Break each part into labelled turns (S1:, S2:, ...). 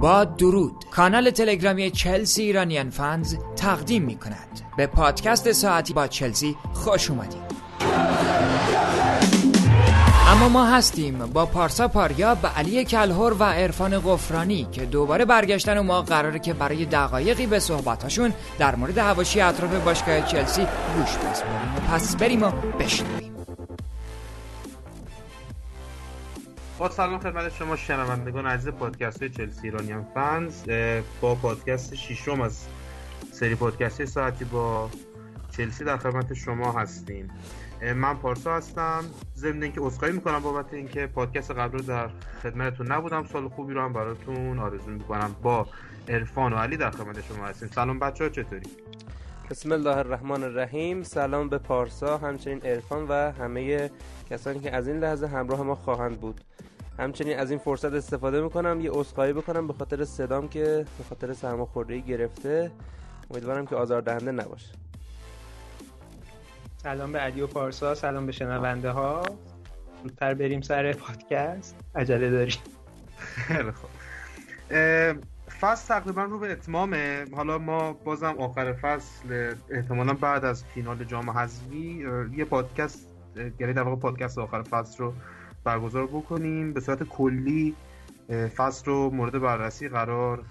S1: با درود کانال تلگرامی چلسی ایرانیان فنز تقدیم می کند به پادکست ساعتی با چلسی خوش اومدید. اما ما هستیم با پارسا پاریا و علی کلهور و عرفان قفرانی که دوباره برگشتن و ما قراره که برای دقایقی به صحبتاشون در مورد هواشی اطراف باشگاه چلسی گوش بسپاریم. پس بریم و بشنویم.
S2: با سلام خدمت شما شنوندگان عزیز پادکست های چلسی ایرانیان فنز. با پادکست ششم از سری پادکست ساعتی با چلسی در خدمت شما هستیم. من پارسا هستم. ضمن اینکه عذرخواهی می‌کنم بابت اینکه پادکست قبل رو در خدمتتون نبودم. سال خوبی رو هم براتون آرزو می‌کنم با عرفان و علی در خدمت شما هستیم. سلام بچه ها چطوری؟
S3: بسم الله الرحمن الرحیم. سلام به پارسا همچنین عرفان و همه کسانی که از این لحظه همراه ما خواهند بود. همچنین از این فرصت استفاده می‌کنم یه عذرخواهی بکنم به خاطر صدام که به خاطر سرماخوردگی گرفته. امیدوارم که آزاردهنده نباشه.
S4: سلام به علی و پارسا سلام به شنونده ها. زودتر بریم سر پادکست. عجله داریم
S2: خیلی خوب. فصل تقریبا رو به اتمامه. حالا ما بازم آخر فصل احتمالا بعد از فینال جام حذفی یه پادکست یعنی در واقع پادکست آخر فصل رو برگزار بکنیم. به صورت کلی فصل رو مورد بررسی قرار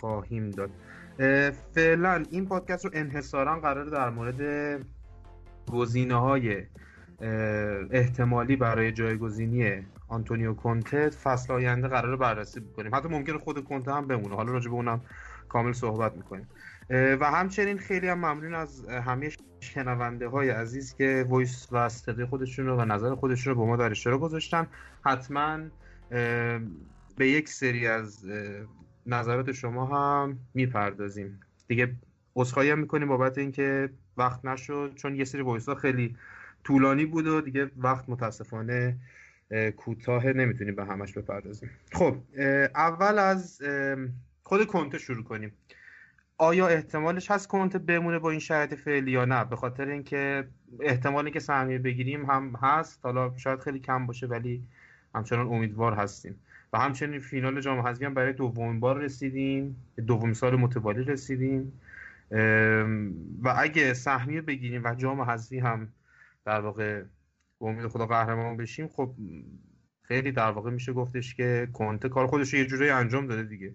S2: خواهیم داد. فعلا این پادکست رو انحصارا قرار در مورد گزینه های احتمالی برای جایگزینی آنتونیو کونته فصل آینده قرار بررسی بکنیم. حتی ممکنه خود کونته هم بمونه. حالا راجع به اونم کامل صحبت می‌کنیم. و همچنین خیلی هم ممنون از همه شنونده های عزیز که voice و استقی خودشون رو و نظر خودشون رو با ما در اشتراک گذاشتن. حتما به یک سری از نظرات شما هم می‌پردازیم. دیگه عذرخواهی هم می‌کنیم بابت اینکه وقت نشد چون یه سری voice خیلی طولانی بود و دیگه وقت متاسفانه کوتاه نمی‌تونیم به همش بپردازیم. خب اول از خود کنته شروع کنیم. آیا احتمالش هست کنته بمونه با این شرایط فعلی یا نه؟ به خاطر اینکه احتمالی که سهمیه بگیریم هم هست. حالا شاید خیلی کم باشه ولی همچنان امیدوار هستیم. و همچنین فینال جام حذفی هم برای دومین بار رسیدیم. دومین سال متوالی رسیدیم. و اگه سهمیه بگیریم و جام حذفی هم در واقع به امید خدا قهرمان بشیم خب خیلی در واقع میشه گفتش که کنته کار خودش یه جوری انجام داده دیگه.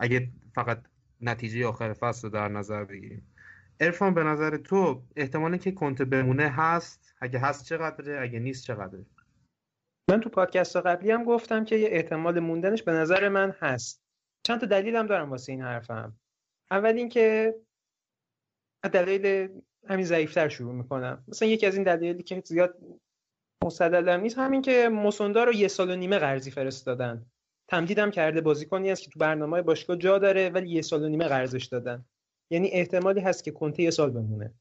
S2: اگه فقط نتیجه آخر فصل رو در نظر بگیریم. ارفان به نظر تو احتمالی که کنته بمونه هست؟ اگه هست چقدره؟ اگه نیست چقدره؟
S4: من تو پادکست قبلی هم گفتم که یه احتمال موندنش به نظر من هست. چند تا دلیلم دارم واسه این حرفم. اول اینکه دلیل همین ضعیفتر شروع می‌کنم. مثلا یکی از این دلایلی که زیاد مستدلم نیست همین که مسوندا رو یه سال و نیمه قرضی فرستادن. تمدیدم کرده بازیکنی است که تو برنامه باشگاه جا داره ولی یه سال و نیمه قرضش دادن. یعنی احتمالی هست که کنته یه سال بمونه.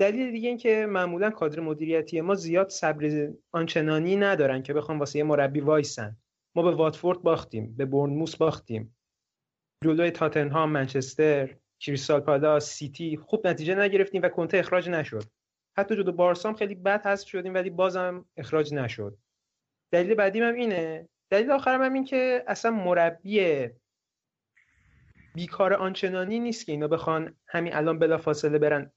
S4: دلیل دیگه این که معمولا کادر مدیریتی ما زیاد صبر آنچنانی ندارن که بخوام واسه یه مربی وایسن. ما به واتفورد باختیم به بورنموس باختیم. جلوی تاتنهام منچستر کریستال پالاس سیتی خوب نتیجه نگرفتیم و کنته اخراج نشد. حتی جلو بارسام خیلی بد حذف شدیم ولی بازم اخراج نشد. دلیل بعدیم هم اینه. دلیل آخرم هم این که اصلا مربی بیکار آنچنانی نیست که اینا بخوان همین الان بلا فاصله برن.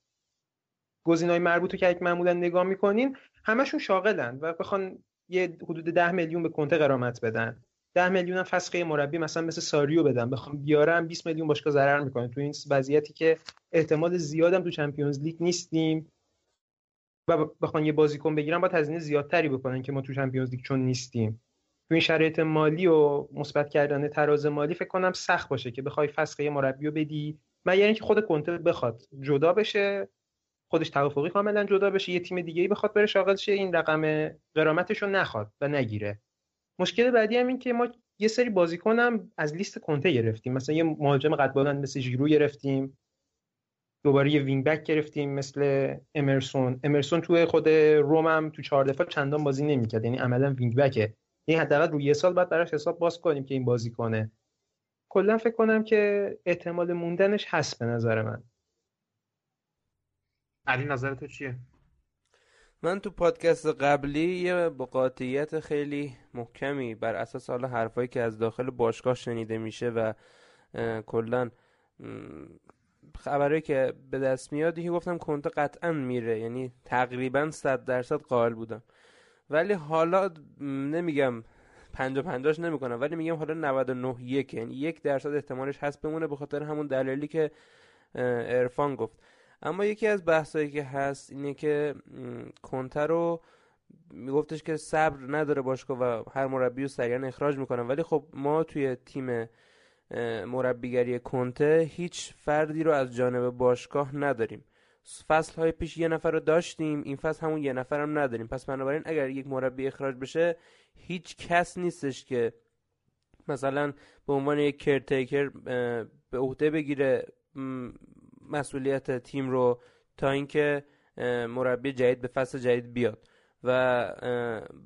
S4: گزینای مربوط که یک معمولا نگاه می‌کنین همشون شاغلن و بخوان یه حدود ده میلیون به کنته قرامت بدن. ده میلیون هم فسخه مربی مثلا مثل ساریو بدن بخوام بیارم 20 میلیون باشگاه ضرر می‌کنه. تو این وضعیتی که احتمال زیادم تو چمپیونز لیگ نیستیم و بخوان یه بازیکن بگیرن باید هزینه زیادتری بکنن که ما تو چمپیونز لیگ چون نیستیم. تو این شرایط مالی و مثبت کردن تراز مالی فکر کنم سخت باشه که بخوای فسخه مربی رو بدی مگر اینکه خود کنته بخواد جدا بشه خودش توافقی کاملا جدا بشه یه تیم دیگه ای بخواد بره شاغل شه این رقم قرامتش نخواد و نگیره. مشکل بعدی هم این که ما یه سری بازیکن هم از لیست کنته گرفتیم. مثلا یه مهاجم قد بلند مثل ژیرو گرفتیم. دوباره یه وینگ بک گرفتیم مثل امرسون. امرسون توی خود رم هم تو چهار دفاع چندان بازی نمی‌کرد. یعنی عملا وینگ بکه. این حداقل روی یه سال باید براش حساب باز کنیم که این بازی کنه کلا فکر کنم که احتمال موندنش هست به نظر من.
S2: علی نظر تو چیه؟
S3: من تو پادکست قبلی یه با قاطعیت خیلی محکمی بر اساس حالا حرفایی که از داخل باشگاه شنیده میشه و کلا خبری که به دست میاد یه گفتم کنته قطعا میره یعنی تقریبا صد درصد قائل بودم. ولی حالا نمیگم پنجا پنجاش نمی‌کنم ولی میگم حالا 99 یک یعنی یک درصد احتمالش هست بمونه به خاطر همون دلیلی که ارفان گفت. اما یکی از بحثایی که هست اینه که کنته رو میگفتش که صبر نداره باشگاه و هر مربی رو سریعا اخراج می‌کنم ولی خب ما توی تیم مربیگری کنته هیچ فردی رو از جانب باشگاه نداریم. فصل های پیش یه نفر رو داشتیم این فصل همون یه نفر هم نداریم. پس بنابراین اگر یک مربی اخراج بشه هیچ کس نیستش که مثلا به عنوان یک کرتیکر به عهده بگیره مسئولیت تیم رو تا اینکه مربی جدید به فصل جدید بیاد. و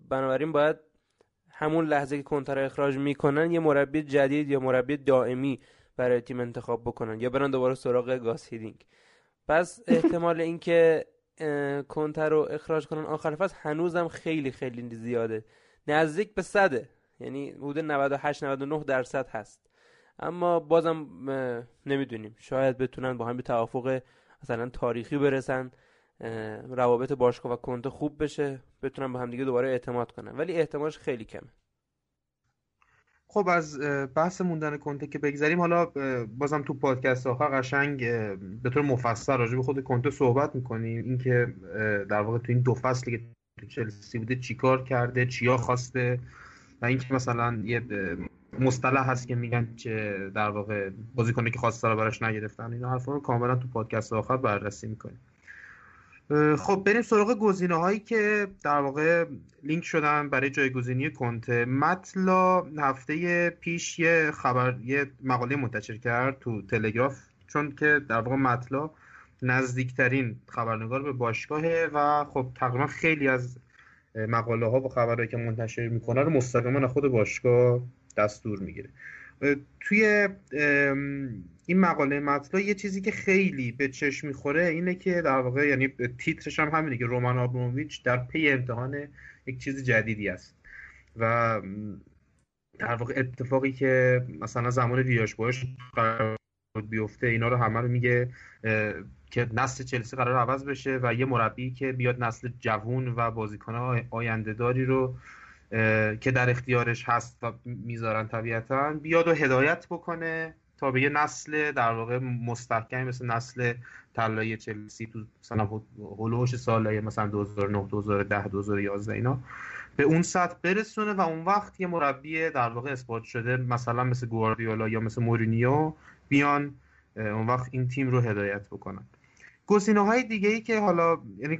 S3: بنابراین باید همون لحظه که کنتر اخراج می‌کنن یه مربی جدید یا مربی دائمی برای تیم انتخاب بکنن یا برن دوباره سراغ گاس هیدینگ. پس احتمال اینکه کنتر رو اخراج کنن آخر فصل هنوزم خیلی خیلی زیاده. نزدیک به صده. یعنی حدود 98 99 درصد هست. اما بازم نمی‌دونیم. شاید بتونن با هم به توافق مثلا تاریخی برسن روابط باشگاه و کنته خوب بشه بتونن با هم دیگه دوباره اعتماد کنن. ولی احتمالش خیلی کمه.
S2: خب از بحث موندن کنته که بگذریم حالا بازم تو پادکست آخر قشنگ به طور مفصل راجع به خود کنته صحبت می‌کنیم. اینکه در واقع تو این دو فصلی که تو چلسی بوده چیکار کرده چیا خواسته و اینکه مثلا یه مصطلح هست که میگن که در واقع بازیکنی که خواسته رو براش نگرفتن این حرفا رو کاملا تو پادکست آخر بررسی می‌کنیم. خب بریم سراغ گزینه هایی که در واقع لینک شدن برای جایگزینی کنته. مطلا هفته پیش یه خبر یه مقاله منتشر کرد تو تلگراف چون که در واقع مطلا نزدیکترین خبرنگار به باشگاهه و خب تقریبا خیلی از مقاله ها و خبرهایی که منتشر می‌کنه رو مستقیما خود باشگاه دستور می‌گیره. توی این مقاله مطلا یه چیزی که خیلی به چشم می‌خوره اینه که در واقع یعنی تیترش هم همینه که رومان آبراموویچ در پی امتحان یک چیز جدیدی است. و در واقع اتفاقی که مثلا زمان ویاش باش بیفته اینا رو همه رو میگه که نسل چلسی قرار عوض بشه و یه مربی که بیاد نسل جوون و بازیکن آینده داری رو که در اختیارش هست و می‌ذارن طبیعتا بیاد و هدایت بکنه تا به یه نسل در واقع مستحکم مثل نسل طلایی چلسی تو مثلا هلوش سال مثلا 2009 2010 2011 اینا به اون سطح برسونه و اون وقت یه مربی در واقع اثبات شده مثلا مثل گواردیولا یا مثل مورینیو بیان اون وقت این تیم رو هدایت بکنن. گزینه های دیگه ای که حالا یعنی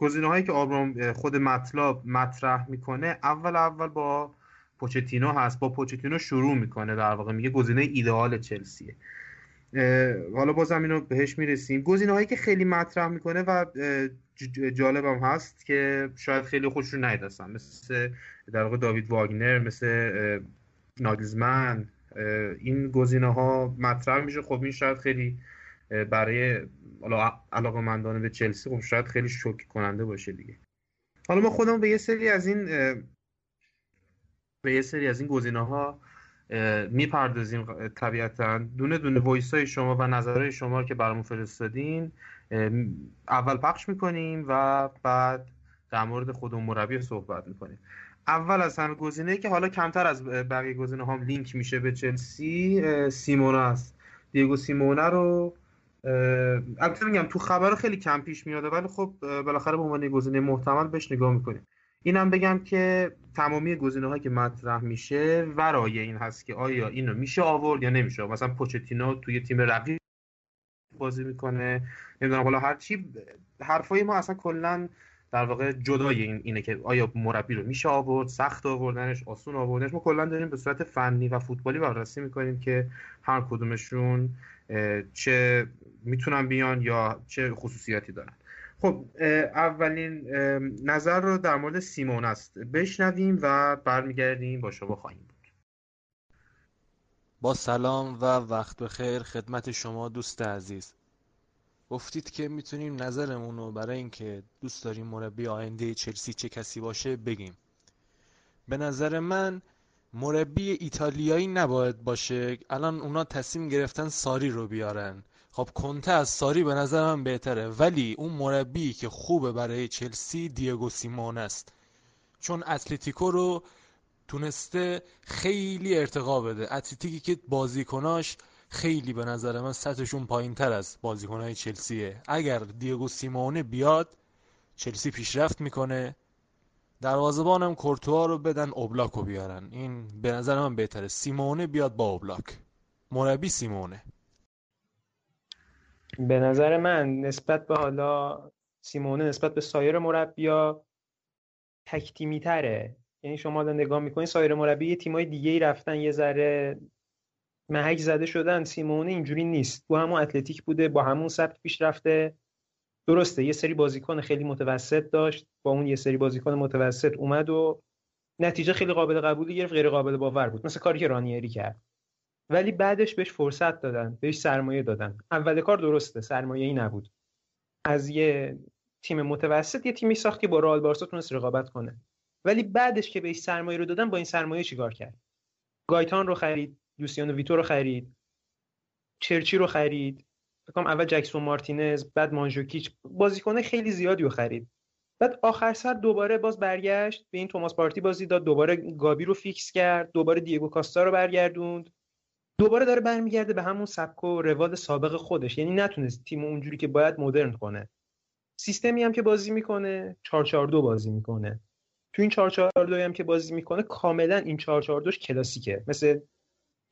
S2: گزینه هایی که آبرام خود مطلب مطرح می‌کنه اول اول با پوچتینو هست. با پوچتینو شروع می‌کنه در واقع. میگه گزینه ایدئال چلسیه. حالا بازم اینو بهش می‌رسیم. گزینه هایی که خیلی مطرح می‌کنه و جالبم هست که شاید خیلی خوششون نیدستن مثل در واقع داوید واگنر مثل ناگزمن این گزینه ها مطرح میشه. خب این شاید خیلی برای علاقه مندانه به چلسی خب شاید خیلی شوک کننده باشه دیگه. حالا ما خودمون به یه سری از این به یه سری از این گزینه ها می‌پردازیم طبیعتا. دونه دونه voice های شما و نظرهای شما که برامون فرستادین اول پخش می‌کنیم و بعد در مورد خودمون مربی صحبت می‌کنیم. اول از همه گزینه که حالا کمتر از بقیه گزینه هم لینک میشه به چلسی سیمئونه است. دیگو سیمئونه رو البته میگم تو خبر خیلی کم پیش میاده ولی خب بالاخره به عنوان گزینه محتمل بهش نگاه می‌کنیم. اینم بگم که تمامی گزینه هایی که مطرح میشه ورای این هست که آیا اینو میشه آورد یا نمیشه مثلا پوچتینو توی تیم رقیب بازی می‌کنه نمی‌دونم حالا هر چی حرفای ما اصلا کلا در واقع جدای این اینه که آیا مربی رو میشه آورد سخت آوردنش آسون آوردنش. ما کلا داریم به صورت فنی و فوتبالی بررسی می‌کنیم که هر کدومشون چه می‌تونن بیان یا چه خصوصیاتی دارن. خب اولین نظر رو در مورد سیمون است. بشنویم و برمیگردیم با شما خواهیم بود.
S5: با سلام و وقت بخیر خدمت شما دوست عزیز. گفتید که می‌تونیم نظرمون رو برای اینکه دوست داریم مربی آینده چلسی چه کسی باشه بگیم. به نظر من مربی ایتالیایی نباید باشه. الان اونا تصمیم گرفتن ساری رو بیارن. خب کنته از ساری به نظر من بهتره ولی اون مربی که خوبه برای چلسی دیگو سیمون است. چون اتلتیکو رو تونسته خیلی ارتقا بده. اتلتیکی که بازیکناش خیلی به نظر من سطحشون پایین تر از بازیکنهای چلسیه. اگر دیگو سیمونه بیاد چلسی پیشرفت می‌کنه. دروازه‌بانم کورتوا رو بدن اوبلاک رو بیارن. این به نظر من بهتره. سیمونه بیاد با اوبلاک مربی سیمونه.
S4: به نظر من نسبت به حالا سیمونه نسبت به سایر مربیا تکتیمی تره یعنی شما الان نگاه می‌کنید سایر مربی یه تیمای دیگه ای رفتن یه ذره محک زده شدن. سیمونه اینجوری نیست. تو همون اتلتیک بوده با همون سبک پیش رفته. درسته یه سری بازیکن خیلی متوسط داشت. با اون یه سری بازیکن متوسط اومد و نتیجه خیلی قابل قبولی گرفت غیر قابل باور بود. مثل کاری که رانیری کرد. ولی بعدش بهش فرصت دادن بهش سرمایه دادن. اول کار درسته سرمایه ای نبود. از یه تیم متوسط یه تیمی ساخت که با رئال بارسا تونست رقابت کنه. ولی بعدش که بهش سرمایه رو دادن با این سرمایه چیکار کرد؟ گایتان رو خرید لوسیانو ویتو رو خرید چرچی رو خرید. فکرم اول جکسون مارتینز بعد مانجوکیچ بازیکن خیلی زیادی رو خرید. بعد آخر سر دوباره باز برگشت به این توماس پارتی بازی داد دوباره گابی رو فیکس کرد دوباره دیگو کاستا رو برگردوند. دوباره داره برمیگرده به همون سبک و روال سابق خودش. یعنی نتونست تیم اونجوری که باید مدرن کنه. سیستمی هم که بازی می‌کنه 442 بازی می‌کنه. تو این 442 هم که بازی می‌کنه کاملا این 442 کلاسیکه. مثل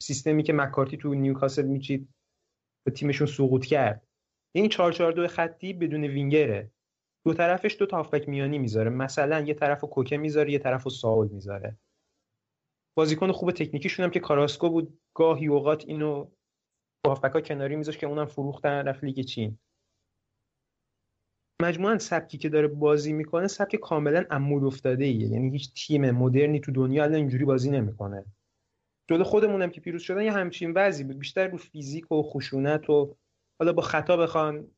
S4: سیستمی که مکارتی تو نیوکاسل میچید به تیمشون سقوط کرد. این 442 خطی بدون وینگره. دو طرفش دو تا میانی می‌ذاره. مثلا یه طرف کوکه می‌ذاره یه طرف ساول می‌ذاره. بازیکن خوب تکنیکیشون هم که کاراسکو بود گاهی اوقات اینو با ها کناری میذاشت که اونم فروختن رفت لیگ چین. مجموعا سبکی که داره بازی می‌کنه سبک کاملا عمود افتاده ایه یعنی هیچ تیم مدرنی تو دنیا الان اینجوری بازی نمی‌کنه. جلو خودمونم که پیروز شدن یه همچین وضعی بود. بیشتر رو فیزیک و خشونت و حالا با خطا بخوان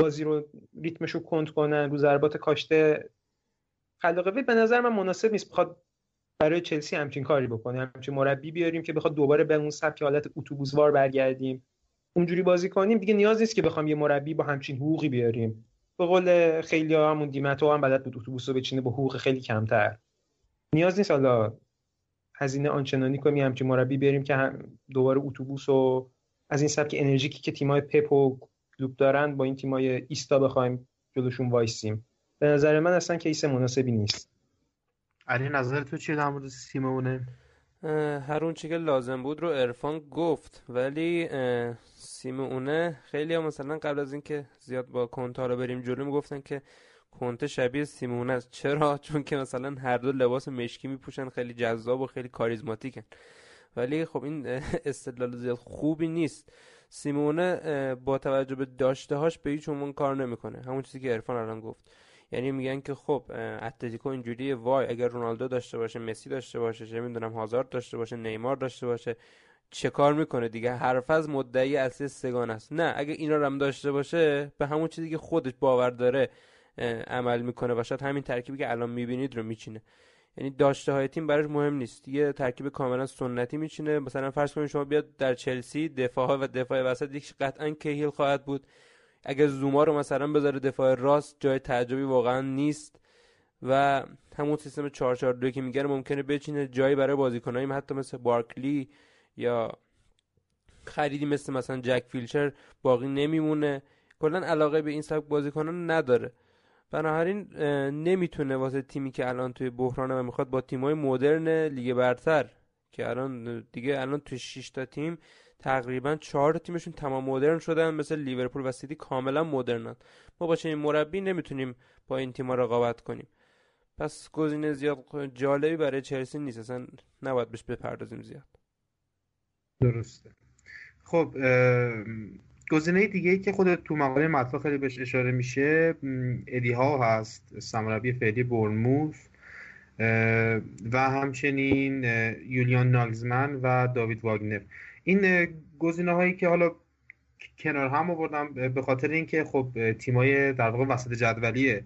S4: بازی رو ریتمش رو کند کنن رو ضربات کاشته. خلاقه به نظر من مناسب نیست. بخواد برای چلسی همچین کاری بکنه. همچین مربی بیاریم که بخواد دوباره به اون سبک حالت اتوبوسوار برگردیم. اونجوری بازی کنیم. دیگه نیاز نیست که بخوام یه مربی با همچین حقوقی بیاریم. به قول خیلی ها همون دیمتو هم بلد بود اتوبوس رو بچینه با حقوق خیلی کمتر. نیاز نیست حالا هزینه آنچنانی کنیم همچین مربی بیاریم که هم دوباره اتوبوس و از این سبک انرژیکی که تیمای پپ و کلوپ دارن با این تیمای ایستا بخوایم جلوشون وایسیم. به نظر من اصلا case مناسبی نیست.
S2: علی نظر تو چیه در مورد سیمونه
S3: هر اون چی که لازم بود رو عرفان گفت ولی سیمئونه خیلی ها مثلا قبل از اینکه زیاد با کنته رو بریم جلو می‌گفتن که کنته شبیه سیمئونه است. چرا؟ چون که مثلا هر دو لباس مشکی میپوشن خیلی جذاب و خیلی کاریزماتیکن. ولی خب این استدلال زیاد خوبی نیست. سیمونه با توجه به داشته هاش به هیچ عنوان کار نمی‌کنه. همون چیزی که ارفان الان گفت. یعنی میگن که خب اتلتیکو اینجوری وای اگر رونالدو داشته باشه مسی داشته باشه چه می‌دونم هازارد داشته باشه نیمار داشته باشه چه کار می‌کنه دیگه؟ حرف از مدعی اصلی سگان است. نه اگه اینا رو هم داشته باشه به همون چیزی که خودش باور داره عمل می‌کنه و شاید همین ترکیبی که الان می‌بینید رو میچینه. یعنی داشته های تیم براش مهم نیست. یه ترکیب کاملا سنتی میچینه. مثلا فرض کنید شما بیاد در چلسی دفاع و دفاع وسط یک قطعا کهیل خواهد بود. اگه زوما رو مثلا بذاره دفاع راست جای تعجبی واقعا نیست و همون سیستم 442 که میگن ممکنه بچینه جایی برای بازیکنایی حتی مثل بارکلی یا خریدی مثل مثلا جک فیلچر باقی نمیمونه. کلا علاقه به این سبک بازیکنان نداره. بنابراین نمی‌تونه واسه تیمی که الان توی بحرانه و می‌خواد با تیمای مدرن لیگ برتر که الان دیگه الان توی 6 تا تیم تقریبا چهار تیمشون تمام مدرن شدن مثل لیورپول و سیتی کاملا مدرنن. ما با چنین مربی نمی‌تونیم با این تیم‌ها رقابت کنیم. پس گزینه زیاد جالبی برای چلسی نیست. اصلا نباید بهش بپردازیم زیاد.
S2: درسته. خب گزینه دیگه ای که خود تو مقاله مطلب خیلی بهش اشاره میشه ادی ها هست سمربی فعلی برموث و همچنین یولیان ناگزمن و داوید واگنر. این گزینه هایی که حالا کنار هم آوردم به خاطر اینکه خب تیمای در واقع وسط جدولیه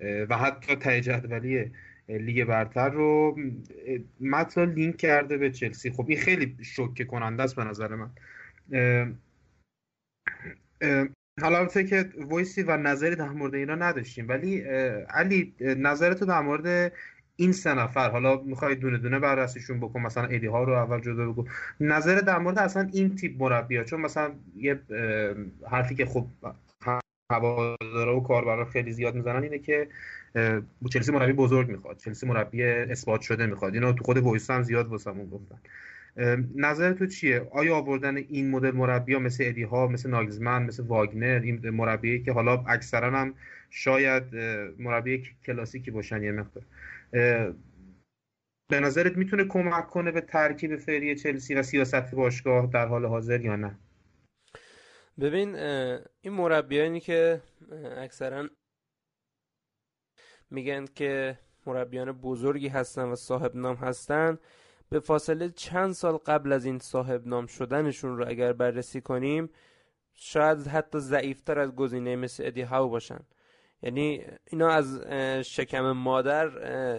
S2: و حتی ته جدولی لیگ برتر رو متن لینک کرده به چلسی. خب این خیلی شوکه کننده است به نظر من. حالا البته که voice ی و نظری در مورد اینا نداشتیم ولی علی نظرتو در مورد این سه نفر حالا می‌خوای دونه دونه بررسیشون بکن مثلا ایدی ها رو اول جدا بگو نظر در مورد اصلا این تیپ مربی چون مثلا یه حرفی که خب هوادارا و کاربرا خیلی زیاد می‌زنن اینه که چلسی مربی بزرگ می‌خواد چلسی مربی اثبات شده می‌خواد. اینو تو خود voice هم زیاد واسمون گفتن. نظر تو چیه؟ آیا آوردن این مدل مربی ها مثل ادی ها مثل ناگزمن مثل واگنر این مربی که حالا اکثرا هم شاید مربی کلاسیکی باشن یه مقدار؟ به نظرت می‌تونه کمک کنه به ترکیب فعلی چلسی و سیاست باشگاه در حال حاضر یا نه؟
S3: ببین این مربیانی که اکثرا میگن که مربیان بزرگی هستن و صاحب نام هستن. به فاصله چند سال قبل از این صاحب نام شدنشون رو اگر بررسی کنیم شاید حتی ضعیفتر از گزینه مثل ادی هاو باشن. یعنی اینا از شکم مادر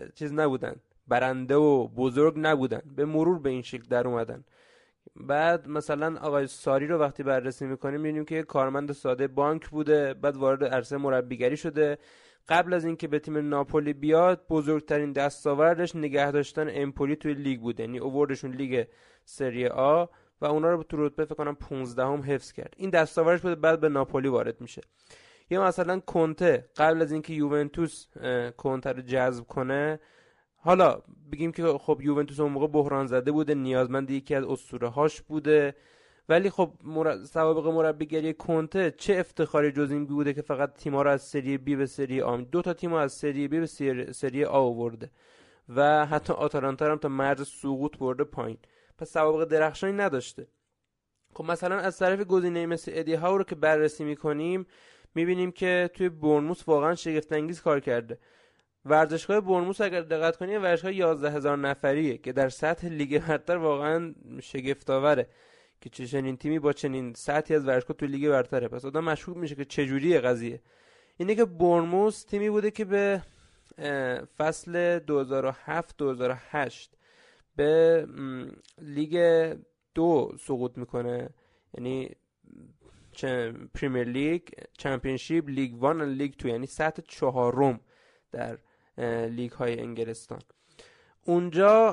S3: چیز نبودن. برنده و بزرگ نبودن. به مرور به این شکل در اومدن. بعد مثلا آقای ساری رو وقتی بررسی می‌کنیم می‌بینیم که کارمند ساده بانک بوده بعد وارد عرصه مربیگری شده. قبل از اینکه به تیم ناپولی بیاد بزرگترین دستاوردش نگه داشتن امپولی توی لیگ بوده یعنی اووردشون لیگ سری آ و اونا رو تو رتبه فکر کنم 15 هم حفظ کرد. این دستاوردش بوده بعد به ناپولی وارد میشه. یا مثلا کنته قبل از اینکه یوونتوس کنته رو جذب کنه حالا بگیم که خب یوونتوس اون موقع بحران زده بوده نیازمند یکی از اسطوره هاش بوده. ولی خب مر... سوابق مربیگری کنته چه افتخاری جز این بوده که فقط تیم‌ها رو از سری بی به سری آ دو تا تیم از سری بی به سری, سری آ آورده و حتی آتالانتا هم تا مرز سقوط برده پایین. پس سوابق درخشانی نداشته. خب مثلا از طرف گزینه مثل ادی ها رو که بررسی می‌کنیم می‌بینیم که توی برنموس واقعا شگفت انگیز کار کرده. ورزشگاه برنموس اگر دقت کنید ورزشگاه 11 هزار نفریه که در سطح لیگ برتر واقعا شگفت آوره که چه چنین تیمی با چنین سطحی از ورزشگاه توی لیگ برتره. پس آدم مشکوک میشه که چجوریه قضیه. اینه که بورنموث تیمی بوده که به فصل 2007 2008 به لیگ دو سقوط می‌کنه. یعنی پریمیر لیگ چمپیونشیپ لیگ وان و لیگ تو یعنی سطح چهارم در لیگ های انگلستان. اونجا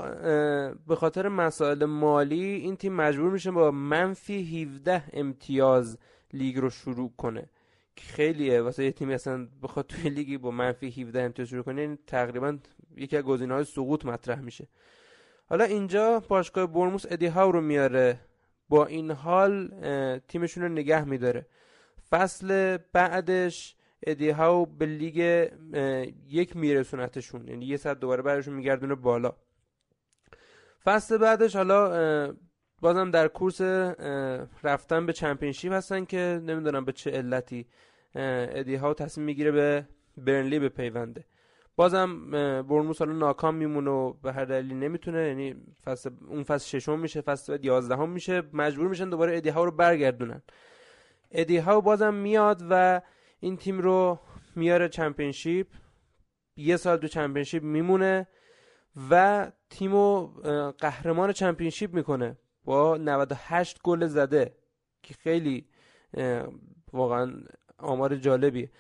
S3: به خاطر مسائل مالی این تیم مجبور میشه با منفی 17 امتیاز لیگ رو شروع کنه. خیلیه. واسه یه تیمی اصلا بخواد توی لیگی با منفی 17 امتیاز شروع کنه این تقریبا یکی از گزینه های سقوط مطرح میشه. حالا اینجا باشگاه برموس ادی هاو رو میاره. با این حال تیمشون رو نگه میداره. فصل بعدش ادی هاو به لیگ یک میرسونتشون یعنی یه ساعت دوباره برشون میگردونه بالا. فصل بعدش حالا بازم در کورس رفتن به چمپینشیپ هستن که نمی‌دونم به چه علتی ادی هاو تصمیم می‌گیره به برنلی به پیونده بازم برنموس حالا ناکام میمونه و به هر دلیلی نمی‌تونه. یعنی فصل اون فصل ششم میشه فصل بعد یازدهم میشه. مجبور میشن دوباره ادی هاو رو برگردونن. ادی هاو بازم میاد و این تیم رو میاره چمپینشیپ. یه سال تو چمپینشیپ میمونه و تیمو قهرمان چمپینشیپ می‌کنه. با 98 گل زده که خیلی واقعا آمار جالبیه.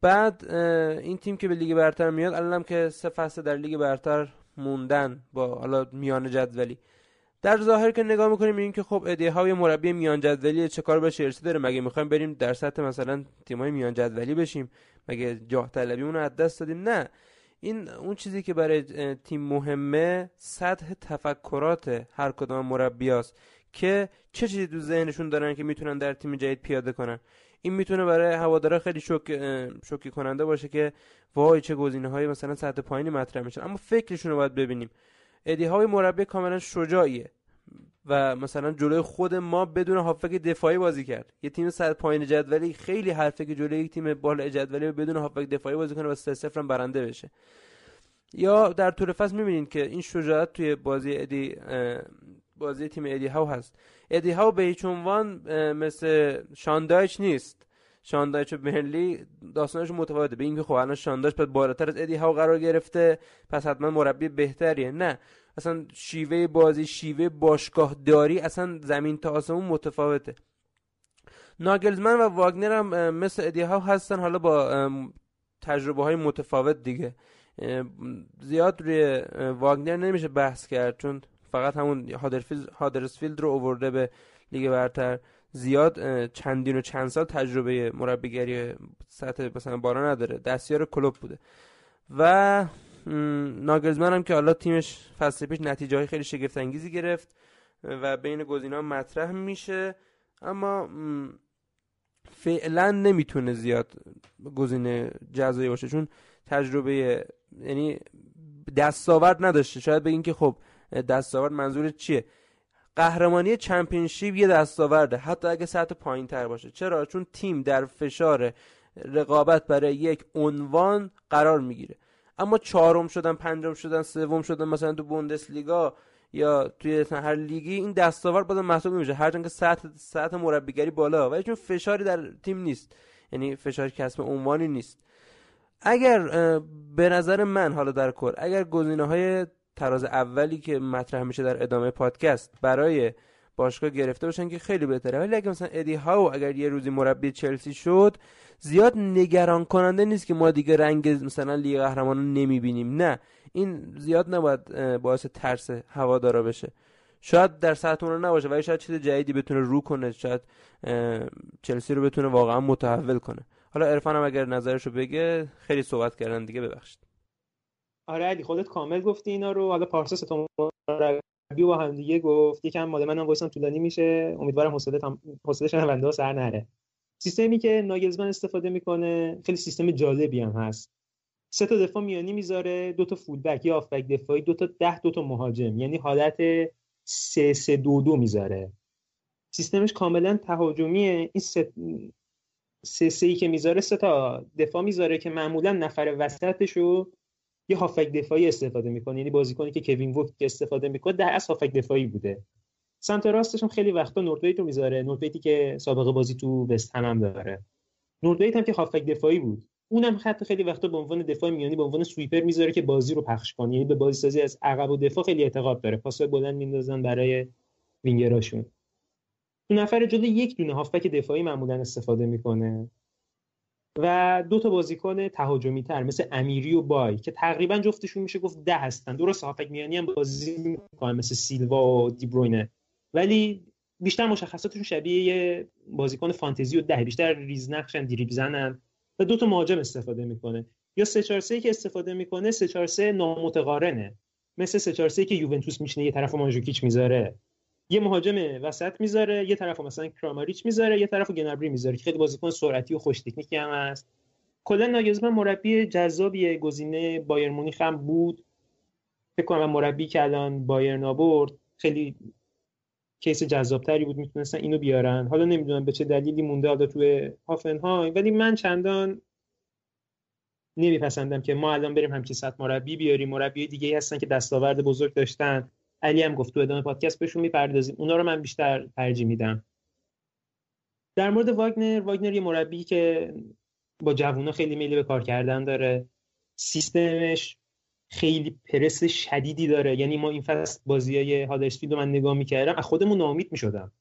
S3: بعد این تیم که به لیگ برتر میاد الانم که سه فصل در لیگ برتر موندن با حالا میان جدولی. در ظاهر که نگاه می‌کنیم می‌بینیم که خب ادیه های مربی میان جدولی چه کار به چلسی داره؟ مگه می‌خوایم بریم در سطح مثلا تیمای میان جدولی بشیم؟ مگه جاه طلبیمون رو از دست دادیم؟ نه. این اون چیزی که برای تیم مهمه سطح تفکرات هر کدام مربیاست که چه چیزی تو ذهنشون دارن که می‌تونن در تیم جدید پیاده کنن. این می‌تونه برای هوادارا خیلی شوک شوکی کننده باشه که وای چه گزینه های مثلا سطح پایینی مطرح میشن. اما فکرشون رو باید ببینیم. ادی های مربی کاملا شجاعیه و مثلا جلوی خود ما بدون هافک دفاعی بازی کرد. یه تیم صد پایین جدولی خیلی حرفه که جلوی یک تیم بالا جدولی بدون هافک دفاعی بازی کنه و 3 0 برنده بشه. یا در طول فصل می‌بینید که این شجاعت توی بازی ادی بازی تیم ادی هاو هست. ادی هاو به هیچ عنوان مثل شاندایچ نیست. شاندایچ و برلی داستانش متفاوته. به اینکه خب الان شاندایچ پس بالاتر از ادی هاو قرار گرفته پس حتما مربی بهتریه. نه. اصلا شیوه بازی شیوه باشگاه داری اصلا زمین تا آسمون متفاوته. ناگلزمن و واگنر هم مثل ادی هاو هستن. حالا با تجربه های متفاوت دیگه. زیاد روی واگنر نمیشه بحث کرد چون فقط همون هادرسفیلد رو اوورده به لیگ برتر. زیاد چندین و چند سال تجربه مربیگری سطح مثلا بالا نداره. دستیار کلوب بوده. و ناگلزمن هم که حالا تیمش فصل پیش نتیجه خیلی شگفت انگیزی گرفت و بین گزینه‌ها مطرح میشه. اما فعلا نمی‌تونه زیاد گزینه جزایی باشه چون تجربه یعنی دستاورد نداشته. شاید بگین که خب دستاورد منظور چیه؟ قهرمانی چمپیونشیپ یه دستاورده. حتی اگه سطح پایین تر باشه. چرا؟ چون تیم در فشار رقابت برای یک عنوان قرار می‌گیره. اما چهارم شدن پنجم شدن سوم شدن مثلا تو بوندسلیگا یا توی هر لیگی این دستاورد بازم محسوب نمیشه. هرچند که سطح سطح مربیگری بالا ولی چون فشاری در تیم نیست. یعنی فشار کسب عنوانی نیست. اگر به نظر من حالا در کل اگر گزینه های تراز اولی که مطرح میشه در ادامه پادکست برای باشگاه گرفته باشن که خیلی بهتره. ولی اگه مثلا ادی هاو اگر یه روزی مربی چلسی شد زیاد نگران کننده نیست که ما دیگه رنگ مثلا لیگ قهرمانان نمی‌بینیم. نه این زیاد نباید باعث ترس هوادارا بشه. شاید در سطح اون نباشه ولی شاید چیز جدیدی بتونه رو کنه شاید چلسی رو بتونه واقعا متحول کنه. حالا عرفان هم اگر نظرشو بگه خیلی صحبت کردن دیگه ببخشید.
S4: آره علی خودت کامل گفتی اینا رو. حالا پارسا ستون مربی با هم دیگه گفت. یکم مال منم وایسم طولانی میشه. امیدوارم حوصله تام حوصله شنونده سر نره. سیستمی که ناگلزمن استفاده می‌کنه خیلی سیستم جالبی هم هست. سه تا دفاع میانی می‌ذاره دو تا فول بک یا آفبک دفاعی دو تا ده دو تا مهاجم. یعنی حالت سه سه دو دو می‌ذاره. سیستمش کاملا تهاجمیه. این سه سه ای که می‌ذاره سه تا دفاع می‌ذاره که معمولا نفر وسطش رو یه هافک دفاعی استفاده می‌کنه یعنی بازیکنی که کوین وود که استفاده می‌کنه در اصل هافک دفاعی بوده. سمت راستش هم خیلی وقتا نوردویت رو می‌ذاره. نوردویتی که سابقه بازی تو وست هم داره. نوردویت هم که هافک دفاعی بود. اونم حتی خیلی وقتا به عنوان دفاع میانی به عنوان سویپر می‌ذاره که بازی رو پخش کنه. یعنی به بازی سازی از عقب و دفاع خیلی اعتقاد داره. پاسای بلند میندازن برای وینگراشون. تو نفر جلو یک دونه هافبک دفاعی معمولا استفاده می‌کنه. و دو تا بازیکن تهاجمی تر مثل امیری و بای که تقریبا جفتشون میشه گفت ده هستن. درست هافک میانی هم بازی می‌کنن مثل سیلوا و دیبروینه. ولی بیشتر مشخصاتشون شبیه یه بازیکن فانتزی و ده. بیشتر ریزنقشن دریبل زنن و دو تا مهاجم استفاده می‌کنه. یا 3 4 3 که استفاده می‌کنه 3 4 3 نامتقارنه. مثل 3 4 3 که یوونتوس میشینه یه طرف مانجوکیچ می‌ذاره. یه مهاجم وسط می‌ذاره یه طرف مثلا کراماریچ می‌ذاره یه طرف گنبری می‌ذاره که خیلی بازیکن سرعتی و خوش تکنیکی هم هست. کلا ناگزمن مربی جذابی گزینه بایر مونیخ هم بود. فکر کنم مربی که الان بایر آورد. خیلی کیس جذابتری بود می‌تونستن اینو بیارن. حالا نمی‌دونم به چه دلیلی مونده حالا توی هافنهای ولی من چندان نمیپسندم که ما الان بریم همچین سطح مربی بیاریم. مربی دیگه هستن که دستاورد بزرگ داشتن. علی هم گفت تو ادامه پادکست بهشون می‌پردازیم. اونا رو من بیشتر ترجیح میدم. در مورد واگنر واگنر یه مربی که با جوونا خیلی میلی به کار کردن داره. سیستمش خیلی پرس شدیدی داره. یعنی ما این فصل بازی های هادرسفیلد رو من نگاه می‌کردم از خودمون ناامید می‌شدم.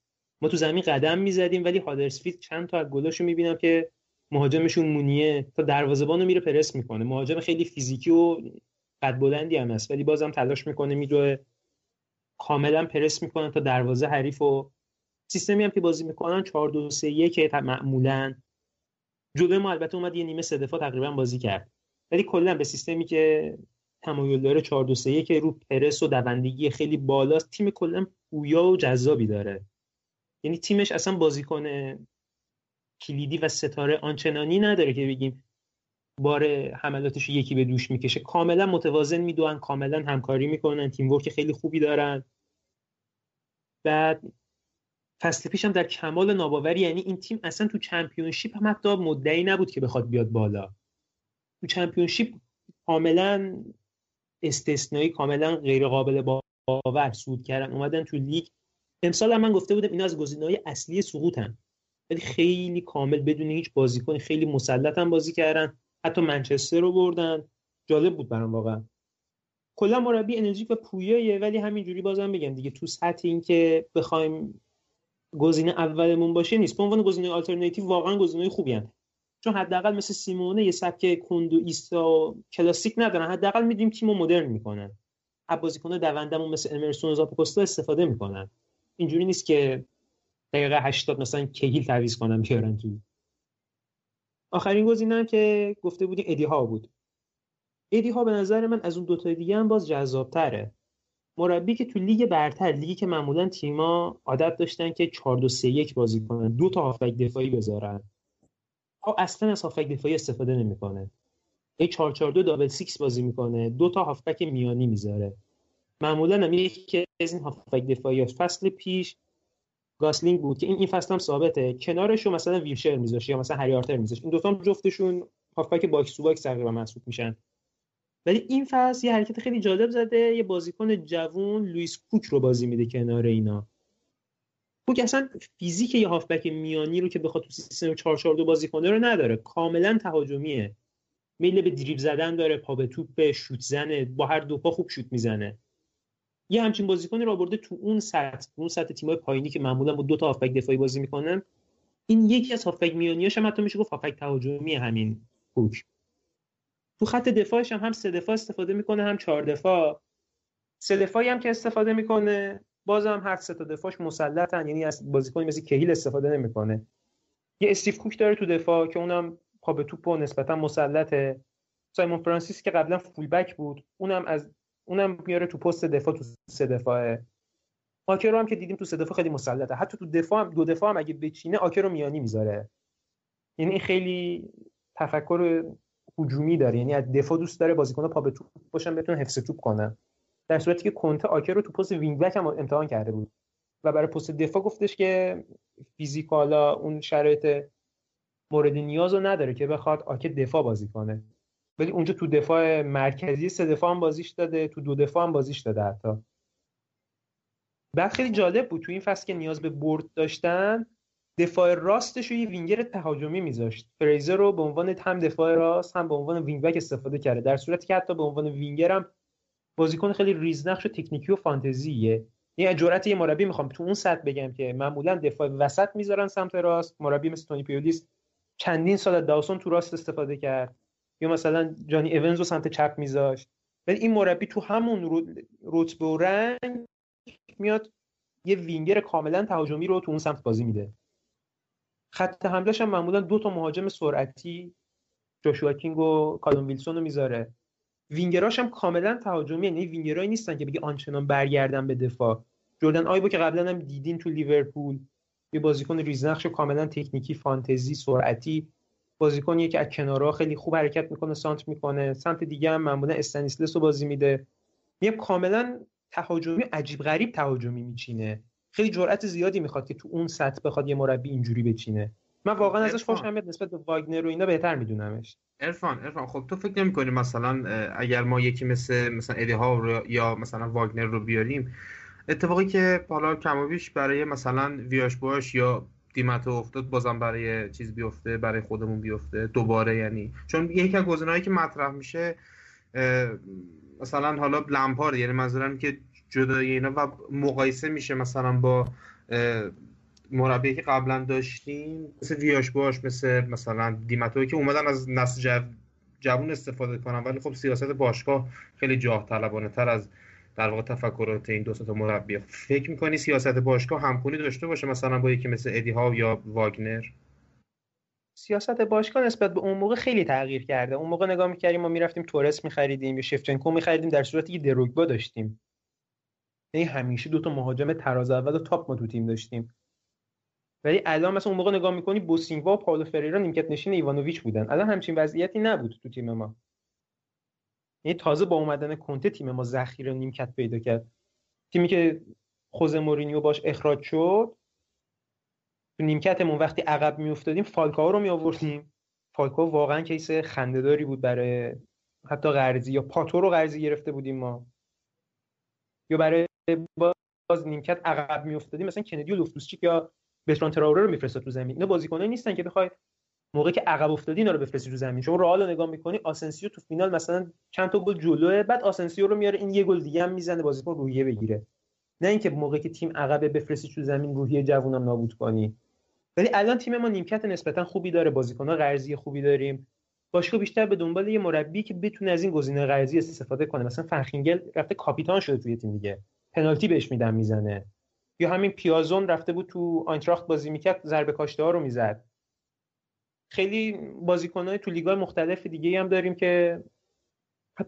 S4: ما تو زمین قدم می‌زدیم ولی هادرسفیلد چند تا از گلاشو می‌بینم که مهاجمشون مونیه تا دروازه‌بان رو میره پرس می‌کنه. مهاجم خیلی فیزیکی و قد بلندی هم هست ولی بازم تلاش می‌کنه میره کاملا پرس می‌کنن تا دروازه حریف و سیستمی هم که بازی می‌کنن 4 2 3 1 معمولا جلوی ما البته اومد یه نیمه سه دفاع تقریبا بازی کرد. ولی کلا به سیستمی که تمایل داره 4 2 3 1 رو پرس و دوندگی خیلی بالاست تیم کلا پویا و جذابی داره. یعنی تیمش اصلا بازیکن کلیدی و ستاره آنچنانی نداره که بگیم بار حملاتش یکی به دوش می‌کشه. کاملا متوازن می‌دونن کاملا همکاری می‌کنن تیم ورک خیلی خوبی دارن. بعد فصل پیشم در کمال ناباوری یعنی این تیم اصلا تو چمپیونشیپ هم حتی مدعی نبود که بخواد بیاد بالا. تو چمپیونشیپ کاملا استثنایی کاملا غیر قابل باور سود کردن. اومدن تو لیگ. امسال هم من گفته بودم اینا از گزینه‌های اصلی سقوطن. ولی خیلی کامل بدون هیچ بازیکن خیلی مسلط هم بازی کردن. حتی منچستر رو بردن. جالب بود برام واقعا. کلا مربی انرژی و پویایه ولی همینجوری بازم بگم دیگه تو سطح این که بخوایم گزینه اولمون باشه نیست. به عنوان گزینه آلترناتیو واقعا گزینه خوبی هن. چون حداقل مثل سیمونه یه سبک کندو ایستا کلاسیک ندارن. حداقل میدیم تیمو مدرن می‌کنن. از بازیکن دوندمون مثل امرسون و زاپاکوستا استفاده می‌کنن. اینجوری نیست که دقیقه 80 مثلا کهیل تعویض کنن بیارن تو آخرین گزینه که گفته بودیم ادی ها بود. ادی ها به نظر من از اون دوتا دیگه هم باز جذابتره. مربی که تو لیگ برتر لیگی که معمولا تیما عادت داشتن که 4 2 3 1 بازی کنن دو تا هافک دفاعی بذارن. ها اصلا از هافک دفاعی استفاده نمی‌کنه. یه 4 4 2 double 6 بازی می‌کنه دو تا هافبک میانی می‌ذاره. معمولا هم یکی از این هافبک دفاعی فصل پیش گاسلینگ بود که این این فصل هم ثابته کنارشو مثلا ویلشر میذاشه یا مثلا هری آرتر این دوتا هم جفتشون هافبک box to box تقریبا محسوب میشن. ولی این فصل یه حرکت خیلی جالب زده. یه بازیکن جوون لوئیس کوک رو بازی میده کنار اینا. کوک اصلا فیزیک یه هافبک میانی رو که بخواد تو سیستم 442 بازی کنه رو نداره. کاملا تهاجمیه. میل به دریبل زدن داره پا به توپ شوت زنه با هر دو پا خوب شوت می‌زنه. یه همچین بازیکنی رو آورده تو اون سطح اون سطح تیمای پایینی که معمولا با دو تا هافبک دفاعی بازی می‌کنن. این یکی از هافبک میانیاش هم حتی میشه گفت هافبک تهاجمی همین کوک. تو خط دفاعش هم هم سه دفاع استفاده می‌کنه هم چهار دفاع. سه دفاعی هم که استفاده می‌کنه بازم هر سه تا دفاعش مسلطن یعنی از بازیکنی مثل کهیل استفاده نمی‌کنه. یه استیو کوک داره تو دفاع که اونم پا به توپ و نسبتا مسلطه. سایمون فرانسیس که قبلا full back بود اونم از اونم میاره تو پست دفاع تو سه دفاعه. آکه هم که دیدیم تو سه دفاع خیلی مسلطه. حتی تو دفاع هم دو دفاع هم اگه بچینه آکه رو میانی می‌ذاره. یعنی خیلی تفکر هجومی داره. یعنی از دفاع دوست داره بازیکن پا به توپ باشن بتونه حفظ توپ کنن. در صورتی که کنته آکه رو تو پست wing back هم امتحان کرده بود. و برای پست دفاع گفتش که فیزیکالا اون شرایط مورد نیاز رو نداره که بخواد آکه دفاع بازی کنه. ولی اونجا تو دفاع مرکزی سه دفاع هم بازیش داده تو دو دفاع هم بازیش داده حتی. بعد خیلی جالب بود تو این فصل که نیاز به برد داشتن دفاع راستش رو یه وینگر تهاجمی میذاشت. فریزر رو به عنوان هم دفاع راست هم به عنوان وینگ استفاده کرده. در صورتی که حتی به عنوان وینگر هم بازیکن خیلی ریزنقش و تکنیکی و فانتزیه. یعنی جرأت یه مربی می‌خوام تو اون سطح بگم که معمولا دفاع وسط می‌ذارن سمت راست. مربی مثل تونی پیولیس چندین سال داوسون تو راست استفاده کرد. یا مثلا جانی ایونز رو سمت چپ میذاشت ولی این مربی تو همون رتبه و رنگ میاد یه وینگر کاملا تهاجمی رو تو اون سمت بازی میده. خط حملهش هم معمولا دو تا مهاجم سرعتی جوشوا کینگ و کالوم ویلسون رو می‌ذاره. وینگراش هم کاملا تهاجمی یعنی وینگرایی نیستن که بگی آنچنان برگردن به دفاع. جردن آیب که قبلا هم دیدین تو لیورپول یه بازیکن ریزنقش کاملا تکنیکی فانتزی سرعتی. بازیکنیه که از کنارها خیلی خوب حرکت می‌کنه سانتر می‌کنه. سمت دیگه هم معمولا استنیسلاس رو بازی میده. یه کاملا تهاجمی عجیب غریب تهاجمی میچینه. خیلی جرأت زیادی می‌خواد که تو اون سطح بخواد یه مربی اینجوری بچینه. من واقعا ازش خوشم میاد نسبت به واگنر و اینا بهتر میدونمش.
S2: ارفان ارفان خب تو فکر نمی‌کنی مثلا اگر ما یکی مثل مثلا ادی ها رو یا مثلا واگنر رو بیاریم اتفاقی که حالا کم برای مثلا ویاش باش یا دیمتو افتاد بازم برای چیز بیفته برای خودمون بیفته دوباره یعنی. چون یکی از گزینه‌هایی که مطرح میشه مثلا حالا لمپارد یعنی منظورم که جدای اینا و مقایسه میشه مثلا با مربی که قبلا داشتیم مثل ویاش باش مثل مثلا دیمتو که اومدن از نسل جوون استفاده کنن ولی خب سیاست باشگاه خیلی جاه طلبانه تر از در واقع تفکرات این دو تا مربی. فکر می‌کنی سیاست باشگاه همخونی داشته باشه مثلا با یکی مثل ادی ها یا واگنر؟
S4: سیاست باشگاه نسبت به اون موقع خیلی تغییر کرده. اون موقع نگاه می‌کردیم ما می‌رفتیم تورس میخریدیم یا شفچنکو میخریدیم در صورتی که دروگبا داشتیم. یعنی همیشه دو تا مهاجم تراز اول و تاپ ما تو تیم داشتیم. ولی الان مثلا اون موقع نگاه می‌کنی بوسینگوا و پاولو فریرا نیمکت نشین ایوانوویچ بودن. الان همچین وضعیتی نبود تو تیم ما. یعنی تازه با اومدن کنته تیم ما ذخیره نیمکت پیدا کرد. تیمی که خوزه مورینیو باش اخراج شد تو نیمکتمون وقتی عقب میافتادیم فالکاو رو می آوردیم فالکاو واقعا کیس خندهداری بود برای حتی قرضی یا پاتو رو قرضی گرفته بودیم ما. یا برای باز نیمکت عقب میافتادیم مثلا کندی و لوفتوس چیک یا برتراند تراوره رو میفرستاد تو زمین. اینا بازیکنایی نیستن که بخوای موقعی که عقب افتادی اینا رو بفرستی رو زمین. شما رئال رو نگاه می‌کنی آسنسیو تو فینال مثلا چند تا گل جلوه بعد آسنسیو رو میاره این یه گل دیگه هم می‌زنه بازیکن روحیه بگیره. نه اینکه موقعی که تیم عقب بفرستی تو زمین روحیه جوونم نابود کنی. ولی الان تیم ما نیمکت نسبتا خوبی داره بازیکن‌ها قرضی خوبی داریم. باشگاه بیشتر به دنبال یه مربی که بتونه از این گزینه قرضی استفاده کنه. مثلا فرخینگل رفته کاپیتان شده توی تیم دیگه. پنالتی بهش میدن می‌زنه. یا همین پیازون رفته بود تو آینتراخت بازی می‌کرد ضربه کاشته ها رو می‌زد. خیلی بازیکنهای تو لیگ‌های مختلف دیگه هم داریم که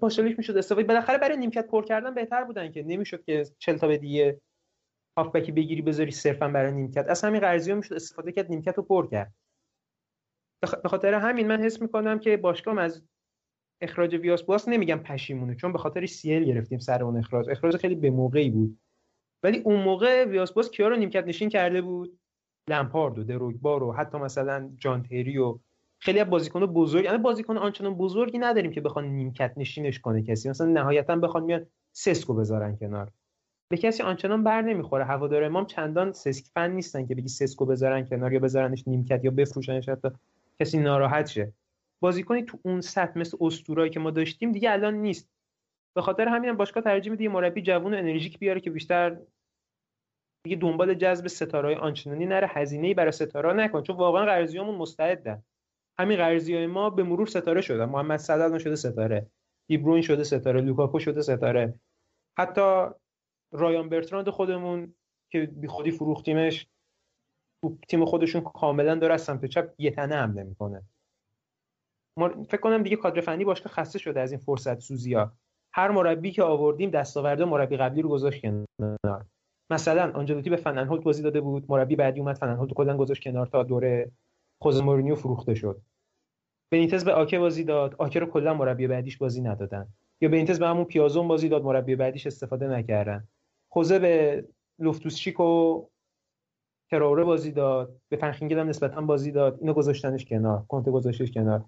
S4: پاشالیش می‌شد. استفاده بالاخره برای نیمکت پر کردن بهتر بودن که. نمی‌شد که 40 تا به دیگه هافبکی بگیری بذاری صرفا برای نیمکت. از همین قرضی می‌شد استفاده کرد نیمکت رو پر کرد. به خاطر همین من حس می‌کنم که باشگاه از اخراج ویاش بواش نمیگم پشیمونه چون به خاطر CL گرفتیم سر اون اخراج. اخراج خیلی به موقعی بود. ولی اون موقع ویاش بواش کیا رو نیمکت نشین کرده بود؟ لمپارد و دروگبا رو حتی مثلا جان تری و خیلی از بازیکن بزرگ یعنی بازیکن آنچنان بزرگی نداریم که بخوان نیمکت نشینش کنه کسی. مثلا نهایتا بخوان میان سسکو بذارن کنار. به کسی آنچنان بر نمی‌خوره. هوادارامونم چندان سسک فن نیستن که بگی سسکو بذارن کنار یا بذارنش نیمکت یا بفروشنش حتی کسی ناراحت شه. بازیکنی تو اون سطح مثل اسطورایی که ما داشتیم دیگه الان نیست. به خاطر همین باشگاه ترجیح میده مربی جوون و انرژیک بیاره که بیشتر دیگه دنبال جذب ستارهای آنچنانی نره هزینه‌ای برای ستاره نکن. چون واقعا قرضیامون مستعدن همین قرضی ما به مرور ستاره شدن محمد صلاح شده ستاره. دیبروین شده ستاره. لوکاکو شده ستاره. حتی رایان برتراند خودمون که بی خودی فروختیمش تو تیم خودشون کاملا داره از سمت چپ یه تنه حمله می‌کنه. فکر کنم دیگه کادر فنی باشگاه خسته شده از این فرصت سوزی ها هر مربی که آوردیم دستاورده مربی قبلی رو گذاشت کنار. مثلا آنجلوتی به فننهولت بازی داده بود مربی بعدی اومد فننهولت کلا گذاشت کنار تا دوره خوزه مورینیو فروخته شد. بنیتز به آکه بازی داد آکه رو کلا مربی بعدیش بازی ندادن. یا بنیتز به همون پیازون بازی داد مربی بعدیش استفاده نکردن. خوزه به لوفتوسچیک و تراوره بازی داد به فنخینگل هم نسبتا بازی داد. اینو گذاشتنش کنار کنته گذاشتش کنار.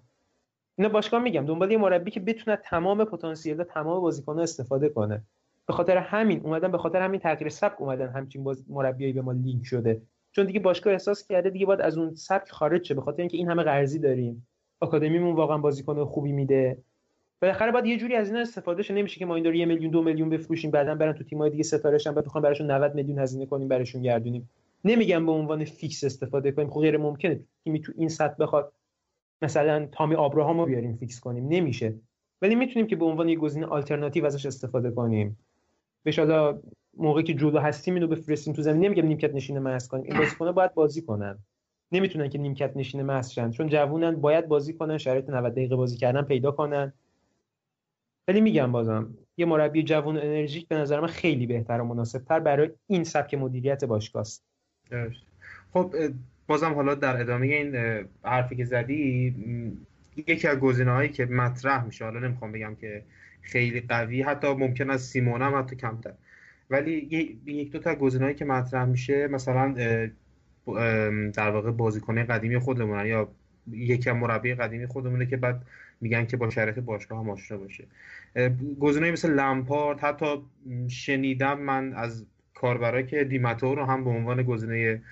S4: اینا باشگاه میگم دنبال یه مربی که بتونه تمام پتانسیل تمام بازیکن‌ها استفاده کنه. به خاطر همین اومدن به خاطر همین تغییر سبک اومدن همچین باز مربیایی به ما لینک شده. چون دیگه باشگاه احساس کرده دیگه باید از اون سبک خارج شه به خاطر اینکه این همه قرضی داریم. آکادمیمون واقعا بازیکن خوبی میده. بالاخره باید یه جوری از اینا استفاده شه. نمیشه که ما این دور یه میلیون دو میلیون بفروشیم بعدا برن تو تیم‌های دیگه ستاره شن بعد بخوام براشون 90 میلیون هزینه کنیم برشون گردونیم. نمیگم به عنوان فیکس استفاده کنیم. خب غیر ممکنه تیمی تو این سطح بخواد مثلا تامی آبراهام رو بیاریم فیکس کنیم. نمیشه. ولی می‌تونیم که به عنوان یه گزینه آلترناتیو ازش استفاده کنیم. بهش حالا موقعی که جلو هستیم اینو بفرستیم تو زمین نمیگم نیمکت نشینه محض کنیم این بازیکن‌ها باید بازی کنن. نمی‌تونن که نیمکت نشینه محض شن چون جوونن باید بازی کنن شرایط 90 دقیقه بازی کردن پیدا کنن. ولی میگم بازم یه مربی جوون و انرژیک به نظر من خیلی بهتر و مناسبتر برای این سبک مدیریت باشگاه است.
S2: خب بازم حالا در ادامه این حرفی که زدی یکی از گزینه هایی که مطرح میشه حالا نمی‌خوام بگم که خیلی قوی. حتی ممکن است سیمون هم حتی کمتر. ولی یک دو تا گزینه‌ای که مطرح میشه مثلا در واقع بازیکن قدیمی خودمون یا یکی مربی قدیمی خودمونه که بعد میگن که با شرایط باشگاه هم آشنا باشه. گزینه‌ای مثل لمپارد حتی شنیدم من از کاربرایی که دیماتو رو هم به عنوان گزینه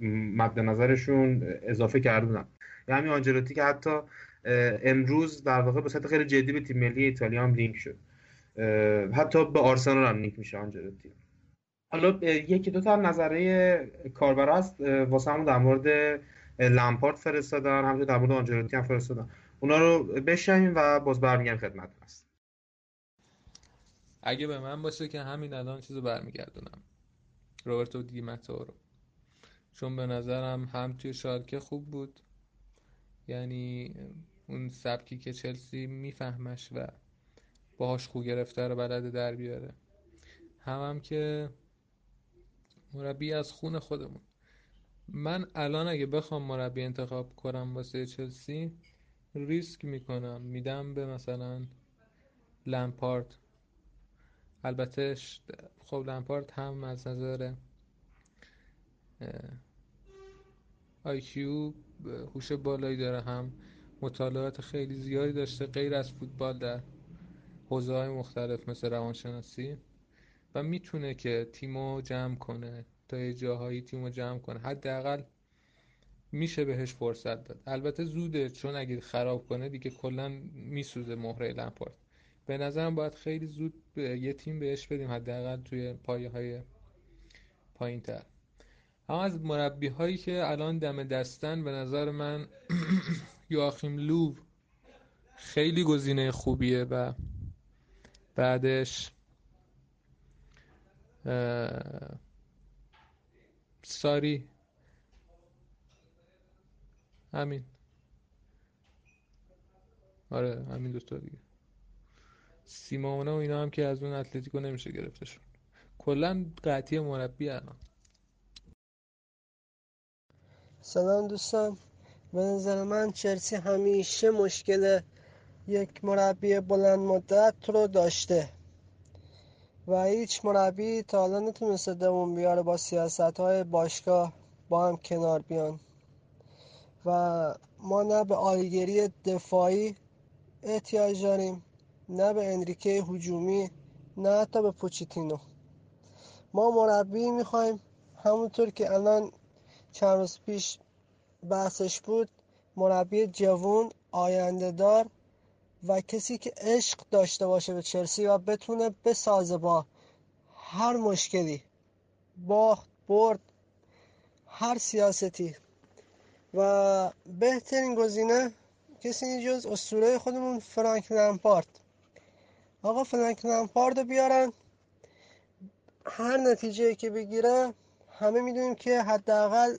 S2: مد نظرشون اضافه کردن یعنی آنجلوتی که حتی امروز در واقع به صورت خیلی جدی به تیم ملی ایتالیا هم لینک شد. حتی به آرسنال هم لینک میشه آنجلوتی حالا یکی دو تا نظره کاربر هست واسه همون در مورد لمپارد فرستادن همونطور در مورد آنجلوتی هم فرستادن. اونا رو بشنویم و باز برمیگردیم خدمت هست
S6: اگه به من باشه که همین الان چیزو برمیگردونم. روبرتو دیماتو رو. چون به نظرم هم توی شالکه خوب بود. یعنی اون سبکی که چلسی میفهمش و باهاش خو گرفته رو بلده در بیاره. هم هم که مربی از خون خودمون. من الان اگه بخوام مربی انتخاب کنم واسه چلسی ریسک می‌کنم. میدم به مثلا لمپارت البته خب لمپارد هم از نظر آیکیو هوش بالایی داره هم. مطالعات خیلی زیادی داشته غیر از فوتبال در حوزه های مختلف مثل روانشناسی. و می‌تونه که تیمو جمع کنه تا یه جاهایی تیمو جمع کنه. حداقل میشه بهش فرصت داد. البته زوده چون اگه خراب کنه دیگه کلا میسوزه مهره لمپارد. به نظرم باید خیلی زود به یه تیم بهش بدیم حداقل توی پایه های پایین تر اما از مربی هایی که الان دم دستن به نظر من یواخیم لوب خیلی گزینه خوبیه و بعدش ساری. همین. آره همین دوتا دیگه. سیمونه و اینا هم که از اون اتلتیکو نمیشه گرفتشون. کلا قطعی مربی الان.
S7: سلام دوستان. به نظر من چلسی همیشه مشکل یک مربی بلند مدت رو داشته. و هیچ مربی تا حالا نتونسته دوم بیاره با سیاست های باشگاه با هم کنار بیان. و ما نه به آلیگری دفاعی احتیاج داریم نه به انریکه هجومی نه حتی به پوچیتینو ما مربی می‌خوایم همونطور که الان چند روز پیش بحثش بود مربی جوون آینده دار و کسی که عشق داشته باشه به چلسی و بتونه بسازه با هر مشکلی باخت برد هر سیاستی. و بهترین گزینه کسی جز اسطوره خودمون فرانک لمپارد. آقا فرانک لمپارد رو بیارن. هر نتیجه که بگیره همه می‌دونیم که حداقل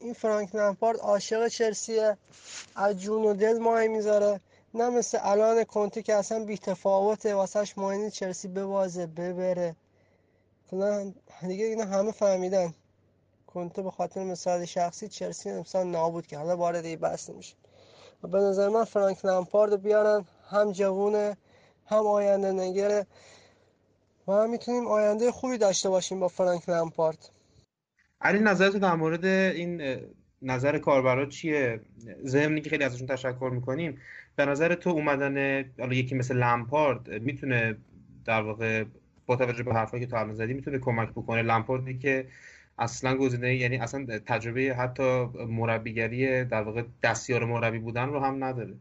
S7: این فرانک لمپارد عاشق چلسیه. از جون و دل ماه می‌ذاره. نه مثل الان کنتی که اصلا بی تفاوته واسهش ماینی چلسی ببازه ببره. دیگه اینا همه فهمیدن. کنته به خاطر مثال شخصی چلسی امسال نابود که حالا وارد این بحث نمیشه و به نظر من فرانک لمپارد بیارن. هم جوونه هم آینده نگره. و هم می‌تونیم آینده خوبی داشته باشیم با فرانک لمپارد.
S2: علی نظرت در مورد این نظر کاربرا چیه؟ ضمنی که خیلی ازشون تشکر می‌کنیم. به نظر تو اومدن حالا یکی مثل لمپارد می‌تونه در واقع با توجه به حرفایی که تو الان زدی می‌تونه کمک بکنه؟ لمپاردی که اصلا گزینه یعنی اصلا تجربه حتی مربیگری در واقع دستیار مربی بودن رو هم نداره.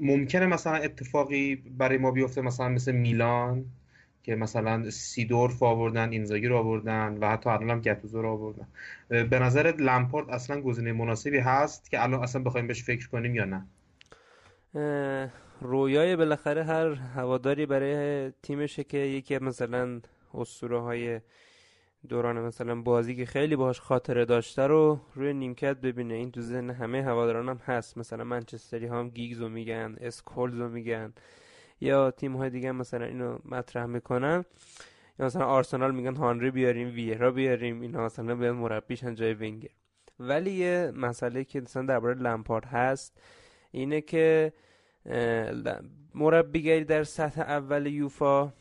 S2: ممکنه مثلا اتفاقی برای ما بیفته مثلا مثل میلان. که مثلا سیدورف آوردن اینزاگی رو آوردن و حتی الان هم گتوزو رو آوردن. به نظر لمپارد اصلا گزینه مناسبی هست که الان اصلا بخوایم بهش فکر کنیم یا نه؟
S3: رویای بالاخره هر هواداری برای تیمشه که یکی مثلا اسطوره های دوران مثلا بازی که خیلی باهاش خاطره داشته رو روی نیمکت ببینه. این تو ذهن همه هواداران هم هست. مثلا منچستری ها هم گیگز رو میگن اسکولز رو میگن. یا تیم های دیگه مثلا اینو مطرح می‌کنن. یا مثلا آرسنال میگن هانری بیاریم ویرا بیاریم اینا مثلا به مربیشن جای ونگر ولی یه مسئله که مثلا درباره لمپارد هست اینه که مربیگری در سطح اول یوفا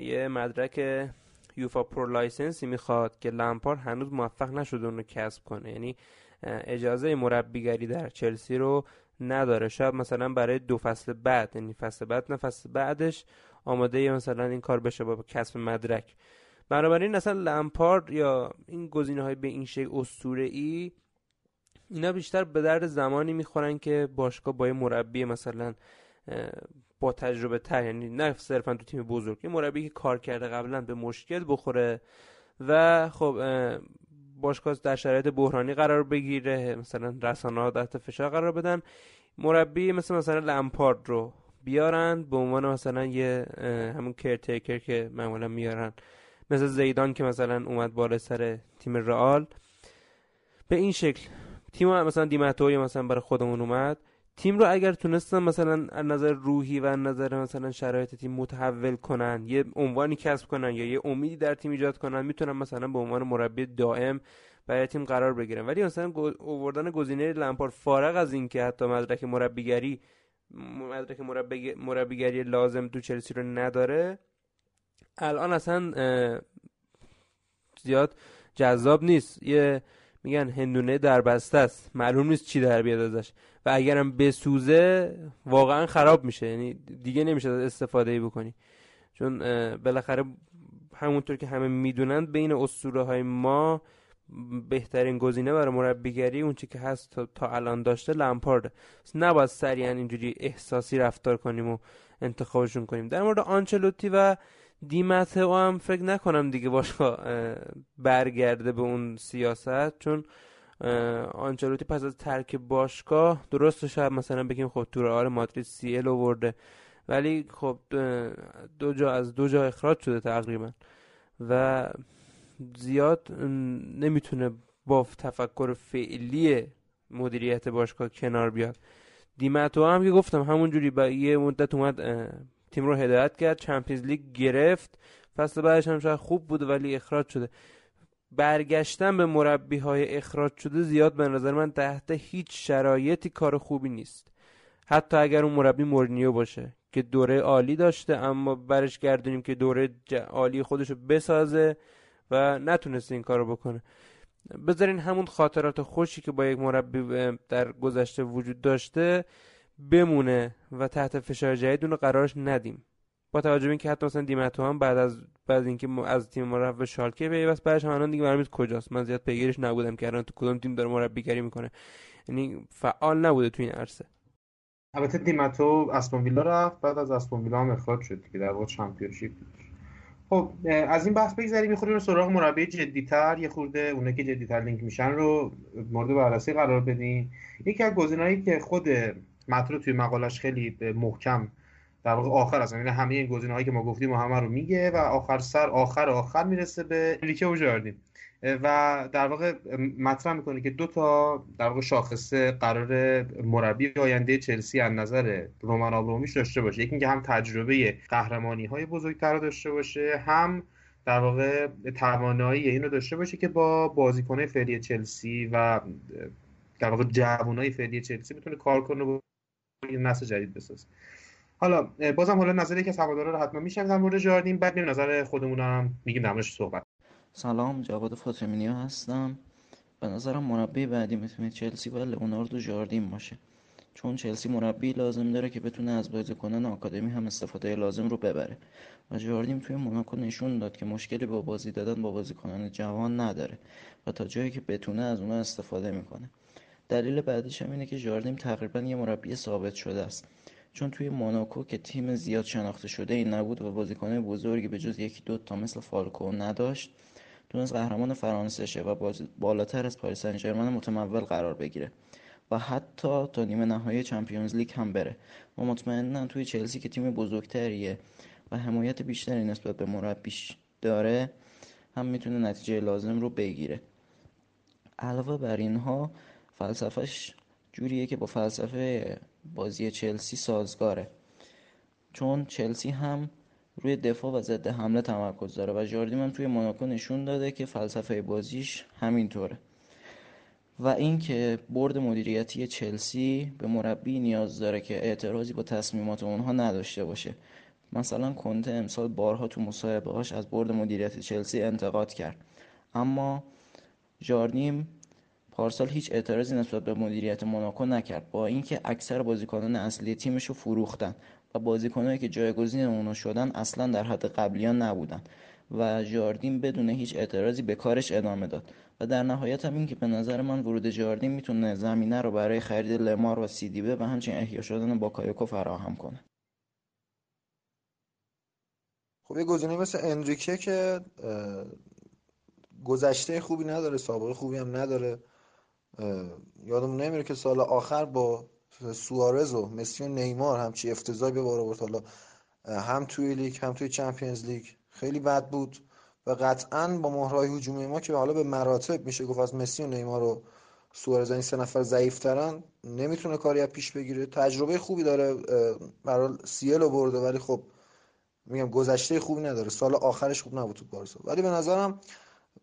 S3: یه مدرک یوفا Pro License ی می‌خواد که لمپارد هنوز موفق نشده اونو کسب کنه. یعنی اجازه مربیگری در چلسی رو نداره. شاید مثلا برای دو فصل بعد یعنی فصل بعد نه فصل بعدش آماده مثلا این کار بشه با کسب مدرک. بنابراین اصلا لمپارد یا این گزینه های به این شکل اسطوره ای اینا بیشتر به درد زمانی می‌خورن که باشگاه با یه مربی مثلا با تجربه تر یعنی نه صرفا تو تیم بزرگ یه مربی که کار کرده قبلا به مشکل بخوره و خب باشگاه در شرایط بحرانی قرار بگیره مثلا رسانه ها تحت فشار قرار بدن. مربی مثل مثلا لمپارد رو بیارن به عنوان مثلا یه همون کرتیکر که معمولا میارن. مثل زیدان که مثلا اومد بالا سر تیم رئال. به این شکل. تیم مثلا دیماتوری مثلا برای خودمون اومد. تیم رو اگر تونستن مثلا از نظر روحی و از نظر مثلا شرایط تیم متحول کنن یه عنوانی کسب کنن یا یه امیدی در تیم ایجاد کنن می‌تونن مثلا به عنوان مربی دائم برای تیم قرار بگیرن. ولی مثلا اووردن گزینه لمپارد فارغ از اینکه حتی مدرک مربیگری مدرک مربیگری لازم تو چلسی رو نداره الان اصلا زیاد جذاب نیست. یه میگن هندونه در بسته است. معلوم نیست چی در بیاد ازش. و اگرم بسوزه واقعا خراب میشه. یعنی دیگه نمیشه استفاده ای بکنی. چون بالاخره همونطور که همه می‌دونند بین اسطوره های ما بهترین گزینه برای مربیگری اون چی که هست تا, الان داشته لمپارد نباید سریعا اینجوری احساسی رفتار کنیم و انتخابشون کنیم. در مورد آنچلوتی و او هم فکر نکنم دیگه باشگاه برگرده به اون سیاست. چون آنچلوتی پس از ترک باشگاه درست شاید مثلا بگیم خب تو آر مادرید سی ال آورده. ولی خب دو جا از دو جا اخراج شده تقریبا. و زیاد نمی‌تونه با تفکر فعلی مدیریت باشگاه کنار بیاد. دیمتو هم که گفتم همونجوری با یه مدت اومد تیم رو هدایت کرد چمپیونز لیگ گرفت. فصل بعدش هم شاید خوب بود ولی اخراج شده. برگشتن به مربی های اخراج شده زیاد به نظر من تحت هیچ شرایطی کار خوبی نیست. حتی اگر اون مربی مورنیو باشه که دوره عالی داشته اما برش گردونیم که دوره عالی خودشو بسازه و نتونسته این کارو بکنه. بذارین همون خاطرات خوشی که با یک مربی در گذشته وجود داشته بمونه و تحت فشار جدید اون رو قرارش ندیم. با توجه به اینکه حتی مثلا دیمتو هم بعد از بعد اینکه از تیم ما رفت به شالکه پیوست بعدش هم الان دیگه معلوم کجاست. من زیاد پیگیرش نبودم که الان تو کدوم تیم داره مربیگری می‌کنه. یعنی فعال نبوده تو این عرصه.
S2: البته دیمتو اسپون ویلا رفت بعد از اسپون ویلا هم اخراج شد که در واقع چمپیونشیپ خب از این بحث بگذریم یه سراغ مربی جدیتر یه خورده اونه که جدیتر لینک میشن رو مورد بررسی قرار بدیم یکی از گزینه‌هایی که خود مترو توی مقالش خیلی محکم در واقع آخر از یعنی همه این گزینه‌هایی که ما گفتیم و همه رو میگه و آخر سر آخر آخر می‌رسه به ریکه و جاردین و در واقع مطرح می‌کنه که دو تا در واقع شاخصه قرار مربی آینده چلسی از نظر رومان آبرومیش داشته باشه. یکی اینکه هم تجربه قهرمانی های بزرگتر داشته باشه هم در واقع توانایی اینو داشته باشه که با بازیکنه فعلی چلسی و در واقع جوانای فعلی چلسی بتونه کار کنه و نسل جدید بسازه. حالا بازم حالا نظر یکی از هوادارا رو حتما میشنم در مورد جاردین بعد نظر خودمون هم میگیم در صحبت.
S8: سلام جواد فاطمینی هستم. به نظرم مربی بعدی می‌تونه چلسی و لئوناردو جاردین باشه. چون چلسی مربی لازم داره که بتونه از بازیکنان آکادمی هم استفاده لازم رو ببره. و جاردین توی موناکو نشون داد که مشکلی با بازی دادن با بازیکنان جوان نداره و تا جایی که بتونه از اونها استفاده می‌کنه. دلیل بعدیش هم اینه که جاردین تقریبا یه مربی ثابت شده است. چون توی موناکو که تیم زیاد شناخته شده ای نبود و بازیکن بزرگی به جز یکی دو تا مثل فالکو نداشت تونست قهرمان فرانسه شه و بالاتر از پاریس سن متمول قرار بگیره و حتی تا نیمه نهایی چمپیونز لیگ هم بره. و مطمئنا توی چلسی که تیم بزرگتریه و حمایت بیشتری نسبت به مربیش داره هم می‌تونه نتیجه لازم رو بگیره. علاوه بر اینها فلسفهش جوریه که با فلسفه بازی چلسی سازگاره. چون چلسی هم روی دفاع و ضد حمله تمرکز داره و جاردیم هم توی موناکو نشون داده که فلسفه بازیش همینطوره. و اینکه برد مدیریتی چلسی به مربی نیاز داره که اعتراضی با تصمیمات اونها نداشته باشه. مثلا کنته امسال بارها تو مصاحبه هاش از برد مدیریت چلسی انتقاد کرد. اما جاردیم پارسال هیچ اعتراضی نسبت به مدیریت موناکو نکرد با اینکه اکثر بازیکنان اصلی تیمش رو فروختن و بازیکنهایی که جایگزین اونو شدن اصلا در حد قبلیان نبودن و جاردین بدون هیچ اعتراضی به کارش ادامه داد. و در نهایت هم این که به نظر من ورود جاردین می‌تونه زمینه رو برای خرید لمار و سیدیبه و همچنین احیا شدن با کایوکو فراهم کنه.
S9: خب یه گزینه مثل انریکه که گذشته خوبی نداره سابقه خوبی هم نداره. یادم نمیره که سال آخر با سوارز و مسی و نیمار همچی افتضاحی به بار آورد. حالا هم توی لیگ هم توی چمپیونز لیگ. خیلی بد بود و قطعا با مهرهای هجومی ما که حالا به مراتب میشه گفت از مسی و نیمار و سوارز این سه نفر ضعیفترن نمی‌تونه کاری پیش بگیره. تجربه خوبی داره برای سیل برده ولی خب میگم گذشته خوبی نداره. سال آخرش خوب نبود تو بارسا. ولی به نظرم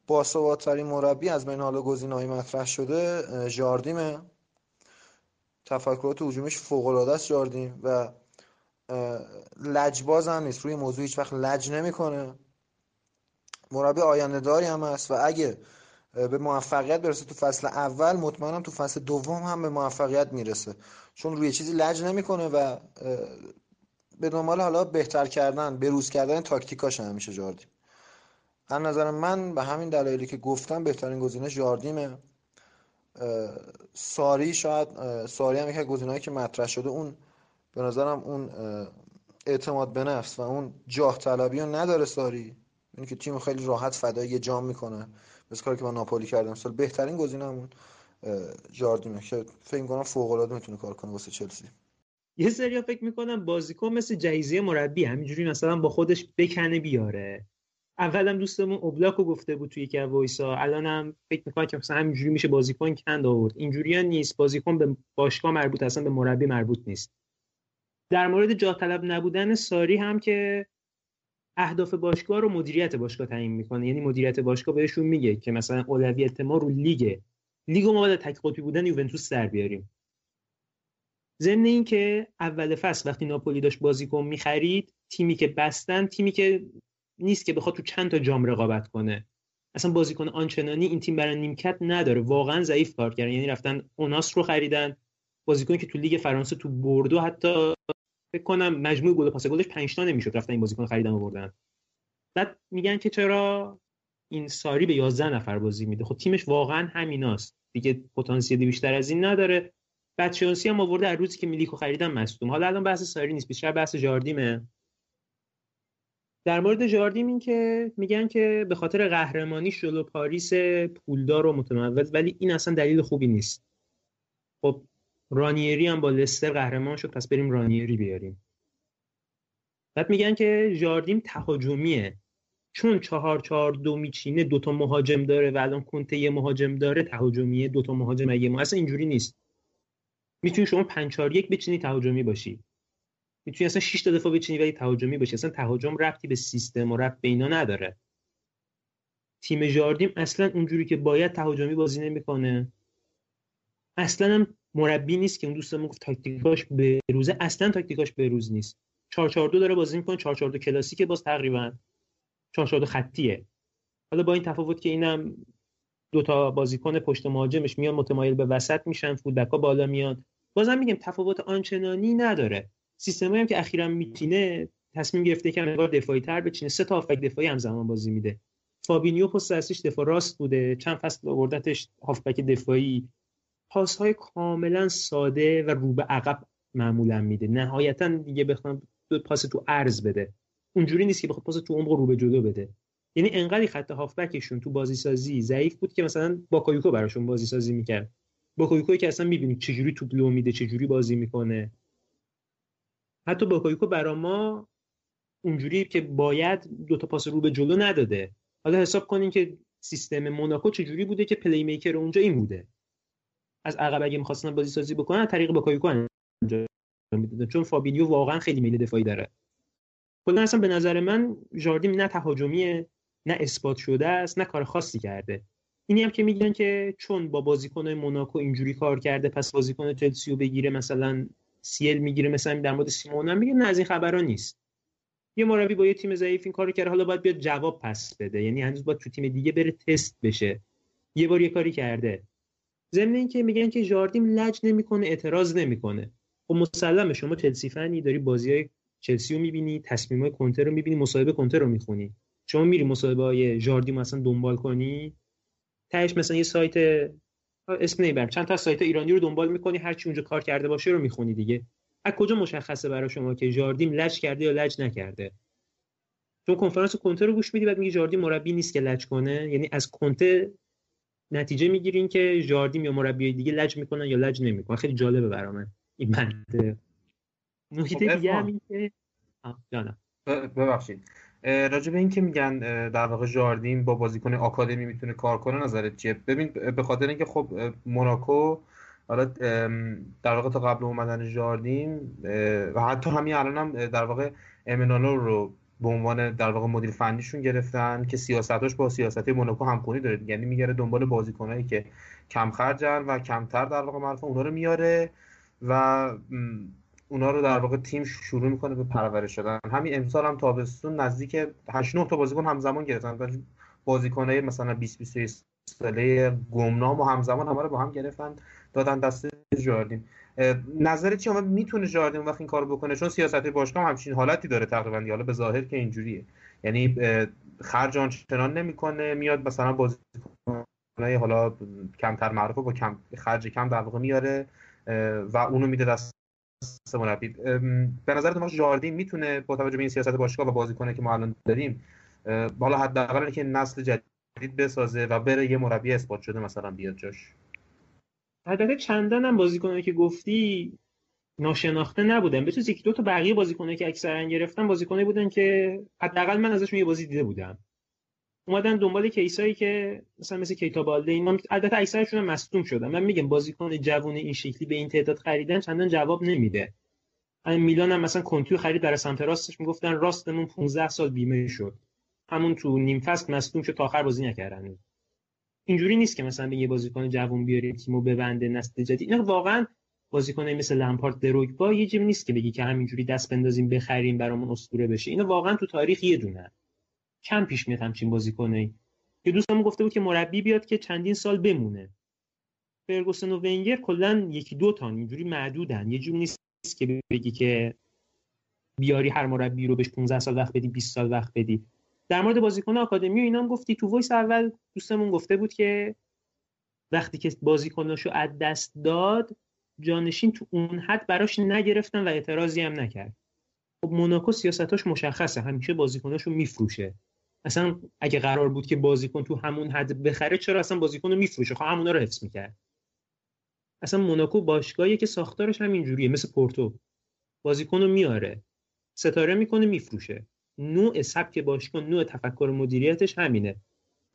S9: باثباتترین مربی از بین حالا گزینه‌های مطرح شده جاردیمه. تفکرات هجومیش فوق العاده است جاردیم و لجباز هم نیست. روی موضوع هیچ وقت لج نمی‌کنه. مربی آینده داری هم است و اگه به موفقیت برسه تو فصل اول مطمئنم تو فصل دوم هم به موفقیت می‌رسه. چون روی چیزی لج نمی‌کنه و به دنبال حالا بهتر کردن بروز کردن تاکتیکاش همیشه جاردیم. از نظر من به همین دلایلی که گفتم بهترین گزینه جاردیمه ساری شاید ساری هم یکی گزینه‌ای که مطرح شده اون به نظرم اون اعتماد به نفس و اون جاه طلبی رو نداره ساری. اینه که تیم خیلی راحت فدای یه جام می‌کنه. مثل کاری که با ناپولی کردم. سال بهترین گزینه‌مون جاردیمه که فکر کنم فوق العاده می‌تونه کار کنه واسه چلسی.
S4: یه سری فکر می‌کنم بازیکن مثل جهیزیه مربی همینجوری مثلا با خودش بکنه بیاره. اولم دوستمون اوبلاکو گفته بود توی یکی وایسا الانم فکر می‌کنم که مثلا همینجوری میشه بازیکن کند آورد. اینجوری نیست. بازیکن به باشگاه مربوط اصلا به مربی مربوط نیست. در مورد جا طلب نبودن ساری هم که اهداف باشگاه رو مدیریت باشگاه تعیین می‌کنه. یعنی مدیریت باشگاه بهشون میگه که مثلا اولویت ما رو لیگ. لیگ ما باید تک قطبی بودن یوونتوس در بیاریم. ضمن اینکه اول فصل وقتی ناپولی داشت بازیکن می‌خرید تیمی که بستن تیمی که نیست که بخواد تو چند تا جام رقابت کنه. اصلا بازیکن آنچنانی این تیم برای نیمکت نداره. واقعا ضعیف کار کردن. یعنی رفتن اوناس رو خریدن. بازیکن که تو لیگ فرانسه تو بردو حتی فکر کنم مجموع گل پاس گلش 5 تا نمی‌شد رفتن این بازیکن خریدن آوردن بعد میگن که چرا این ساری به 11 نفر بازی میده. خب تیمش واقعا همیناست. دیگه پتانسیلی بیشتر از این نداره. بچانسی هم آورده از روزی که میلیکو خریدن مصدوم. حالا الان بحث ساری نیست. بیشتر بحث جاردیمه. در مورد جاردیم این که میگن که به خاطر قهرمانی جلو پاریس پولدار و متمول ولی این اصلا دلیل خوبی نیست. خب رانیری هم با لستر قهرمان شد پس بریم رانیری بیاریم. بعد میگن که جاردیم تهاجمیه. چون چهار چهار دو میچینه دوتا مهاجم داره و الان کنته یه مهاجم داره تهاجمیه دوتا مهاجم یه ما اصلا اینجوری نیست. می‌تونی شما 5 4 1 بچینی تهاجمی باشی. می‌تونی اصلا 6 تا دفاع بچینی ولی تهاجمی باشی. اصلا تهاجم ربطی به سیستم و ربط به اینا نداره. تیم جاردیم اصلا اونجوری که باید تهاجمی بازی نمی‌کنه. اصلا هم مربی نیست که اون دوستمون گفت تاکتیکاش به روزه. اصلا تاکتیکاش به روز نیست. 4 4 2 داره بازی می‌کنه 4 4 2 کلاسیکه باز تقریبا. 4 4 2 خطیه. حالا با این تفاوت که اینم دو تا بازیکن پشت مهاجمش میان متمایل به وسط میشن فودبک ها بالا میاد بازم میگم تفاوت آنچنانی نداره. سیستمی هم که اخیرا میتینه تصمیم گرفته که انگار دفاعی تر بچینه. سه تا هافبک دفاعی همزمان بازی میده. فابینیو پست اصلیش دفاع راست بوده. چند فصل آوردتش هافبک دفاعی. پاس های کاملا ساده و رو به عقب معمولا میده. نهایتا دیگه بخوام پاس تو عرض بده. اونجوری نیست که بخواد پاس تو عمق رو به جلو بده. یعنی انقدر خط هافبکشون تو بازی سازی ضعیف بود که مثلا باکایوکو براشون بازی سازی می‌کرد. باکایوکو که اصلا می‌بینید چجوری توپ لو میده چجوری بازی می‌کنه. حتی باکایوکو برا ما اونجوری که باید دو تا پاس رو به جلو نداده. حالا حساب کنین که سیستم موناکو چجوری بوده که playmaker اونجا این بوده. از عقب اگه می‌خواستن بازی سازی بکنن طریق باکایوکو انجام می‌دادن. چون فابینیو واقعا خیلی میل دفاعی داره. کلا اصلا به نظر من جاردیم نه تهاجمیه نه اثبات شده است نه کار خاصی کرده. اینی هم که میگن که چون با بازیکن موناکو اینجوری کار کرده پس بازیکن چلسی بگیره مثلا سیل می‌گیره مثلا در مورد سیمون هم میگه نه از این خبرها نیست. یه مربی با یه تیم ضعیف این کارو کرده حالا باید بیاد جواب پس بده. یعنی هنوز باید تو تیم دیگه بره تست بشه. یه بار یه کاری کرده. ضمن اینکه میگن که جاردیم لج نمی‌کنه اعتراض نمی‌کنه. خب مسلمه شما چلسی فنی داری بازی های چلسی رو می‌بینی تصمیم های کنتر رو می‌بینی مصاحبه کنتر رو می‌خونی. شما میری مصاحبه های جاردیم اصلا دنبال کنی؟ تهش مثلا یه سایت اسم نمی‌برم. چند تا سایت ایرانی رو دنبال می‌کنی هر چی اونجا کار کرده باشه رو می‌خونی دیگه. از کجا مشخصه برای شما که جاردیم لج کرده یا لج نکرده؟ چون کنفرانس کنته رو گوش میدی بعد میگی جاردیم مربی نیست که لج کنه. یعنی از کنته نتیجه می‌گیرین که جاردیم یا مربی دیگه لج می‌کنن یا لج نمی‌کنن. خیلی جالبه برای من. این منطق نکته دیگه همین که
S2: ببخشید. راجع به این که میگن در واقع جاردین با بازیکن آکادمی می‌تونه کار کنه نظرت چیه؟ ببین به خاطر اینکه خب موناکو حالا در واقع تا قبل اومدن جاردین و حتی همین الان هم در واقع امنالو رو به عنوان در واقع مدیر فنیشون گرفتن که سیاستاش با سیاست موناکو همخونی داره. یعنی میگره دنبال بازیکنایی که کم خرجن و کمتر در واقع معرفه اونا رو میاره و اونا رو در واقع تیم شروع می‌کنه به پرورش شدن همین امسال هم تابستون نزدیک 8 9 تا بازیکن همزمان گرفتن. بازیکنای مثلا 20 21 ساله گمنام و همزمان همه رو با هم گرفتن دادن دست جاردین نظر چی؟ می‌تونه جاردین وقتی این کارو بکنه؟ چون سیاست باشگاه هم همچین حالتی داره تقریبا حالا به ظاهر که اینجوریه. یعنی خرج آنچنان نمی‌کنه. میاد مثلا بازیکنای حالا کمتر معروفه با کم خرج کم در واقع میاره و اونو میده دست مربی. به نظر تو جاردین می‌تونه با توجه به این سیاست باشگاه و بازیکنه که ما الان داریم حالا حداقل که نسل جدید بسازه و بره یه مربی اثبات شده مثلا بیاد جاش؟
S4: البته چندان هم بازیکنایی که گفتی ناشناخته نبودن. به یکی دو تا بقیه بازیکنایی که اکثرا گرفتن بازیکنایی بودن که حداقل من ازشون یه بازی دیده بودم. اومدن دنبال کیسایی که مثلا مثل کیتا بالده اینا البته اکثرشون هم مصدوم شدن. من میگم بازیکن جوون این شکلی به این تعداد خریدن چندان جواب نمیده. همین میلان هم مثلا کنتو خرید برای سمت راستش می‌گفتن راستمون 15 سال بیمه شد. همون تو نیم فصل مصدوم شد تا آخر بازی نکردن. اینجوری نیست که مثلا به یه بازیکن جوون بیاری تیمو ببنده نسل جدید. اینا واقعا بازیکنای مثل لمپارد دروگبا یه جیم نیست که بگی که همینجوری دست بندازیم بخریم برامون اسطوره بشه. اینا واقعا تو تاریخ یه دونه. کم پیش میاد همچین بازیکنایی یه دوستمون گفته بود که مربی بیاد که چندین سال بمونه. فرگوسن و ونگر کلا یکی دو تا اینجوری معدودن. یه جور نیست که بگی که بیاری هر مربی رو بهش 15 سال وقت بدی 20 سال وقت بدی. در مورد بازیکن آکادمی و اینا هم گفتی تو وایس اول دوستمون گفته بود که وقتی که بازیکناشو از دست داد جانشین تو اون حد براش نگرفتن و اعتراضی هم نکرد. خب موناکو سیاستاش مشخصه. همیشه بازیکناشو میفروشه. اصلا اگه قرار بود که بازیکن تو همون حد بخره چرا اصلا بازیکن رو میفروشه؟ خب همونا رو حفظ می‌کرد. اصلا موناکو باشگاهیه که ساختارش همین جوریه مثل پورتو. بازیکن رو میاره ستاره می‌کنه میفروشه. نوع سبک باشگاه نوع تفکر مدیریتش همینه.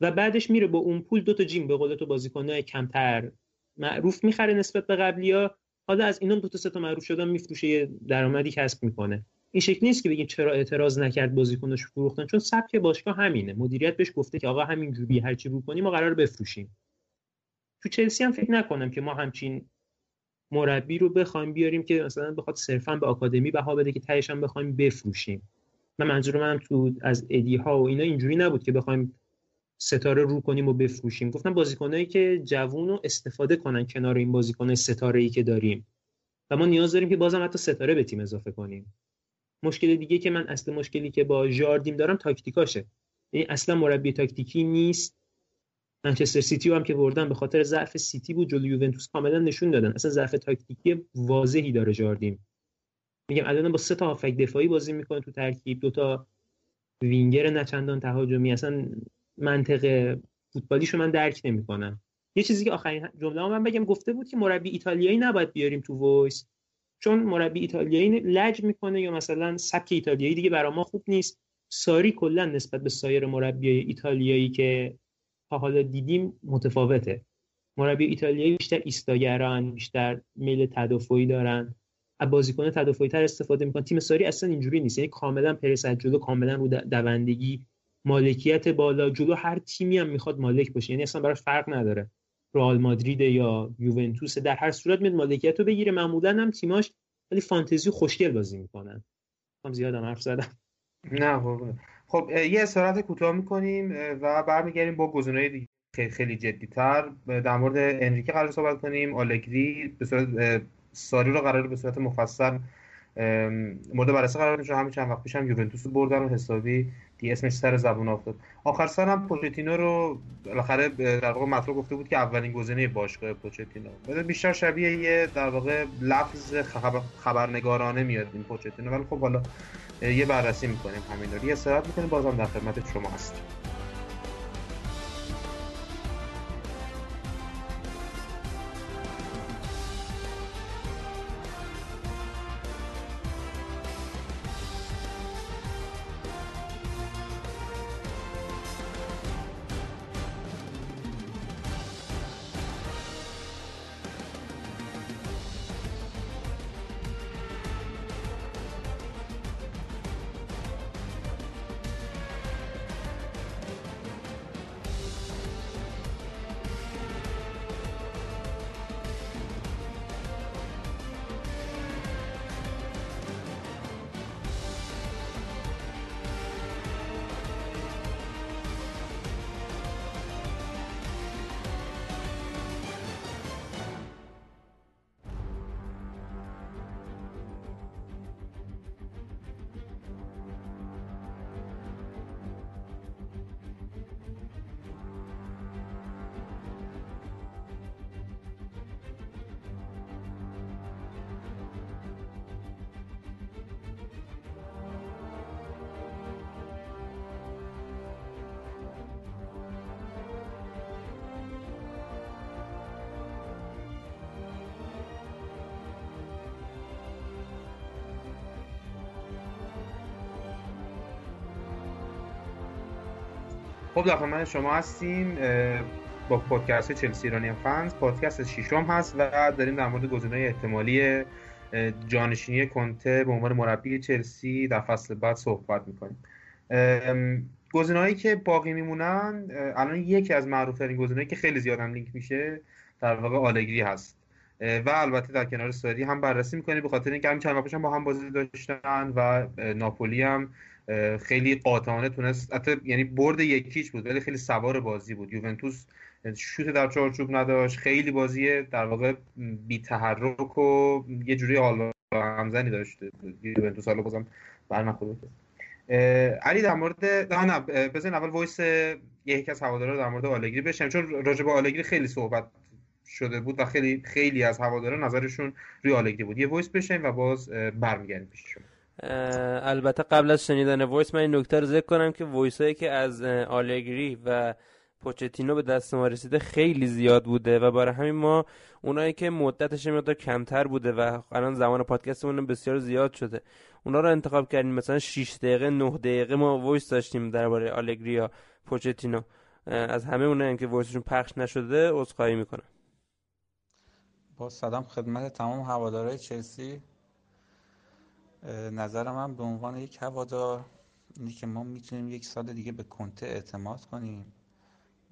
S4: و بعدش میره با اون پول دو تا جیم به قول تو بازیکنای کمتر معروف می‌خره نسبت به قبلیا حالا از اینا دو تا سه تا معروف شدن میفروشه یه درآمدی کسب می‌کنه. این شکلی نیست که بگیم چرا اعتراض نکرد بازیکنش فروختن چون سبک باشگاه همینه. مدیریت بهش گفته که آقا همین جوری هر چی رو ما قرار بفروشیم. تو چلسی هم فکر نکنم که ما همچین مربی رو بخوایم بیاریم که مثلا بخواد صرفا به آکادمی بها بده که تهش هم بخوایم بفروشیم. من منظور منم تو از ادی ها و اینا اینجوری نبود که بخوایم ستاره رو کنیم و بفروشیم. گفتم بازیکنایی که جوون رو استفاده کنن کنار این بازیکن ستاره ای که داریم. و ما نیاز داریم که بازم حتی ستاره به تیم اضافه کنیم. مشکل دیگه که من اصل مشکلی که با جاردیم دارم تاکتیکاشه. یعنی اصلا مربی تاکتیکی نیست. منچستر سیتی هم که بردن به خاطر ضعف سیتی بود جلوی یوونتوس کاملا نشون دادن. اصلا ضعف تاکتیکی واضحی داره جاردیم میگم الان با سه تا هافبک دفاعی بازی می‌کنه تو ترکیب دو تا وینگر نچندان تهاجمی. اصلا منطق فوتبالیشو من درک نمی‌کنم. یه چیزی که آخرین جمله من بگم گفته بود که مربی ایتالیایی نباید بیاریم تو voice. چون مربی ایتالیایی لج می‌کنه یا مثلا سبک ایتالیایی دیگه برا ما خوب نیست. ساری کلا نسبت به سایر مربی ایتالیایی که تا حالا دیدیم متفاوته. مربی ایتالیایی بیشتر ایستاگران بیشتر میل تدافعی دارن. از بازیکن تدافعی تر استفاده می‌کنن. تیم ساری اصلا اینجوری نیست. یعنی کاملا پرس جلو کاملا رو دوندگی مالکیت بالا جلو هر تیمی هم می‌خواد مالک باشه. یعنی اصلا برای فرق نداره. رئال مادرید یا یوونتوس در هر صورت میاد مالکیت رو بگیره. معمولا هم تیماش ولی فانتزی خوشگل بازی می‌کنن. هم زیادم حرف زدم.
S2: نه خب یه اسارت کوتاه می‌کنیم و برمیگردیم با گزینه‌های دیگه خیلی جدیتر. در مورد انریکه قرار صحبت کنیم. آلگری به صورت ساری رو قرار به صورت مفصل مورد بررسی قرار بدیم. همین چند وقت پیش هم یوونتوس بردن و حسابی دیگه اسمش سر زبون افتاد. آخر سر هم پوچتینو رو بالاخره در واقع مطلب گفته بود که اولین گزینه باشگاه پوچتینو. بیشتر شبیه یه در واقع لفظ خبرنگارانه میاد این پوچتینو. ولی خب حالا یه بررسی می‌کنیم همین رو. یه استراحت می‌کنیم بازم در خدمت شما هستیم. خب در خدمت شما هستیم با پادکست چلسی ایرانی فنز. پادکست ششم هست و داریم در مورد گزینه‌های احتمالی جانشینی کنته به عنوان مربی چلسی در فصل بعد صحبت می‌کنیم. گزینه‌هایی که باقی میمونن الان یکی از معروف ترین گزینه‌ای که خیلی زیاد هم لینک میشه در واقع آلگری هست. و البته در کنار ساری هم بررسی می‌کنیم به خاطر اینکه همین چند با هم بازی داشتن و ناپولی هم خیلی قاطعانه تونست حتی یعنی برد یکیش بود ولی خیلی سوار بازی بود. یوونتوس شوت در چارچوب نداشت. خیلی بازی در واقع بی تحرک و یه جوری حال همزنی داشت یوونتوس حالا بازم برنخورد علی در مورد نه بذار اول voice یکی از هوادارا در مورد آلگری بشم چون راجع به آلگری خیلی صحبت شده بود و خیلی خیلی از هوادارا نظرشون روی آلگری بود. یه voice بشنویم و باز برمیگردیم پیش شما.
S3: البته قبل از شنیدن voice من این نکته رو ذکر کنم که voice هایی که از آلگری و پوچتینو به دست ما رسیده خیلی زیاد بوده و برای همین ما اونایی که مدتش مقدار کمتر بوده و الان زمان پادکستمون بسیار زیاد شده. اونا رو انتخاب کردیم مثلا 6 دقیقه 9 دقیقه ما voice داشتیم درباره آلگری یا پوچتینو. از همه اونایی که voice شون پخش نشده عذرخواهی می‌کنم.
S10: با سلام خدمت تمام هوادارهای چلسی. نظر من به عنوان یک هوادار اینه که ما می‌تونیم یک سال دیگه به کنته اعتماد کنیم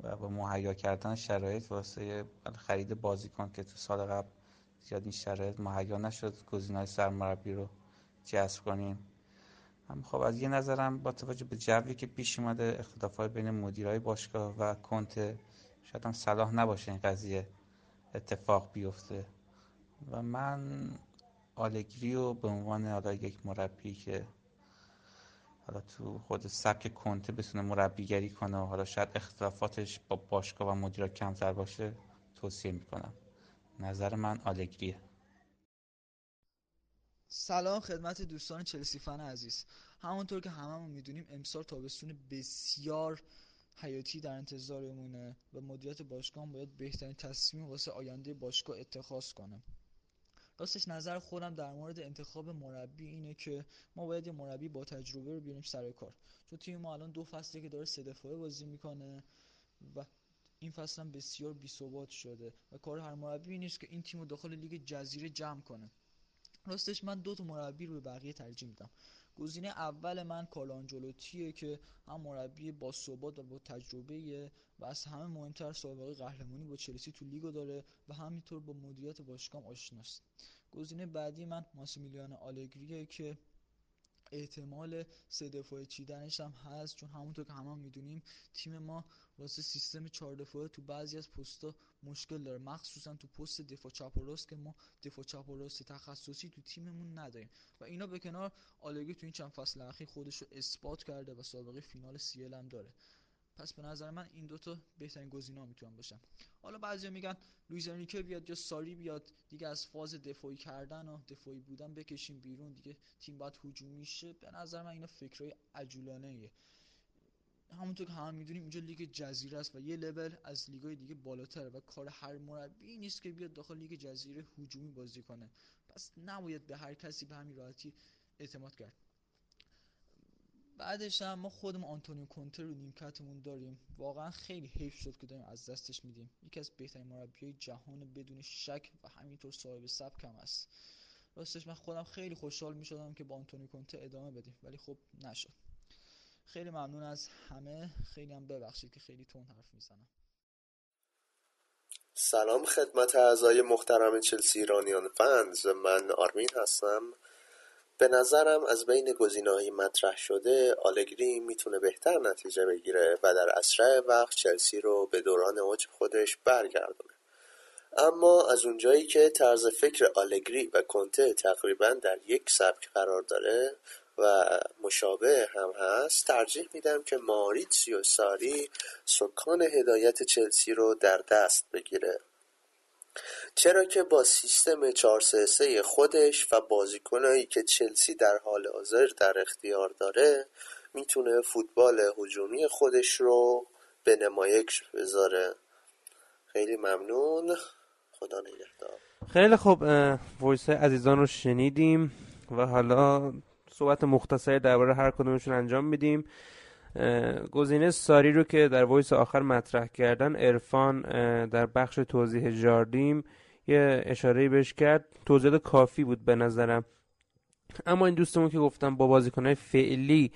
S10: و با مهیا کردن شرایط واسه خرید بازیکن که تو سال قبل زیاد این شرایط مهیا نشد گزینه‌های سرمربی رو جذب کنیم. هم خب از یه نظرم با توجه به جوی که پیش اومده اختلافات بین مدیرای باشگاه و کنته شاید هم صلاح نباشه این قضیه اتفاق بیفته. و من آلگری رو به عنوان حالا یک مربی که حالا تو خود سبک کنته بتونه مربیگری کنه و حالا شاید اختلافاتش با باشگاه و مدیرا کمتر باشه توصیه می‌کنم. نظر من آلگریه.
S11: سلام خدمت دوستان چلسی فن عزیز. همونطور که هممون می‌دونیم امسال تابستون بسیار حیاتی در انتظارمونه و مدیریت باشگاه باید بهترین تصمیم واسه آینده باشگاه اتخاذ کنه. راستش نظر خودم در مورد انتخاب مربی اینه که ما باید یه مربی با تجربه رو بیاریم سر کار. چون تیم ما الان دو فصله که داره سه دفعه بازی می‌کنه و این فصل هم بسیار بی‌ثبات شده و کار هر مربی نیست که این تیم رو داخل لیگ جزیره جمع کنه. راستش من دو تا مربی رو به بقیه ترجیح میدم. گزینه اول من کالانجلوتیه که هم مربی با ثبات و با تجربه و از همه مهمتر سابقه قهرمانی با چلسی تو لیگو داره و همینطور با مدیریت باشگاه آشناست. گزینه بعدی من ماسیمیلیان آلگریه که احتمال سه دفاعه چیدنش هم هست چون همونطور که همه هم می‌دونیم تیم ما واسه سیستم چهار دفاعه تو بعضی از پستا مشکل داره. مخصوصا تو پست دفاع چپ و راست که ما دفاع چپ و راست تخصصی تو تیممون نداریم. و اینا به کنار آلگری تو این چند فصل اخیر خودش رو اثبات کرده و سابقه فینال CL هم داره. پس به نظر من این دوتا بهترین گزینه‌ها می‌تونن باشن. حالا بعضی میگن لوئیس انریکه بیاد یا ساری بیاد دیگه از فاز دفاعی کردن و دفاعی بودن بکشیم بیرون دیگه تیم باید هجومی شه به نظر من اینا فکرای عجولانه ایه. همونطور که هم می‌دونیم اینجا لیگ جزیره است و یه لول از لیگای دیگه بالاتره و کار هر مربی نیست که بیاد داخل لیگ جزیره هجومی بازی کنه. پس نباید به هر کسی به همین راحتی اعتماد کرد. بعدش هم ما خودمون آنتونیو کونتر رو نیمکتمون داریم. واقعا خیلی حیف شد که داریم از دستش میدیم. یکی از بهترین مربیای جهان بدون شک و همینطور صاحب سبک هم است راستش من خودم خیلی خوشحال می‌شدم که با آنتونیو کونتر ادامه بدیم ولی خب نشد. خیلی ممنون از همه. خیلی هم ببخشید که خیلی تون حرف می‌زنم.
S12: سلام خدمت اعضای محترم چلسی ایرانیان فنز. من آرمین هستم. به نظرم از بین گزینه‌های مطرح شده آلگری می‌تونه بهتر نتیجه بگیره و در اسرع وقت چلسی رو به دوران اوج خودش برگردونه. اما از اونجایی که طرز فکر آلگری و کنته تقریبا در یک سبک قرار داره و مشابه هم هست ترجیح میدم که ماریتسیو ساری سکان هدایت چلسی رو در دست بگیره. چرا که با سیستم 433 خودش و بازیکنایی که چلسی در حال حاضر در اختیار داره می‌تونه فوتبال هجومی خودش رو به نمایش بذاره. خیلی ممنون. خدا نگهدار.
S3: خیلی خوب وایس عزیزان رو شنیدیم و حالا صحبت مختصری درباره هر کدومشون انجام میدیم. گزینه ساری رو که در voice آخر مطرح کردن عرفان در بخش توضیح جاردیم یه اشاره بهش کرد. توضیحات کافی بود به نظرم. اما این دوستمون که گفتم با بازیکنهای فعلی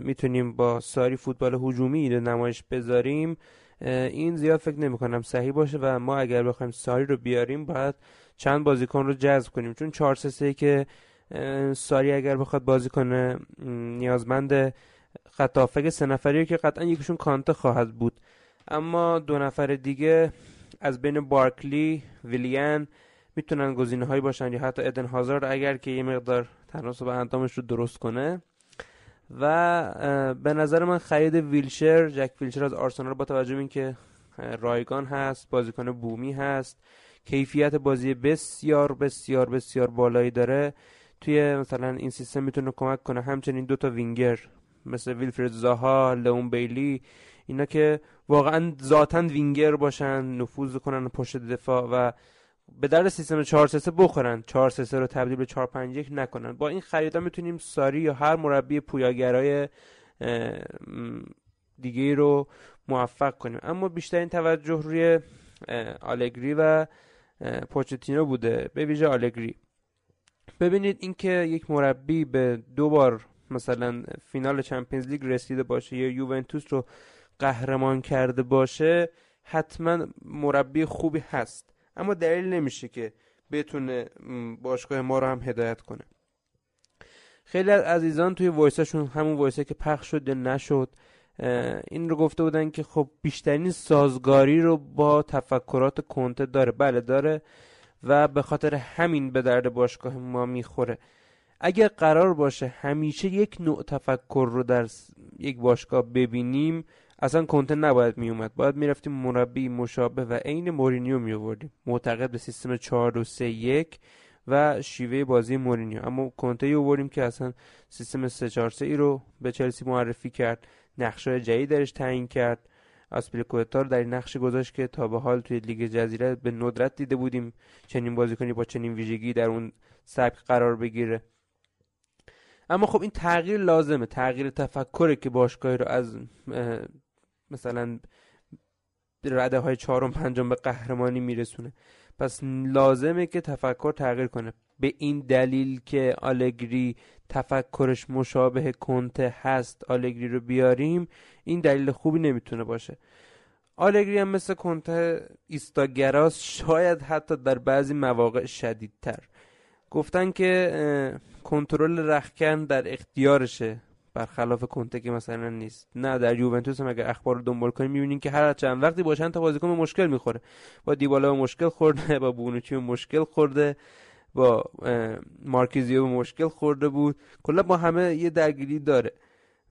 S3: می‌تونیم با ساری فوتبال هجومی رو نمایش بذاریم. این زیاد فکر نمی کنم صحیح باشه و ما اگر بخوایم ساری رو بیاریم باید چند بازیکن رو جذب کنیم. چون 4 3 که ساری اگر بخواد بازی کنه نیازمند خط سه نفری که قطعا یکیشون کانته خواهد بود. اما دو نفر دیگه از بین بارکلی ویلیان می‌تونن گزینه هایی باشن یا حتی ادن هازارد اگر که یه مقدار تناسب اندامش رو درست کنه. و به نظر من خرید ویلشر جک ویلشر از آرسنال با توجه به اینکه رایگان هست بازیکن بومی هست کیفیت بازی بسیار بسیار بسیار بالایی داره. توی مثلا این سیستم می‌تونه کمک کنه. همچنین دو تا وینگر مثل ویلفرد زاها لئون بیلی اینا که واقعا ذاتا وینگر باشن نفوذ کنن پشت دفاع و به درد سیستم 4 3 بخورن. 4 3 رو تبدیل به 4 5 1 نکنن. با این خریدا می‌تونیم ساری یا هر مربی پویاگرای دیگه رو موفق کنیم. اما بیشترین توجه روی آلگری و پوچتینو بوده. به ویژه آلگری. ببینید اینکه یک مربی به دو بار مثلا فینال چمپیونز لیگ رسیده باشه یا یوونتوس رو قهرمان کرده باشه حتما مربی خوبی هست. اما دلیل نمیشه که بتونه باشگاه ما رو هم هدایت کنه. خیلی از عزیزان توی وایساشون همون وایسه که پخش شد یا نشد این رو گفته بودن که خب بیشترین سازگاری رو با تفکرات کنته داره. بله داره و به خاطر همین به درد باشگاه ما می‌خوره. اگر قرار باشه همیشه یک نوع تفکر رو در یک باشگاه ببینیم اصلا کنته نباید میومد باید می‌رفتیم مربی مشابه و عین مورینیو میوردیم معتقد به سیستم 4 2 3 1 و شیوه بازی مورینیو. اما کنته ای آوردیم که اصلا سیستم 3 4 3 ای رو به چلسی معرفی کرد. نقشه جدید درش تعیین کرد. آسپلیکوتا رو در این نقش گذاشت که تا به حال توی لیگ جزیره به ندرت دیده بودیم. چنین بازیکنی با چنین ویژگی در اون سبک قرار بگیره. اما خب این تغییر لازمه. تغییر تفکره که باشگاهی رو از مثلا رده های چهارم پنجم به قهرمانی میرسونه. پس لازمه که تفکر تغییر کنه. به این دلیل که آلگری تفکرش مشابه کنته هست آلگری رو بیاریم این دلیل خوبی نمی‌تونه باشه. آلگری هم مثل کنته ایستاگراس شاید حتی در بعضی مواقع شدیدتر. گفتن که کنترل رخکن در اختیارشه برخلاف کنته که مثلا نیست. نه در یوونتوس هم اگر اخبار رو دنبال کنیم می‌بینیم که هر چند وقتی با چند تا بازیکن مشکل می‌خوره. با دیبالا مشکل خورده با بونوچی مشکل خورده با مارکیزیو مشکل خورده بود. کلا با همه یه درگیری داره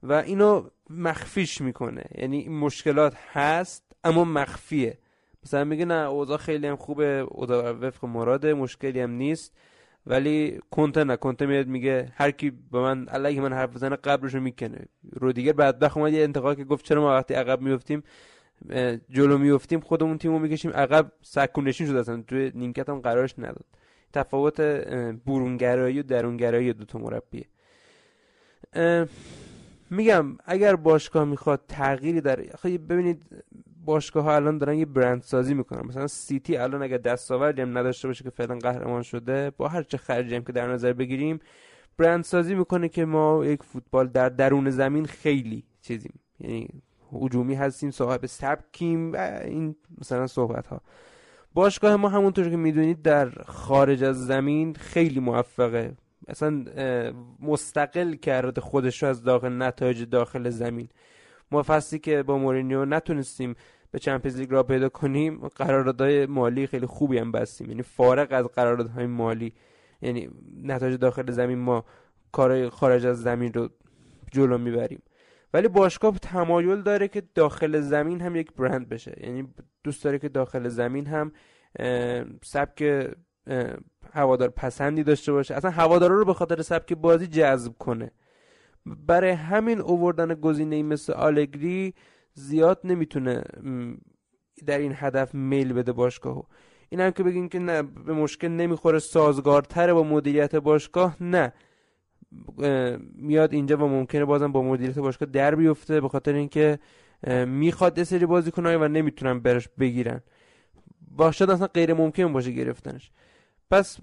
S3: و اینو مخفیش می‌کنه. یعنی مشکلات هست اما مخفیه. مثلا میگه نه اوضاع خیلی هم خوبه اوضاع وفق مراده مشکلی هم نیست. ولی کنته نه کنته میاد میگه هر کی به من علیه من حرف بزنه قبرشو می‌کنه. رو دیگه بعد اومد یه انتقاد که گفت چرا ما وقتی عقب میفتیم جلو میفتیم خودمون تیمو می‌کشیم عقب سکونشین شده اصلا. توی نیمکت هم قرارش نداد. تفاوت برونگرایی و درونگرایی دو تا مربیه. میگم اگر باشگاه می‌خواد تغییری در خیلی ببینید باشگاه ها الان دارن یه برند سازی می‌کنن. مثلا سیتی الان اگر دستاوردی هم نداشته باشه که فعلا قهرمان شده با هر چه خرجی هم که در نظر بگیریم برند سازی می‌کنه که ما یک فوتبال در درون زمین خیلی چیزیم یعنی هجومی هستیم صاحب سبکیم و این مثلا صحبت ها باشگاه ما همونطور که می‌دونید در خارج از زمین خیلی موفقه. اصلا مستقل کرده خودش رو از داخل نتایج داخل زمین. ما فصلی که با مورینیو نتونستیم به چمپیونز لیگ را پیدا کنیم قراردادهای مالی خیلی خوبی هم بستیم. یعنی فارغ از قراردادهای مالی. یعنی نتایج داخل زمین ما کارهای خارج از زمین رو جلو می‌بریم. ولی باشگاه تمایل داره که داخل زمین هم یک برند بشه. یعنی دوست داره که داخل زمین هم سبک هوادار پسندی داشته باشه. اصلا هوادارا رو به خاطر سبک بازی جذب کنه. برای همین اووردن گزینه مثل آلگری زیاد نمی‌تونه در این هدف میل بده باشگاهو. این هم که بگین که نه به مشکل نمی‌خوره سازگارتره با مدیریت باشگاه نه. میاد اینجا و ممکنه بازم با مدیریت باشگاه در بیفته به خاطر اینکه می‌خواد یه سری بازیکنای و نمی‌تونن برش بگیرن. باشد اصلا غیر ممکن باشه گرفتنش. پس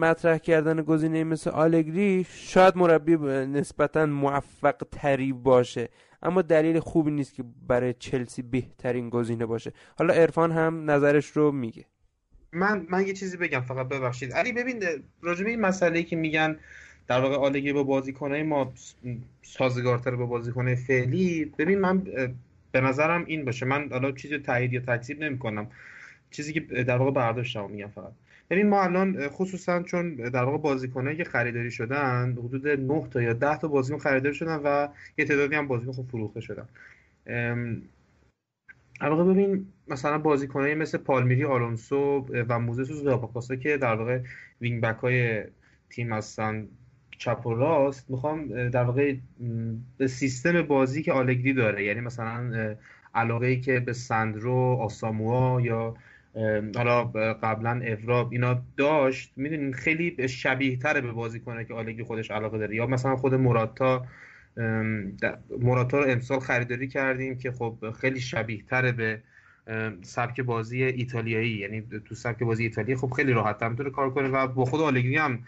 S3: مطرح کردن گزینه مثل آلگری شاید مربی نسبتا موفق تری باشه. اما دلیل خوبی نیست که برای چلسی بهترین گزینه باشه. حالا ارفان هم نظرش رو میگه.
S2: من من یه چیزی بگم فقط ببخشید. علی ببین راجع این مسئله که میگن در واقع آلگری با بازیکنای ما سازگارتر با بازیکنای فعلی ببین من به نظرم این باشه. من حالا چیزی تایید یا تکذیب نمی‌کنم. چیزی که در واقع برداشتم میگم فقط. ببین ما الان خصوصا چون در واقع بازیکنایی که خریداری شدن حدود 9 تا یا 10 تا بازیکن خریداری شدن و یه تعدادی هم بازیکن خوب فروخته شدن. واقع ببین مثلا بازیکنایی مثل پالمیری آلونسو و موزس و که در واقع وینگ بک های تیم هستن چپ و راست می‌خوام در واقع به سیستم بازی که آلگری داره یعنی مثلا علاقه ای که به سندرو آساموا یا حالا قبلا افراب اینا داشت می‌دونین خیلی شبیه تره به بازی کنه که آلگری خودش علاقه داره یا مثلا خود مراتا مراتا رو امسال خریداری کردیم که خب خیلی شبیه تره به سبک بازی ایتالیایی یعنی تو سبک بازی ایتالیایی خب خیلی راحت هم کار کنه و با خود آلگری هم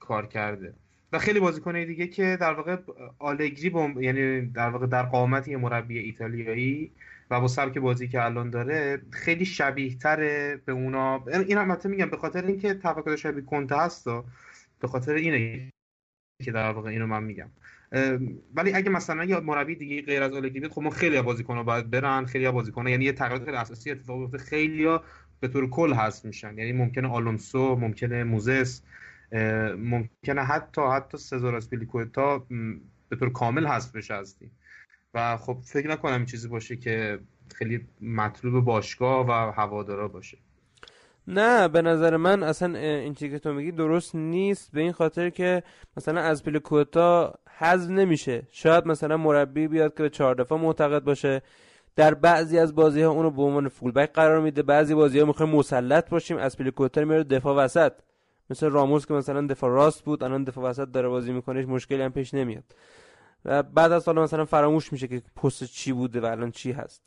S2: کار کرده و خیلی بازیکن دیگه که در واقع آلگری. یعنی در واقع در قامت یه مربی ایتالیایی و با سبک بازی که الان داره خیلی شبیه تره به اونا. این هم میگم به خاطر اینکه تفکر شبیه کنته هست به خاطر اینه که در واقع اینو من میگم. ولی اگه مثلا یه مربی دیگه غیر از آلگری بیاد خب ما خیلی بازیکن‌ها باید برن خیلی بازیکن‌ها یعنی یه تغییرات خیلی اساسی اتفاق میفته. خیلی به طور کل هست میشن. یعنی ممکنه آلونسو ممکنه موزس ممکنه حتی حتی سزار اسپیلیکوتا به طور کامل هست بشه از و خب فکر نکنم این چیزی باشه که خیلی مطلوب باشگاه و هوادارا باشه.
S3: نه به نظر من اصلا این چیزی که تو میگی درست نیست به این خاطر که مثلا از کوتا حذف نمیشه. شاید مثلا مربی بیاد که به چهار دفعه معتقد باشه. در بعضی از بازی ها اونو به عنوان فولبک قرار میده. بعضی بازی ها می‌خوایم مسلط باشیم از کوتا میاره دفاع وسط. مثل راموس که مثلا دفاع راست بود الان دفاع وسط داره بازی می‌کنه مشکلی هم پیش نمیاد. و بعد از سال مثلا فراموش میشه که پست چی بوده و الان چی هست.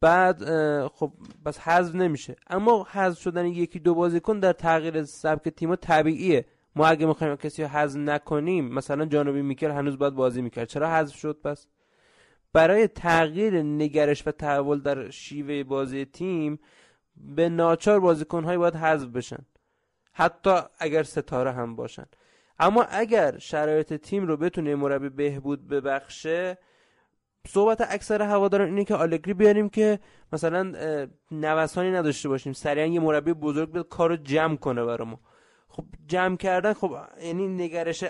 S3: بعد خب بس حذف نمیشه. اما حذف شدن یکی دو بازیکن در تغییر سبک تیم طبیعیه. ما اگه می‌خوایم کسی رو حذف نکنیم مثلا جانبی میکر هنوز باید بازی می‌کرد. چرا حذف شد پس؟ برای تغییر نگرش و تحول در شیوه بازی تیم به ناچار بازیکنهایی باید حذف بشن. حتی اگر ستاره هم باشن. اما اگر شرایط تیم رو بتونه مربی بهبود ببخشه صحبت اکثر هواداران اینه که آلگری بیاریم که مثلا نوسانی نداشته باشیم. سریعا یه مربی بزرگ بیاد کارو جمع کنه برامو خب جمع کردن خب یعنی نگرش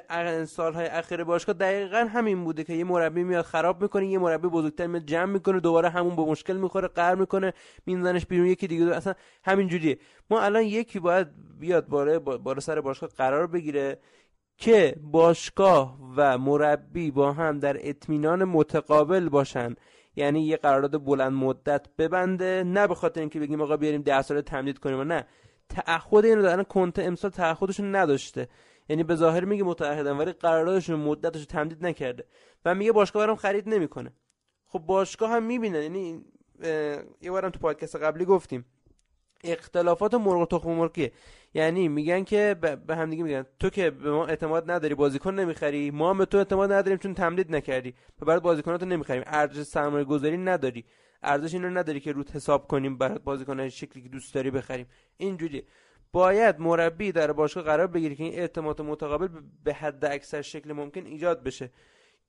S3: سالهای اخیر باشگاه دقیقا همین بوده که یه مربی میاد خراب می‌کنه یه مربی بزرگتر میاد جمع می‌کنه دوباره همون به مشکل می‌خوره قهر می‌کنه میندازنش بیرون یکی دیگه اصلا همین جوریه ما الان یکی باید بیاد باره باره سر باشگاه قرار بگیره. که باشگاه و مربی با هم در اطمینان متقابل باشن. یعنی یه قرارداد بلند مدت ببنده نه به خاطر اینکه بگیم آقا بیاریم ده سال تمدید کنیم و نه. تعهد اینو دارن کنته امسال تعهدشون نداشته. یعنی به ظاهر میگه متعهدن ولی قراردادشون مدتش تمدید نکرده. و میگه باشگاه برام خرید نمی‌کنه. خب باشگاه هم می‌بینه یعنی یه بارم تو پادکست قبلی گفتیم. اختلافات مرغ تخم مرغیه یعنی میگن که به هم دیگه میگن تو که به ما اعتماد نداری بازیکن نمی‌خری ما هم به تو اعتماد نداریم چون تمدید نکردی. و برای بازیکناتو نمی‌خریم. ارزش سرمایه گذاری نداری. ارزش اینو نداری که روت حساب کنیم برای بازیکن شکلی که دوست داری بخریم. اینجوری باید مربی در باشگاه قرار بگیره که این اعتماد متقابل به حد اکثر شکل ممکن ایجاد بشه.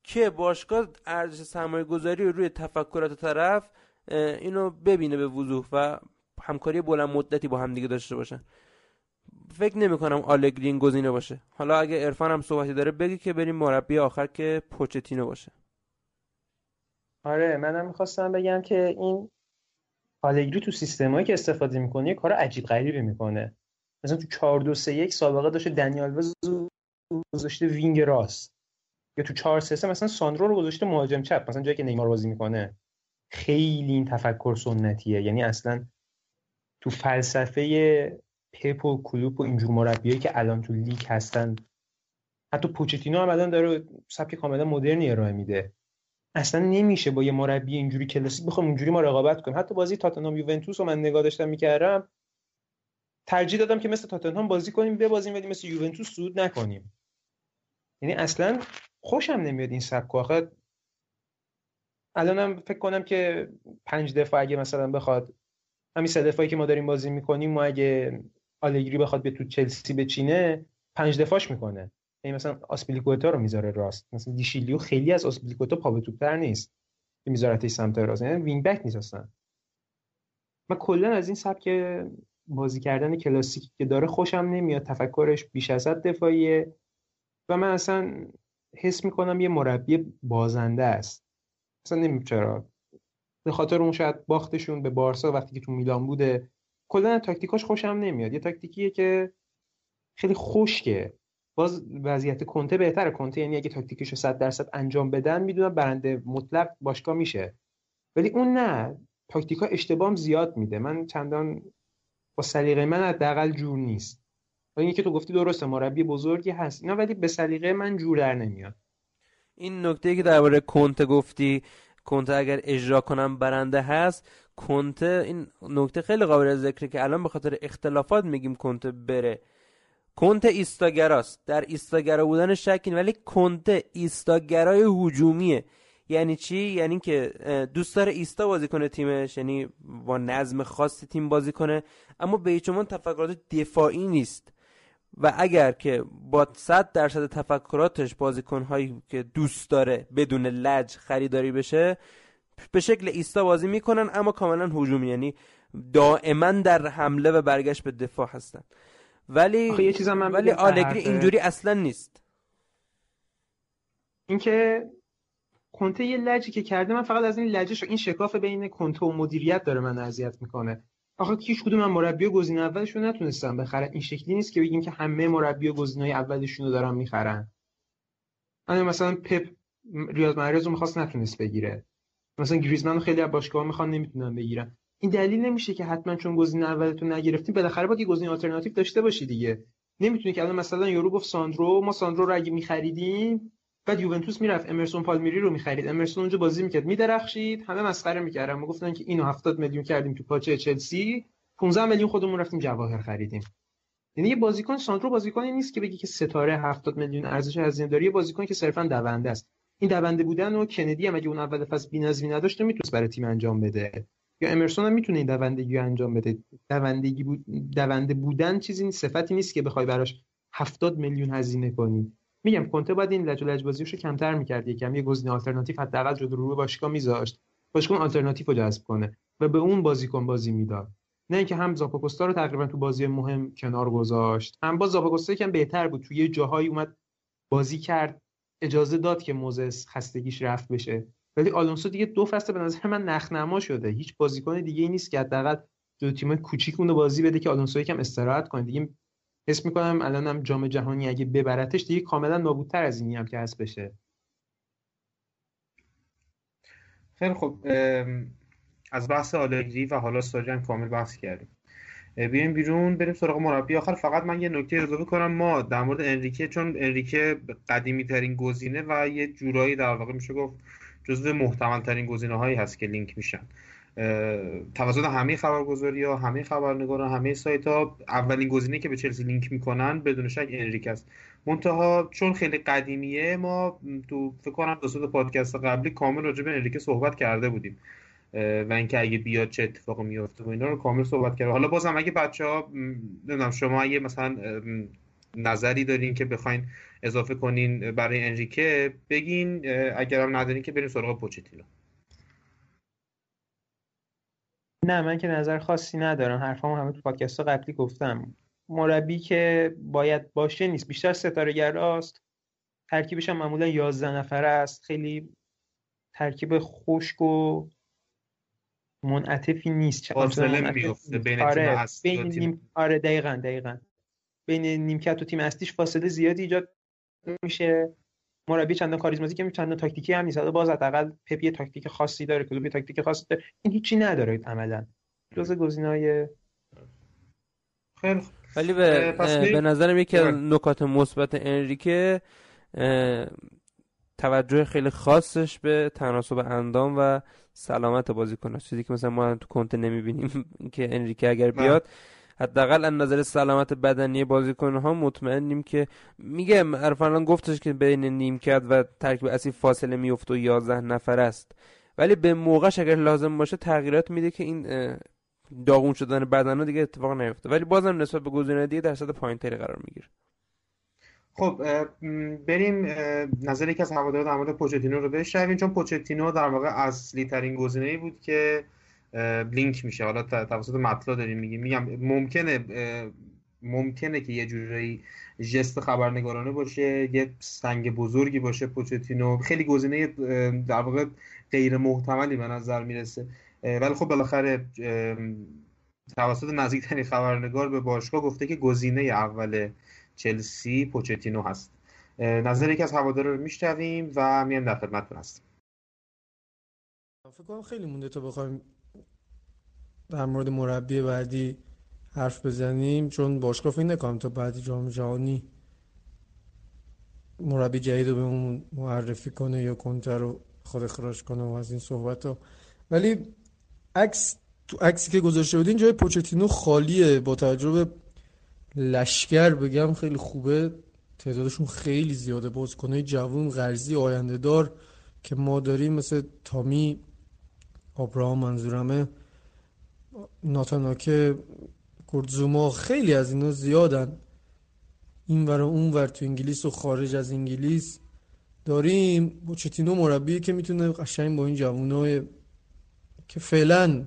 S3: که باشگاه ارزش سرمایه گذاری روی تفکرات طرف اینو ببینه به وضوح و همکاری بلند مدتی با هم دیگه داشته باشن. فکر نمی کنم آلگری این گزینه باشه. حالا اگه عرفان هم صحبتی داره بگی که بریم مربی آخر که پوچتینو باشه.
S4: آره منم می‌خواستم بگم که این آلگری تو سیستمایی که استفاده می‌کنه یه کار عجیب غریبی می‌کنه. مثلا تو 4 2 3 1 سابقه داشته دنی آلوز گذاشته wing راست. یا تو 4 3 3 مثلا ساندرو رو گذاشته مهاجم چپ مثلا جایی که نیمار بازی می‌کنه. خیلی این تفکر سنتیه. یعنی اصلا تو فلسفه پپ و کلوپ و اینجور مربیایی که الان تو لیگ هستن. حتی پوچتینو هم الان داره سبک کاملا مدرنی ارائه میده. اصلا نمیشه با یه مربی اینجوری کلاسیک بخوام اونجوری ما رقابت کنیم. حتی بازی تاتنهام یوونتوس رو من نگاه داشتم می‌کردم ترجیح دادم که مثل تاتنهام بازی کنیم ببازیم ولی مثل یوونتوس سود نکنیم. یعنی اصلا خوشم نمیاد این سبک. آخه الانم فکر کنم که پنج دفاع اگه مثلا بخواد همین سه دفاعی که ما داریم بازی می‌کنیم ما اگه آلگری بخواد به تو چلسی بچینه پنج دفاعش می‌کنه. یعنی مثلا آسپیلیکوتا رو می‌ذاره راست. مثلا دیشیلیو خیلی از آسپیلیکوتا پا به توپتر نیست. که میذارتش سمت راست. یعنی wing back من کلا از این سبک بازی کردن کلاسیکی که داره خوشم نمیاد. تفکرش بیش از حد دفاعیه. و من اصلا حس می‌کنم یه مربی بازنده است. اصلا نمی‌دونم چرا. به خاطر اون شاید باختشون به بارسا وقتی که تو میلان بوده. کلا تاکتیکاش خوشم نمیاد. یه تاکتیکیه که خیلی خشکه. باز وضعیت کنته بهتره. کنته یعنی اگه تاکتیکش رو 100 درصد انجام بدن می‌دونم برنده مطلق باشگاه میشه. ولی اون نه. تاکتیکا اشتباهم زیاد میده. من چندان با سلیقه من حداقل جور نیست. و اینکه تو گفتی درسته مربی بزرگی هست اینا ولی به سلیقه من جور در نمیاد.
S3: این نکته که درباره کنته گفتی کنته اگر اجرا کنم برنده هست کنته این نکته خیلی قابل ذکره که الان به خاطر اختلافات میگیم کنته بره. کنته ایستاگراست. در ایستاگرا بودن شکی ولی کنته ایستاگرای هجومیه. یعنی چی؟ یعنی که دوست داره ایستا بازی کنه تیمش یعنی با نظم خاصی تیم بازی کنه اما به هیچ تفکرات دفاعی نیست. و اگر که با 100 درصد تفکراتش بازیکنهایی که دوست داره بدون لج خریداری بشه به شکل ایستا بازی می‌کنن اما کاملا هجومی یعنی دائما در حمله و برگشت به دفاع هستن. ولی
S4: یه چیزم من
S3: ولی آلگری اینجوری اصلا نیست.
S4: اینکه کنته یه لجی که کرده من فقط از این لجش این شکاف بین کنته و مدیریت داره من اذیت می‌کنه. آخه هیچ کدوم من مربی و گزینه اولشون نتونستم بخرن. این شکلی نیست که بگیم که همه مربی و گزینه‌های اولشون رو دارن می‌خرن. انا مثلا پپ ریاض محرز رو می‌خواست نتونست بگیره. مثلا گریزمن رو خیلی از باشگاه می‌خوان نمی‌تونن بگیرن. این دلیل نمیشه که حتما چون گزینه اولتون نگرفتیم بالاخره باید یه گزینه آلترناتیو داشته باشی دیگه. نمی‌تونی که الان مثلا یورو گفت ساندرو ما ساندرو رو اگه میخریدیم بعد یوونتوس می‌رفت. امرسون پالمیری رو می‌خرید. امرسون اونجا بازی می‌کرد. میدرخشید. همه مسخره می‌کردن. ما گفتن که اینو 70 میلیون کردیم تو پاچه چلسی. 15 میلیون خودمون رفتیم جواهر خریدیم. یعنی یه بازیکن ساندرو بازیکنی نیست که بگی که ستاره 70 میلیون ارزش هزینه داره. یه بازیکن که صرفا دونده است. این دونده بودن و کندی هم اگه اون اول فصل بی‌نظمی نداشت می‌تونست برای تیم انجام بده. یا امرسون هم می‌تونه این دوندگی رو انجام بده. دوندگی بود دونده بودن چیزی صفتی نیست که بخوای براش 70 میلیون هزینه کنی. میگم کنته باید این لج و رو کمتر می‌کرد. یکم یه گزینه آلترناتیو حداقل جلو روی باشگاه میذاشت. باشگاه آلترناتیو رو جذب کنه و به اون بازیکن بازی می‌داد. نه اینکه هم زاپاکوستا رو تقریبا تو بازی مهم کنار گذاشت هم با زاپاکوستا یکم بهتر بود. توی یه جاهایی اومد بازی کرد اجازه داد که موزس خستگیش رفت بشه. ولی آلونسو دیگه دو فصل به نظر من نخنما شده. هیچ بازیکن دیگه ای نیست که حداقل دو تیم کوچیک اون بازی بده که آلونسو یکم استراحت کنه. دیگه حس می‌کنم الانم جام جهانی اگه ببرتش دیگه کاملا نابودتر از اینی هم که هست بشه.
S2: خیلی خب از بحث آلگری و حالا ساجن کامل بحث کردیم. بیایم بیرون بریم سراغ مربی. آخر فقط من یه نکته اضافه کنم. ما در مورد انریکه چون انریکه قدیمی ترین گزینه و یه جورایی در واقع میشه گفت جزو محتمل ترین گزینه هایی هست که لینک میشن. توسط همه خبرگزاری ها همه خبرنگاران همه سایت ها اولین گزینه که به چلسی لینک می‌کنن بدون شک انریک است. منتها چون خیلی قدیمیه ما تو فکر کنم دو پادکست قبلی کامل راجع به انریک صحبت کرده بودیم. و اینکه اگه بیاد چه اتفاقی میفته و اینا رو کامل صحبت کرده. حالا بازم اگه بچه ها نمی‌دونم شما اگه مثلا نظری دارین که بخواین اضافه کنین برای انریکه بگین اگرم ندارین که بریم سراغ پوچتینو.
S4: نه من که نظر خاصی ندارم. حرفامو همه تو پادکست قبلی گفتم. مربی که باید باشه نیست. بیشتر ستاره گراست ترکیبش هم معمولا 11 نفره است. خیلی ترکیب خشک و منعطفی نیست.
S2: فاصله میفته بین
S4: آره
S2: تیم
S4: بین نیم... آره دقیقا دقیقا. بین نیمکت و تیم اصلیش فاصله زیادی ایجاد میشه. مربی چندان کاریزماتیک هم چندان تاکتیکی هم نیست. باز حداقل پپ یه تاکتیک خاصی داره کلوب یه تاکتیک خاصی داره. این هیچی نداره عملا. جز گزینه‌های
S2: خیلی
S3: ولی به, به نظرم یکی از نکات مثبت انریکه توجه خیلی خاصش به تناسب اندام و سلامت بازیکن چیزی که مثلا ما تو کنته نمی‌بینیم که انریکه اگر بیاد حداقل از نظر سلامت بدنی بازیکن ها مطمئنیم که میگه ارفانان گفتش که بین نیمکت و ترکیب اصلی فاصله میفته و 11 نفر است. ولی به موقعش اگر لازم باشه تغییرات میده که این داغون شدن بدن دیگه اتفاق نیفته. ولی بازم نسبت به گزینه دیگه درصد پایینتری قرار می‌گیره.
S2: خب بریم نظر یکی از هواداران در مورد پوچتینو رو بشنویم. چون پوچتینو در واقع اصلی ترین گزینه ای بود که لینک میشه. حالا توسط مطلا داریم میگیم. میگم ممکنه ممکنه که یه جوری جست خبرنگارانه باشه یه سنگ بزرگی باشه پوچتینو. خیلی گزینه در واقع غیر محتملی به نظر می‌رسه. ولی خب بالاخره توسط نزدیکترین خبرنگار به باشگاه گفته که گزینه اول چلسی پوچتینو هست. نظر یکی از هوادارا رو میشنویم و میان در خدمتتون هستیم.
S13: فکر کنم خیلی مونده تا بخوایم در مورد مربی بعدی حرف بزنیم چون باشگاه فکر نکنم تا بعدی جام جهانی مربی جدید رو بهمون معرفی کنه یا کنتر رو خود اخراج کنه و از این صحبت ها. ولی عکس تو عکسی که گذاشته بودین جای پوچتینو خالیه. با توجه به لشکر بگم خیلی خوبه. تعدادشون خیلی زیاده. بازیکنهای جوون غرزی آینده دار که ما داریم مثل تامی آبراهام منظورمه. ناتاناکه گردزوما خیلی از اینا زیادن. این ور اون ور تو انگلیس و خارج از انگلیس داریم. بوچتینو مربی که می‌تونه قشنگ با این جوانای که فعلا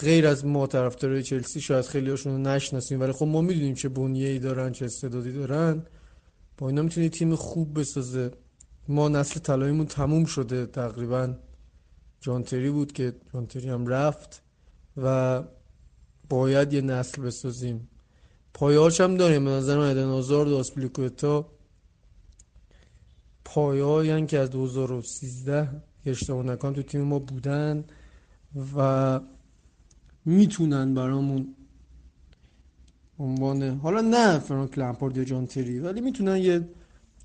S13: غیر از ما طرفدارای چلسی شاید خیلی هاشون نشناسیم ولی خب ما می‌دونیم چه ای دارن چه استعدادی دارن. با اینا می‌تونه تیم خوب بسازه. ما نسل طلاییمون تموم شده تقریبا. جانتری بود که جانتری هم رفت و باید یه نسل بسازیم. پایهاش هم داریم. به نظر من ادن آزار و آسپلیکوتا پایه که از 2013 اشتباه نکنم تو تیم ما بودن و می‌تونن برامون عنوان حالا نه فرانک لمپارد یا جان تری ولی می‌تونن یه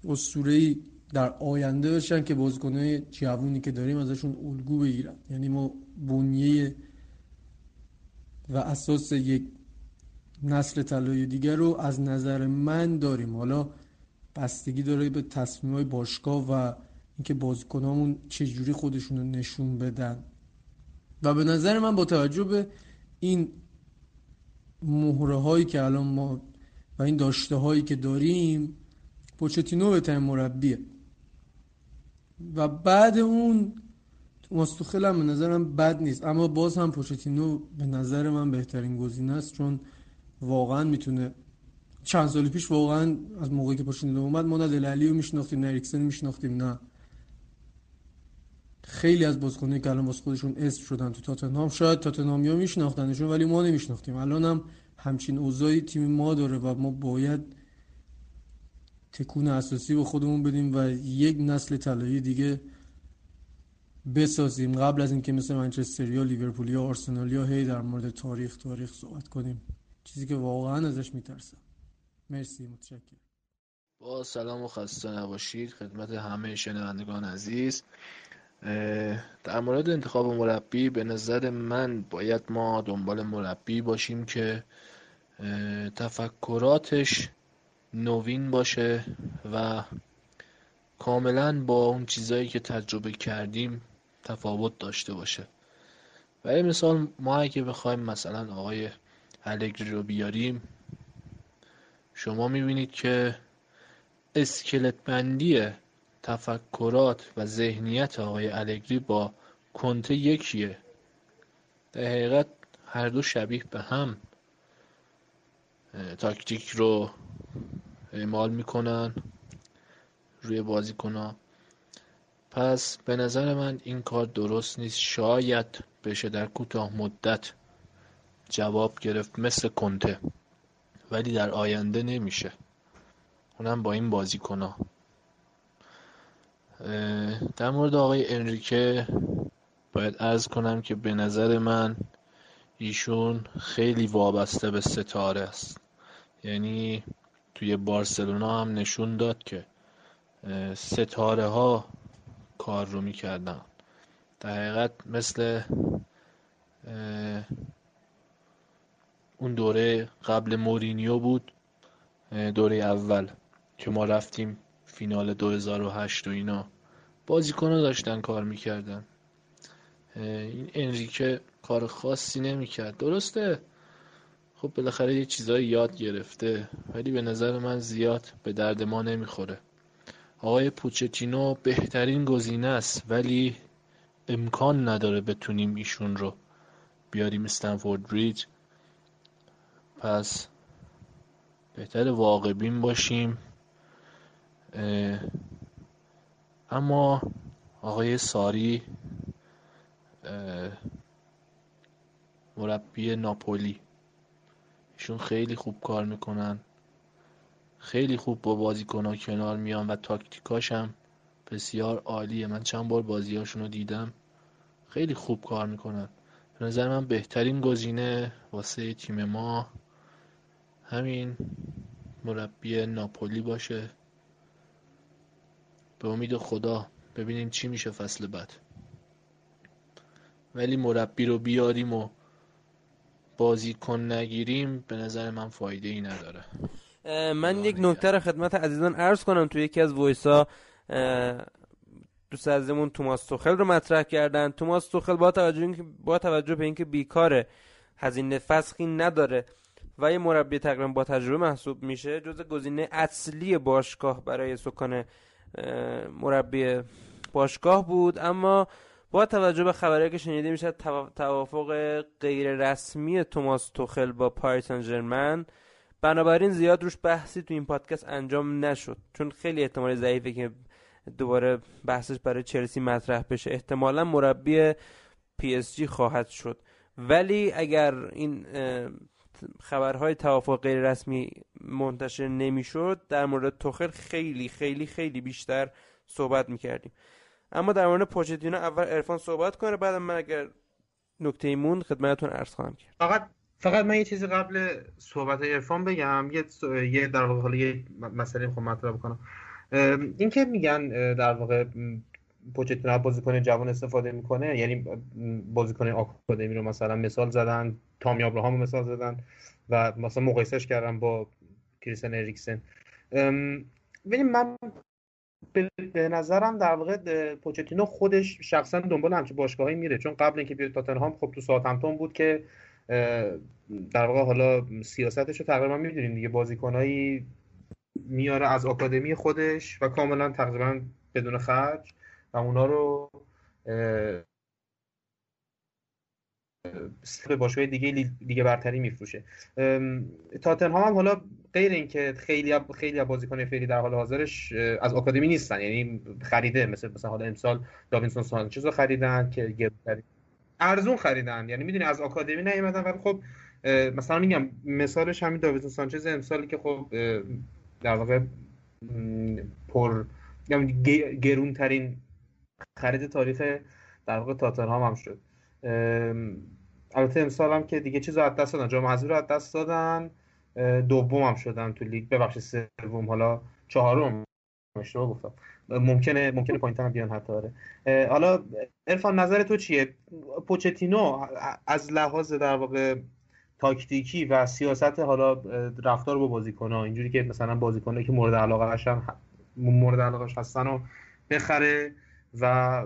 S13: اسطوره‌ای در آینده بشن که بازیکن‌های جوونی که داریم ازشون الگو بگیرن. یعنی ما بنیه و اساس یک نسل طلایی دیگر رو از نظر من داریم. حالا بستگی داره به تصمیم های باشگاه و اینکه بازیکنامون چجوری خودشون رو نشون بدن. و به نظر من با توجه به این مهره هایی که الان ما و این داشته هایی که داریم پوچتینو بهترین مربیه. و بعد اون ماستوخل هم به نظرم بد نیست. اما باز هم پوچتینو به نظر من بهترین گزینه است چون واقعا می‌تونه چند سال پیش واقعا از موقعی که پوچتینو اومد ما نه دلالی میشناختیم نه اریکسن میشناختیم نه خیلی از بازیکنایی که الان واسه خودشون اسم شدن تو تاتنهام شاید تاتنهامیا میشناختنشون ولی ما نمیشناختیم. الان هم همچین اوضاعی تیم ما داره و ما باید تکون اساسی به خودمون بدیم و یک نسل طلایی دیگه بسازیم. قبل از اینکه مثل منچستر یا لیورپول یا آرسنال یا هی در مورد تاریخ تاریخ صحبت کنیم چیزی که واقعا ازش میترسم. مرسی متشکرم.
S5: با سلام و خسته نباشید خدمت همه شنوندگان عزیز. در مورد انتخاب مربی به نظر من باید ما دنبال مربی باشیم که تفکراتش نوین باشه و کاملا با اون چیزایی که تجربه کردیم تفاوت داشته باشه. برای مثال ما اگه بخوایم مثلا آقای الگری رو بیاریم شما می‌بینید که اسکلت بندی تفکرات و ذهنیت آقای الگری با کنته یکیه. در حقیقت هر دو شبیه به هم. تاکتیک رو اعمال می‌کنن روی بازیکنها. پس به نظر من این کار درست نیست. شاید بشه در کوتاه مدت جواب گرفت مثل کنته ولی در آینده نمیشه. اونم با این بازیکنها. در مورد آقای انریکه باید ارز کنم که به نظر من ایشون خیلی وابسته به ستاره است. یعنی توی بارسلونا هم نشون داد که ستاره ها کار رو می‌کردن. در حقیقت مثل اون دوره قبل مورینیو بود دوره اول که ما رفتیم فینال 2008 و اینا. بازیکن داشتن کار می‌کردن. این انریکه کار خاصی نمی‌کرد. درسته خب بالاخره یه چیزایی یاد گرفته ولی به نظر من زیاد به درد ما نمی‌خوره. آقای پوچتینو بهترین گزینه است ولی امکان نداره بتونیم ایشون رو بیاریم استنفورد بریج. پس بهتر واقع بین باشیم. اما آقای ساری مربی ناپولی. ایشون خیلی خوب کار می‌کنن. خیلی خوب با بازیکنها کنار میان و تاکتیکاش هم بسیار عالیه. من چند بار بازیهاشون رو دیدم. خیلی خوب کار می‌کنن. به نظر من بهترین گزینه واسه تیم ما همین مربی ناپولی باشه. به امید خدا ببینیم چی میشه فصل بعد. ولی مربی رو بیاریم و بازیکن نگیریم به نظر من فایده ای نداره
S3: من یک نکته رو خدمت عزیزان عرض کنم. توی یکی از وایسا دوست عزیزمون توماس توخل رو مطرح کردن. توماس توخل با توجه با توجه به اینکه بیکاره هزینه فسخی نداره و یه مربی تقریبا با تجربه محسوب میشه جز گزینه اصلی باشگاه برای سکان مربی باشگاه بود. اما با توجه به خبری که شنیده میشه توافق غیر رسمی توماس توخل با پاریس سن بنابراین زیاد روش بحثی تو این پادکست انجام نشد. چون خیلی احتمال ضعیفه که دوباره بحثش برای چلسی مطرح بشه. احتمالا مربی پی اس جی خواهد شد. ولی اگر این خبرهای توافق غیر رسمی منتشر نمی‌شد در مورد توخل خیلی خیلی خیلی بیشتر صحبت می‌کردیم. اما در مورد پوچتینو اول ارفان صحبت کنه بعد من اگر نکته موند خدمتتون عرض خواهم کرد.
S2: فقط فقط من یه چیزی قبل صحبت ارفان بگم. یه یه در واقع یه مسئله خود مطرح بکنم. این که میگن در واقع پوچتینو بازیکن جوان استفاده می‌کنه یعنی بازیکن آکادمی رو مثلا مثال زدن تامی ابراهام مثال زدن و مثلا مقایسش کردن با کریستن اریکسن. ببینیم من به نظرم در واقع پوچتینو خودش شخصا دنبال همچین باشگاهی میره. چون قبل اینکه بیاد تاتنهام خب تو ساوثهمپتون بود که در واقع حالا سیاستش رو تقریبا می‌دونیم دیگه. بازیکنایی میاره از آکادمی خودش و کاملا تقریبا بدون خرج و اونا رو به باشگاه دیگه دیگه برتری میفروشه. تاتنهام هم حالا غیر اینکه خیلی خیلی بازیکن فعلی در حال حاضرش از آکادمی نیستن. یعنی خریده مثل مثلا حالا امسال داوینسون سانچز رو خریدن که ارزون خریدن. یعنی می‌دونی از آکادمی نیومدن ولی خب مثلا میگم مثالش همین داوینسون سانچز امسالی که خب در واقع پر یعنی گرون ترین خرید تاریخ در واقع تاتنهام هم شد. البته امسال هم که دیگه چیز رو دست دادن جام حذفی رو دست دادن. دوم هم شدن تو لیگ. ببخشید سوم حالا چهارم. اشتباه گفتم. ممکنه ممکنه پوینت هم بیان حتی آره. حالا عرفان نظر تو چیه؟ پوچتینو از لحاظ در واقع تاکتیکی و سیاست حالا رفتار با بازیکن‌ها اینجوری که مثلا بازیکنایی که مورد علاقه مورد علاقه هستن و بخره. و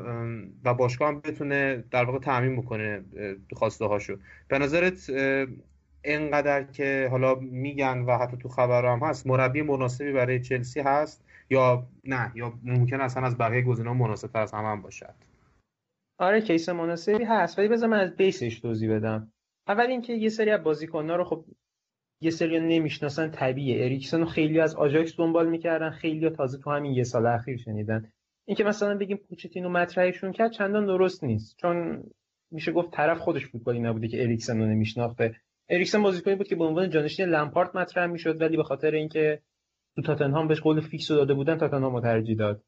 S2: و باشگاه هم بتونه در واقع تامین بکنه خواسته هاشو به نظرت اینقدر که حالا میگن و حتی تو خبر هم هست مربی مناسبی برای چلسی هست یا نه؟ یا ممکن اصلا از بقیه گزینه‌ها مناسب از هم, هم باشد؟
S4: آره case مناسبی هست ولی بذار من از base ش توضیح بدم. اول اینکه یه سری از بازیکن‌ها رو خب یه سری نمی‌شناسن طبیعیه. اریکسون خیلی از آژاکس دنبال می‌کردن خیلی تازه تو همین یه سال اخیر شنیدن. اینکه مثلا بگیم پوچتینو مطرحشون کرد چندان درست نیست. چون میشه گفت طرف خودش فوتبالی نبوده که اریکسن رو نمیشناخته. اریکسن بازیکنی بود که به عنوان جانشین لمپارت مطرح می‌شد ولی به خاطر اینکه تو تاتنهام بهش قول فیکس داده بودن تاتنهام رو ترجیح داد.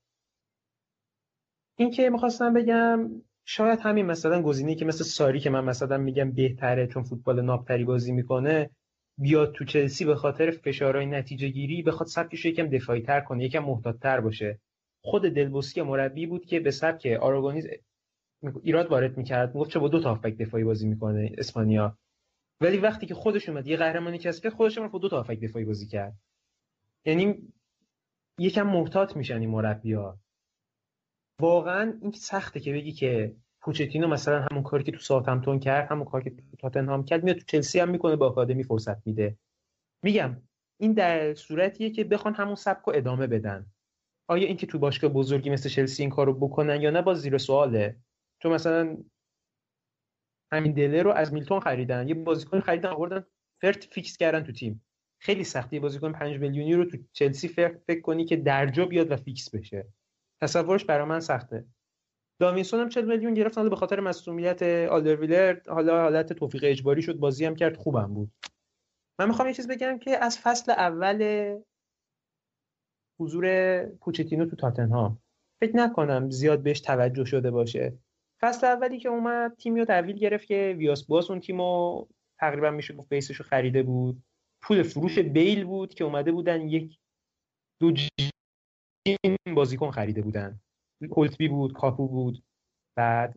S4: اینکه می‌خواستم بگم شاید همین مثلا گزینه‌ای که مثل ساری که من مثلا میگم بهتره چون فوتبال نابتری بازی می‌کنه بیاد تو چلسی به خاطر فشارهای نتیجه گیری بخواد سبکش یکم دفاعی تر کنه یکم محتاط تر باشه. خود دلبوسکی مربی بود که به سبک آراگونیز ایراد وارد می‌کرد. می‌گفت چه با دو تا هافبک دفاعی بازی می‌کنه اسپانیا. ولی وقتی که خودش اومد یه قهرمانی کسب کرد خودش با دو تا هافبک دفاعی بازی کرد. یعنی یکم محتاط میشن این مربی‌ها. واقعا این سخته که بگی که پوچتینو مثلا همون کاری که تو ساوثهمپتون کرد همون کاری که تو تاتنهام کرد میاد تو چلسی هم می‌کنه با آکادمی فرصت میده. میگم این در صورتیه که بخوان همون سبک رو ادامه بدن. آیا اینکه تو باشگاه بزرگی مثل چلسی این کارو بکنن یا نه باز زیر سواله. چون مثلا همین دله رو از میلتون خریدن یه بازیکن خریدن آوردن فرت فیکس کردن تو تیم. خیلی سختی بازیکن 5 میلیونی رو تو چلسی فکر کنی که درجا بیاد و فیکس بشه. تصورش برای من سخته. داوینسون هم 40 میلیون گرفت حالا به خاطر مصدومیت آلدرویرلد حالا حالت توفیق اجباری شد بازی هم کرد خوبم بود. من می‌خوام یه چیز بگم که از فصل اول حضور پوچتینو تو تاتنهام. فکر نکنم زیاد بهش توجه شده باشه. فصل اولی که اومد تیمی رو تحویل گرفت که ویاس بواس اون تیمو تقریبا میشه گفت بیسش رو خریده بود. پول فروش بیل بود که اومده بودن یک دو بازیکن خریده بودن. هولتبی بود کاپو بود. بعد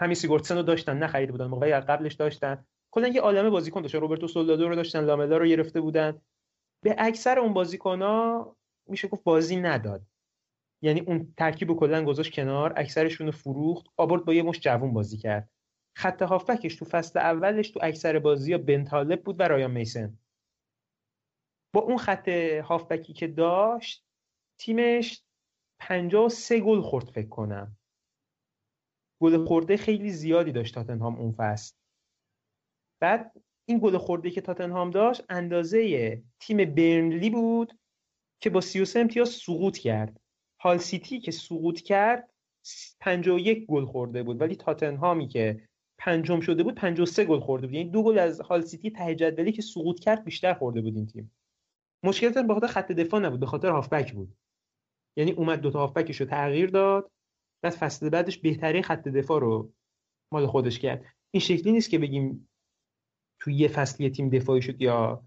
S4: همین سیگورتسن رو داشتن نخریده بودن موقعی قبلش داشتن. کلا یه عالمه بازیکن داشتن روبرتو سولدادو رو داشتن لاملا رو گرفته بودن. به اکثر اون بازیکن‌ها میشه گفت بازی نداد. یعنی اون ترکیب کلا گذاشت کنار اکثرشون رو فروخت آورد با یه مش جوون بازی کرد. خط هافبکش تو فصل اولش تو اکثر بازی ها بنتالب بود و رایان میسن. با اون خط هافبکی که داشت تیمش 53 گل خورد فکر کنم. گل خورده خیلی زیادی داشت تاتنهام اون فصل. بعد این گل خورده که تاتنهام داشت اندازه تیم برنلی بود که با 33 امتیاز سقوط کرد. هال سیتی که سقوط کرد 51 گل خورده بود. ولی تاتنهامی که پنجم شده بود 53 گل خورده بود. یعنی دو گل از هال سیتی ته جدولی که سقوط کرد بیشتر خورده بود این تیم. مشکلش به خاطر خط دفاع نبود به خاطر هافبک بود. یعنی اومد دوتا هافبکش رو تغییر داد بعد فصل بعدش بهترین خط دفاع رو مال خودش کرد. این شکلی نیست که بگیم تو یه فصل یه تیم دفاعی شد یا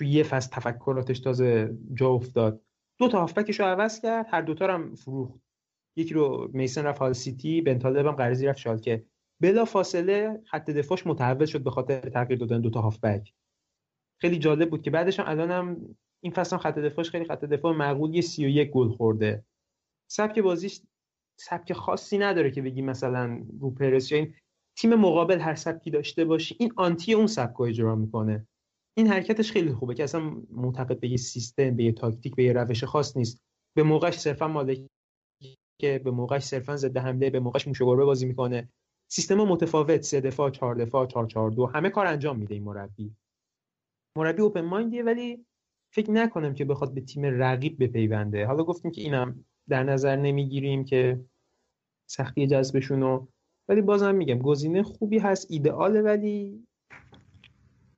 S4: تو یه فصل تفکراتش تازه جا افتاد. دو تا هافبکش رو عوض کرد هر دوتا رو هم فروخت. یکی رو میسن رفت هال سیتی بنتالب هم قرضی رفت شالکه. بلا فاصله خط دفاعش متحول شد به خاطر تغییر دادن دو تا هافبک. خیلی جالب بود که بعدش هم الانم این فصل خط دفاعش خیلی خط دفاع معقول یه 31 گل خورده. سبک بازیش سبک خاصی نداره که بگی مثلا رو پرس این. تیم مقابل هر سبکی داشته باشی این آنتی اون سبک رو اجرا می‌کنه. این حرکتش خیلی خوبه که اصلا معتقد به یه سیستم به یه تاکتیک به یه روش خاص نیست. به موقعش صرفا مالک که به موقعش صرفا ضد حمله به موقعش موشه گربه بازی می‌کنه. سیستم متفاوت سه دفاع چهار دفاع چهار چهار دو همه کار انجام میده این مربی. مربی اوپن مایندیه ولی فکر نکنم که بخواد به تیم رقیب بپیونده. حالا گفتیم که اینم در نظر نمی‌گیریم که سختی جذبشون ولی بازم میگم گزینه خوبی هست ایدئاله ولی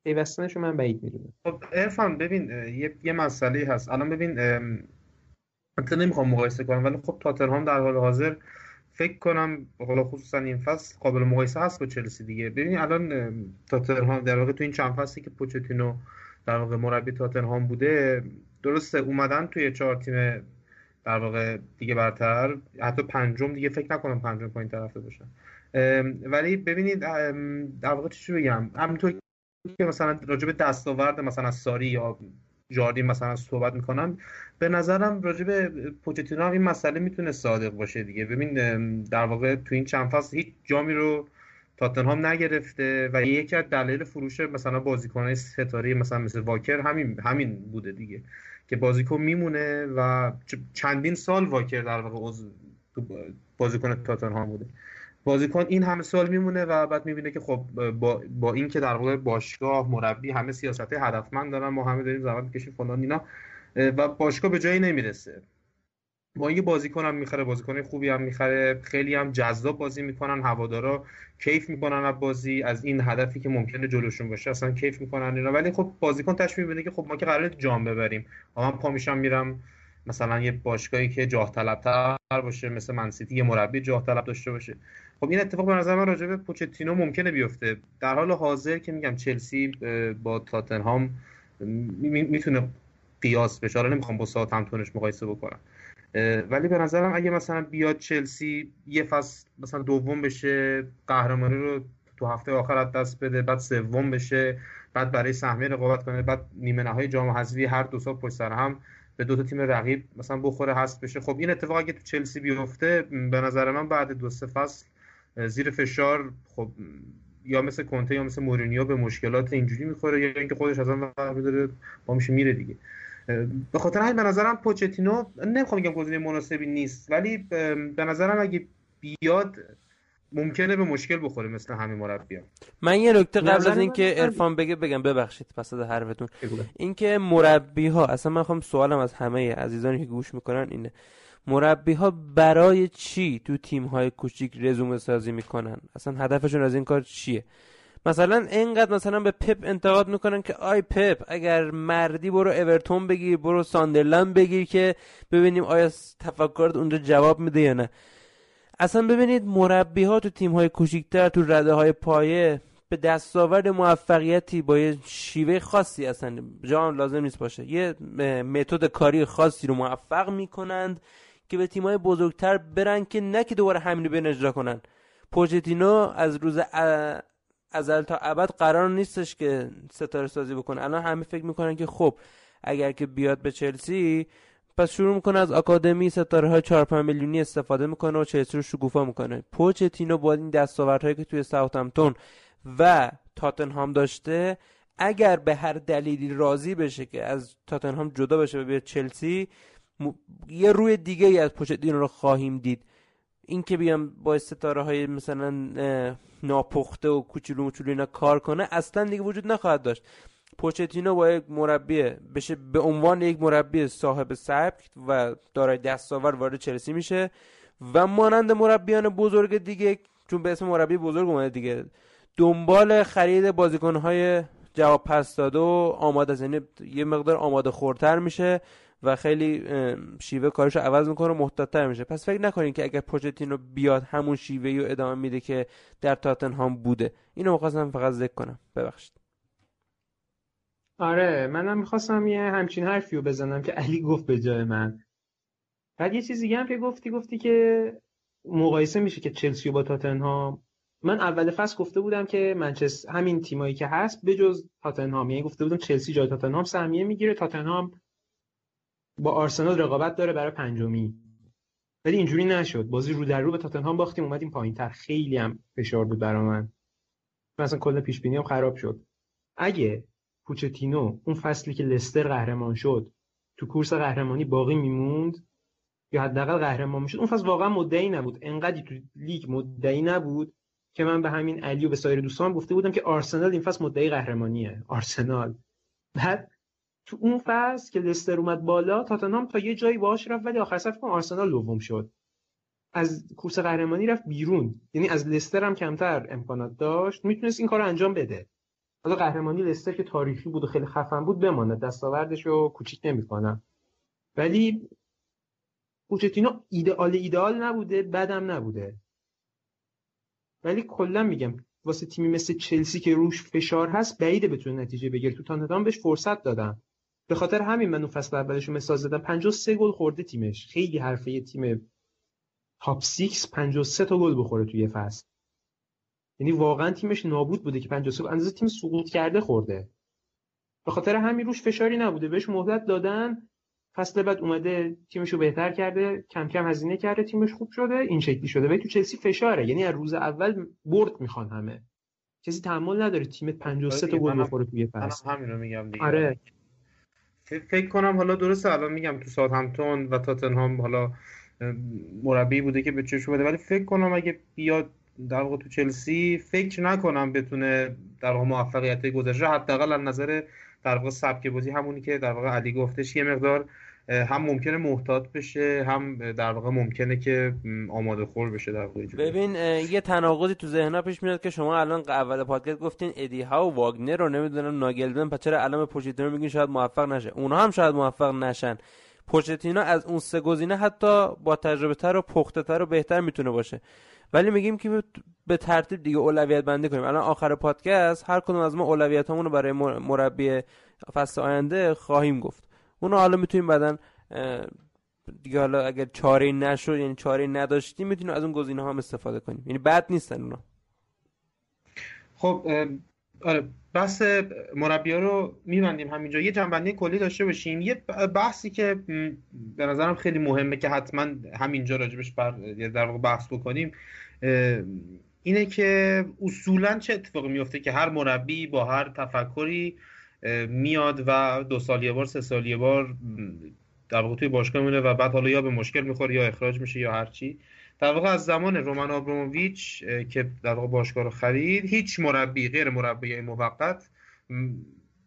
S4: پیوستنشو من بعید می‌دونم.
S2: خب ارفان ببین یه, یه مسئله هست. الان ببین مثلا نمی‌خوام مقایسه کنم ولی خب تاتنهام در حال حاضر فکر کنم حالا خصوصا این فصل قابل مقایسه هست با چلسی دیگه. ببین الان تاتنهام در واقع تو این چند فصلی که پوچتینو در واقع مربی تاتنهام بوده درسته اومدن توی چهار تیم در واقع دیگه برتر. حتی پنجم دیگه فکر نکنم پنجم پایین طرفه باشن. ولی ببینید در واقع چی بگم؟ همینطور که مثلا راجب دستاورد مثلا ساری یا جاردین مثلا صحبت می‌کنم به نظرم راجب پوچتینو هم این مسئله می‌تونه صادق باشه دیگه. ببین در واقع تو این چند فصل هیچ جامی رو تاتنهام نگرفته و یکی از دلایل فروش مثلا بازیکنهای ستاره مثلا مثل واکر همین همین بوده دیگه که بازیکن میمونه و چندین سال واکر در واقع بازیکن تاتنهام بوده. بازیکن این همه سال میمونه و بعد می‌بینه که خب با, با این که در واقع باشگاه مربی همه سیاست هدفمند دارن ما همه داریم زحمت می‌کشیم فلان اینا و باشگاه به جایی نمی‌رسه. با اینکه بازیکن هم می‌خره بازیکن خوبی هم می‌خره خیلی هم جذاب بازی می‌کنن هوادارا کیف می‌کنن از بازی از این هدفی که ممکنه جلوشون باشه اصلا کیف می‌کنن اینا. ولی خب بازیکن تاش می‌بینه که خب ما که قراره جام ببریم. من پا میشم میرم مثلا یه باشگاهی که جاه طلبتر باشه مثل منسیتی یه مربی جاه طلب داشته باشه. خب این اتفاق به نظر من راجع به پوچتینو ممکنه بیفته. در حال حاضر که میگم چلسی با تاتنهام می‌تونه قیاس بشه. حالا نمی‌خوام با ساوثهمپتونش مقایسه بکنم. ولی به نظرم اگه مثلا بیاد چلسی یه فصل مثلا دوم بشه قهرمانی رو تو هفته آخر از دست بده بعد سوم بشه بعد برای سهمیه رقابت کنه بعد نیمه نهایی جام حذفی هر دو سال پشت سر هم به دو تا تیم رقیب مثلا بخوره هست بشه. خب این اتفاق اگه تو چلسی بیفته به نظر من بعد دو سه فصل زیر فشار خب یا مثل کنته یا مثل مورینیو به مشکلات اینجوری می‌خوره یا اینکه خودش از آن داره با میشه میره دیگه. به خاطر همین به نظرم پوچتینو نمی‌خوام بگم گزینه مناسبی نیست ولی به نظرم اگه بیاد ممکنه به مشکل بخوره مثل همین مربی
S3: من یه نکته قبل از اینکه ارفان بگه بگم ببخشید پس از حرفتون. اینکه مربی ها اصلا من خواهم سوالم از همه عزیزانی که گوش می‌کنن اینه. مربی ها برای چی تو تیم های کوچیک رزومه سازی می‌کنن؟ اصلا هدفشون از این کار چیه؟ مثلا اینقدر مثلا به پپ انتقاد می‌کنن که آی پپ اگر مردی برو اورتون بگیر برو ساندرلند بگیر که ببینیم آیا تفکرات اونجا جواب میده یا نه. اصلا ببینید مربی ها تو تیم های کوچیکتر تو رده های پایه به دستاورد موفقیتی با یه شیوه خاصی اصلا جان لازم نیست باشه. یه متد کاری خاصی رو موفق می‌کنند. که به تیم های بزرگتر برن که نه که دوباره همین رو اجرا کنن. پوچتینو از روز ازل تا ابد قرار نیستش که ستاره سازی بکنه. الان همه فکر می‌کنن که خب اگر که بیاد به چلسی پس شروع می‌کنه از آکادمی ستاره های 4 5 میلیونی استفاده می‌کنه و چلسی رو شکوفا می‌کنه. پوچتینو با این دستاوردهایی که توی ساوثهمپتون و تاتنهام داشته اگر به هر دلیلی راضی بشه که از تاتنهام جدا بشه و بیاد چلسی یه روی دیگه ای از پوچتینو رو خواهیم دید. این که بیام با ستاره های مثلا ناپخته و کوچولو موچولو اینا کار کنه اصلا دیگه وجود نخواهد داشت. پوچتینو با یک مربی بشه به عنوان یک مربی صاحب سبک و دارای دستاور وارد چلسی میشه و مانند مربیان بزرگ دیگه چون به اسم مربی بزرگ اومده دیگه دنبال خرید بازیکنهای جواب پس داده و آماده یعنی یه مقدار آماده خورتر میشه. و خیلی شیوه کارش رو عوض می‌کنه و محتاطتر میشه. پس فکر نکنین که اگر پوچتینو بیاد همون شیوه رو ادامه میده که در تاتنهام بوده. اینو می‌خواستم فقط ذکر کنم. ببخشید.
S4: آره منم می‌خواستم یه همچین حرفی رو بزنم که علی گفت به جای من. بعد یه چیزی هم که گفتی گفتی که مقایسه میشه که چلسی با تاتنهام. من اول فصل گفته بودم که منچستر همین تیمایی که هست بجز تاتنهام. یعنی گفته بودم چلسی جای تاتنهام سهمیه می‌گیره. تاتنهام با آرسنال رقابت داره برای پنجمی. ولی اینجوری نشد. بازی رو در رو به تاتنهام باختیم اومدیم پایین تر خیلی هم فشار بود برا من. مثلا کل پیش خراب شد. اگه پوچتینو اون فصلی که لستر قهرمان شد تو کورس قهرمانی باقی میموند یا حداقل قهرمان می‌شد اون فصل واقعا مدعی نبود. انقدی تو لیگ مدعی نبود که من به همین علی و به سایر دوستان گفته بودم که آرسنال این فصل مدعی قهرمانیه. آرسنال. بعد تو اون فصل که لستر اومد بالا تاتنهام تا یه جایی باهاش رفت ولی آخر سر آرسنال دوم شد. از کورس قهرمانی رفت بیرون. یعنی از لستر هم کمتر امکانات داشت. می‌تونست این کار انجام بده. حالا قهرمانی لستر که تاریخی بود و خیلی خفن بود بمانه دستاوردش رو کوچیک نمی‌کنم. ولی پوچتینو ایدئال ایدئال نبوده بدم نبوده. ولی کلا میگم واسه تیمی مثل چلسی که روش فشار هست بعیده بتونه نتیجه بگیره. تو تاتنهام بهش فرصت دادن. به خاطر همین من اون فصل اولش مثال زدم. 53 گل خورده تیمش. خیلی حرفه یه تیم تاپ 6 53 تا گل بخوره توی فصل. یعنی واقعا تیمش نابود بوده که 53 اندازه تیم سقوط کرده خورده. به خاطر همین روش فشاری نبوده. بهش مهلت دادن. فصل بعد اومده تیمش رو بهتر کرده. کم کم هزینه کرده. تیمش خوب شده. این شکلی شده. ولی تو چلسی فشاره. یعنی از روز اول برد می‌خوان همه. کسی تحمل نداره تیمت 53 تا گل بخوره توی فصل.
S2: همین رو میگم دیگه.
S4: آره.
S2: فکر کنم حالا درسته الان میگم تو ساوثهمپتون و تاتنهام حالا مربی بوده که به چشم بده ولی فکر کنم اگه بیاد در واقع تو چلسی فکر نکنم بتونه در واقع موفقیت گذشته حداقل از نظر در واقع سبک بازی همونی که در واقع علی گفتش یه مقدار هم ممکنه محتاط بشه هم در واقع ممکنه که آماده خور بشه در واقع
S3: ببین یه تناقضی تو ذهنها پیش میاد که شما الان اول پادکست گفتین ادی ها و واگنر رو نمی‌دونم ناگلدن پس چرا الان پوچتینو میگین شاید موفق نشه؟ اونها هم شاید موفق نشن. پوچتینو از اون سه گزینه حتی با تجربه تر و پخته تر و بهتر می‌تونه باشه. ولی میگیم که به ترتیب دیگه اولویت بندی کنیم. الان آخر پادکست هر کدوم از ما اولویت رو برای مربی فصل آینده خواهیم گفت. اونو حالا می‌تونیم بعدا دیگه حالا اگر چاره نشد یعنی چاره نداشتیم می‌تونیم از اون گزینه هم استفاده کنیم. یعنی بد نیستن اونا.
S2: خب آره بحث مربی ها رو میبندیم همینجا. یه جنبندی کلی داشته باشیم. یه بحثی که به نظرم خیلی مهمه که حتما همینجا راجبش بر در واقع بحث بکنیم اینه که اصولا چه اتفاقی میفته که هر مربی با هر تفکری میاد و دو سال یه بار سه سال یه بار در واقع توی باشگاه میونه و بعد حالا یا به مشکل می‌خوره یا اخراج میشه یا هر چی. در واقع از زمان رومان آبروموویچ که در واقع باشگاه رو خرید هیچ مربی غیر مربی موقت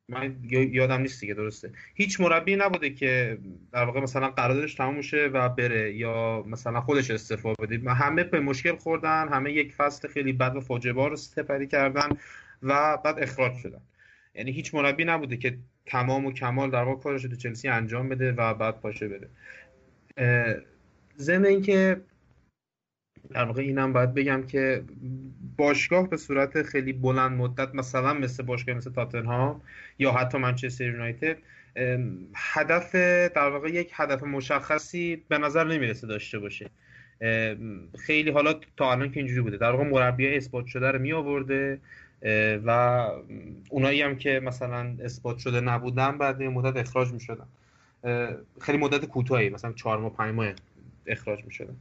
S2: من یادم نیست دیگه درسته. هیچ مربی نبوده که در واقع مثلا قراردادش تموم شه و بره یا مثلا خودش استعفا بده. همه به مشکل خوردن همه یک فصل خیلی بد و فاجعه رو سپری کردن و بعد اخراج شدن. یعنی هیچ مربی نبوده که تمام و کمال در واقع کارش تو چلسی انجام بده و بعد پاشه بده ضمن اینکه در واقع اینم باید بگم که باشگاه به صورت خیلی بلند مدت مثلا مثل باشگاه مثل تاتنهام یا حتی منچستر یونایتد هدف در واقع یک هدف مشخصی به نظر نمی‌رسه داشته باشه. خیلی حالا تا الان که اینجوری بوده. در واقع مربی اثبات شده رو می آورده و اونایی هم که مثلا اثبات شده نبودن بعد این مدت اخراج می شدن خیلی مدت کوتاهی مثلا چهار ماه پنج ماه اخراج می شدن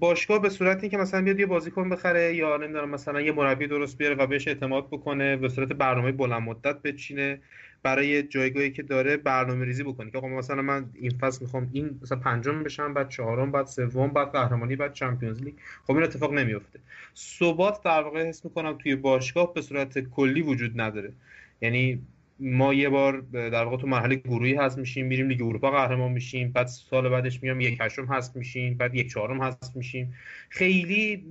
S2: باشگاه به صورت اینکه مثلا بیاد یه بازیکن بخره یا نمی‌دونم مثلا یه مربی درست بیاره و بهش اعتماد بکنه به صورت برنامه بلند مدت بچینه برای جایگاهی که داره برنامه ریزی بکنه که آقا مثلا من این فصل می‌خوام این مثلا پنجم بشم بعد چهارم بعد سوم بعد قهرمانی بعد چمپیونز لیگ. خب این اتفاق نمیفته ثبات در واقع حس می‌کنم توی باشگاه به صورت کلی وجود نداره. یعنی ما یه بار در واقع تو مرحله گروهی هست میشیم میریم لیگ اروپا قهرمان میشیم بعد سال بعدش میام یک هشتم هست میشیم بعد یک چهارم هست میشیم. خیلی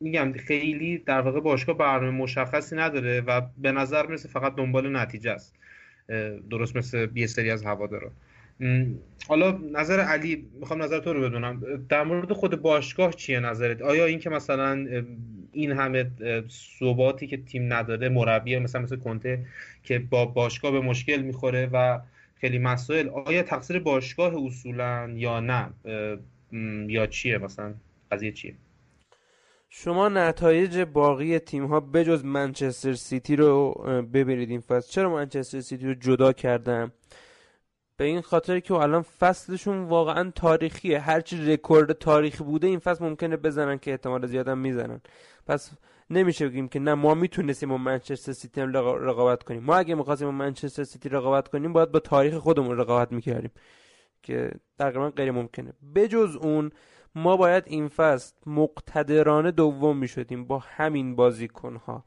S2: میگم خیلی در واقع باشگاه برنامه مشخصی نداره و به نظر می‌رسه فقط دنبال نتیجه است. درست مثل یه سری از هوادارا. حالا نظر علی می‌خوام نظر تو رو بدونم. در مورد خود باشگاه چیه نظرت؟ آیا این که مثلا این همه ثباتی که تیم نداره مربی مثلا مثل کنته که با باشگاه به مشکل می‌خوره و خیلی مسائل آیا تقصیر باشگاه اصولا یا نه؟ یا چیه مثلا؟ قضیه چیه؟
S3: شما نتایج باقی تیم ها بجز منچستر سیتی رو ببینید این فصل. چرا منچستر سیتی رو جدا کردم؟ به این خاطر که الان فصلشون واقعا تاریخیه. هرچی رکورد تاریخی بوده این فصل ممکنه بزنن که احتمال زیادم می‌زنن. پس نمیشه بگیم که نه ما می‌تونستیم با منچستر سیتی هم رقابت کنیم. ما اگه می‌خواستیم با منچستر سیتی رقابت کنیم باید با تاریخ خودمون رقابت می‌کردیم که تقریبا غیر ممکنه. بجز اون ما باید این فصل مقتدرانه دوم می‌شدیم با همین بازیکنها.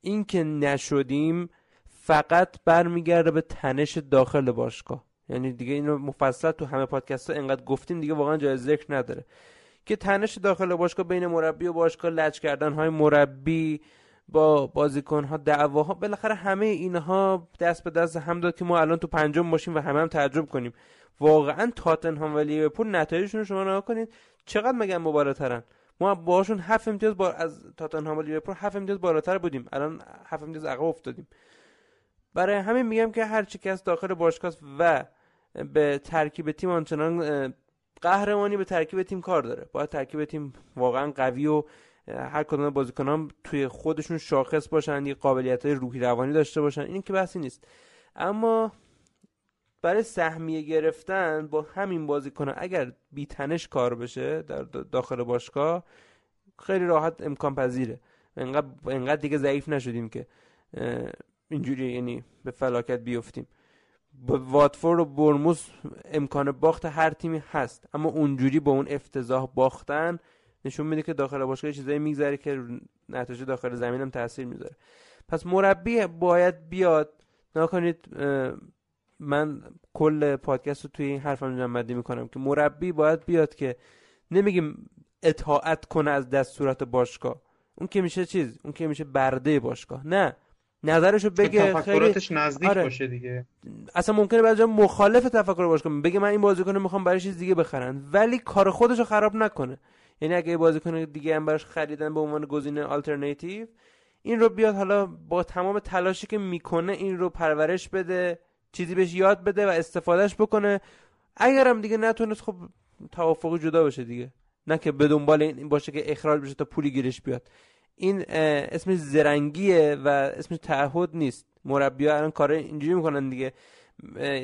S3: این که نشدیم فقط برمیگرده به تنش داخل باشگاه. یعنی دیگه اینو مفصل تو همه پادکست ها انقدر گفتیم دیگه واقعا جای ذکر نداره. که تنش داخل باشگاه بین مربی و باشگاه لج کردن های مربی با بازیکن ها دعواها بالاخره همه اینها دست به دست هم داد که ما الان تو پنجم باشیم و همه هم تعجب کنیم. واقعا تاتنهام و لیورپول نتایجشون رو شما نگاه کنید. چقدر مگه بالاترن؟ ما باهاشون هفت امتیاز با از تاتنهام و لیورپول هفت امتیاز بالاتر بودیم. الان هفت امتیاز عقب افتادیم. برای همین میگم که هر چی کس داخل باشگاه و به ترکیب تیم آنچنان قهرمانی به ترکیب تیم کار داره. باید ترکیب تیم واقعا قوی و هر کدوم بازیکنان توی خودشون شاخص باشن یه قابلیت های روحی روانی داشته باشن. این که بحثی نیست. اما برای سهمیه گرفتن با همین بازیکن اگر بیتنش کار بشه در داخل باشگاه خیلی راحت امکان پذیره. انقدر, انقدر دیگه ضعیف نشدیم که اینجوری یعنی به فلاکت بیفتیم. واتفورد و برموس امکان باخت هر تیمی هست. اما اونجوری با اون افتضاح باختن نشون میده که داخل باشگاه چیزایی میگذره که نتیجه داخل زمین هم تاثیر می‌ذاره. پس مربی باید بیاد. نکنید من کل پادکست رو توی این حرفم جمع می‌کنم که مربی باید بیاد که نمیگیم اطاعت کنه از دستورات باشگاه. اون که میشه چیز؟ اون که میشه برده باشگاه. نه. نظرشو بگه خیلی
S2: نزدیک آره. باشه دیگه.
S3: اصلا ممکنه بعضی مخالف تفکر باشگاه بگه من این بازیکن می‌خوام برای چیز دیگه بخرن. ولی کار خودشو خراب نکنه. یعنی اگه بازیکن دیگه هم براش خریدن به عنوان گزینه آلترناتیو این رو بیاد حالا با تمام تلاشی که می‌کنه این رو پرورش بده. چیزی بهش یاد بده و استفادهش بکنه. اگرم دیگه نتونست خب توافق جدا بشه دیگه. نه که به دنبال این باشه که اخراج بشه تا پولی گیرش بیاد. این اسم زرنگیه و اسم تعهد نیست. مربی الان کار اینجوری می‌کنن دیگه.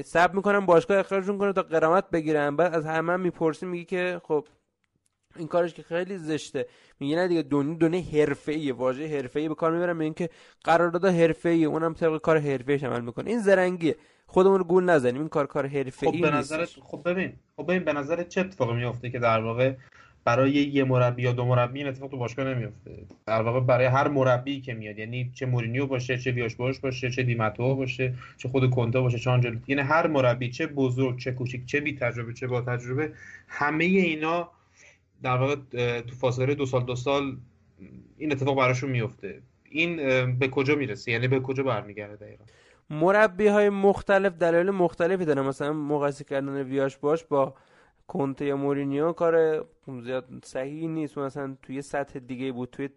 S3: سب می‌کنن باشگاه اخراجشون کنه تا قرامت بگیرن. بعد از همه می‌پرسی میگی که خب این کارش که خیلی زشته. میگه نه دیگه دنیا دنیا حرفه‌ایه واژه حرفه‌ای به کار می‌برن میگن که قرارداد حرفه‌ایه اونم طبق کار حرفه‌ایش عمل می‌کنه. این زرنگیه. خودمون رو گول نزنیم این کار کار حرفه‌ای
S2: خب به نظرت خب ببین خب ببین به نظرت چه اتفاقی میفته که در واقع برای یه مربی یا دو مربی این اتفاق تو باشگاه نمیفته در واقع برای هر مربی که میاد یعنی چه مورینیو باشه چه ویاش باش باشه چه دیماتو باشه چه خود کنته باشه چه آنجل یعنی هر مربی چه بزرگ چه کوچیک چه بی تجربه چه با تجربه همه اینا در واقع تو فاصله دو سال دو سال این اتفاق براشون میفته این به کجا می‌رسه؟ یعنی به کجا برمیگرده دقیقا
S3: مربی های مختلف دلایل مختلفی دارن مثلا مقایسه کردن ویاش باش با کنته یا مورینیو کار زیاد صحیح نیست. مثلا توی سطح دیگه بود. توی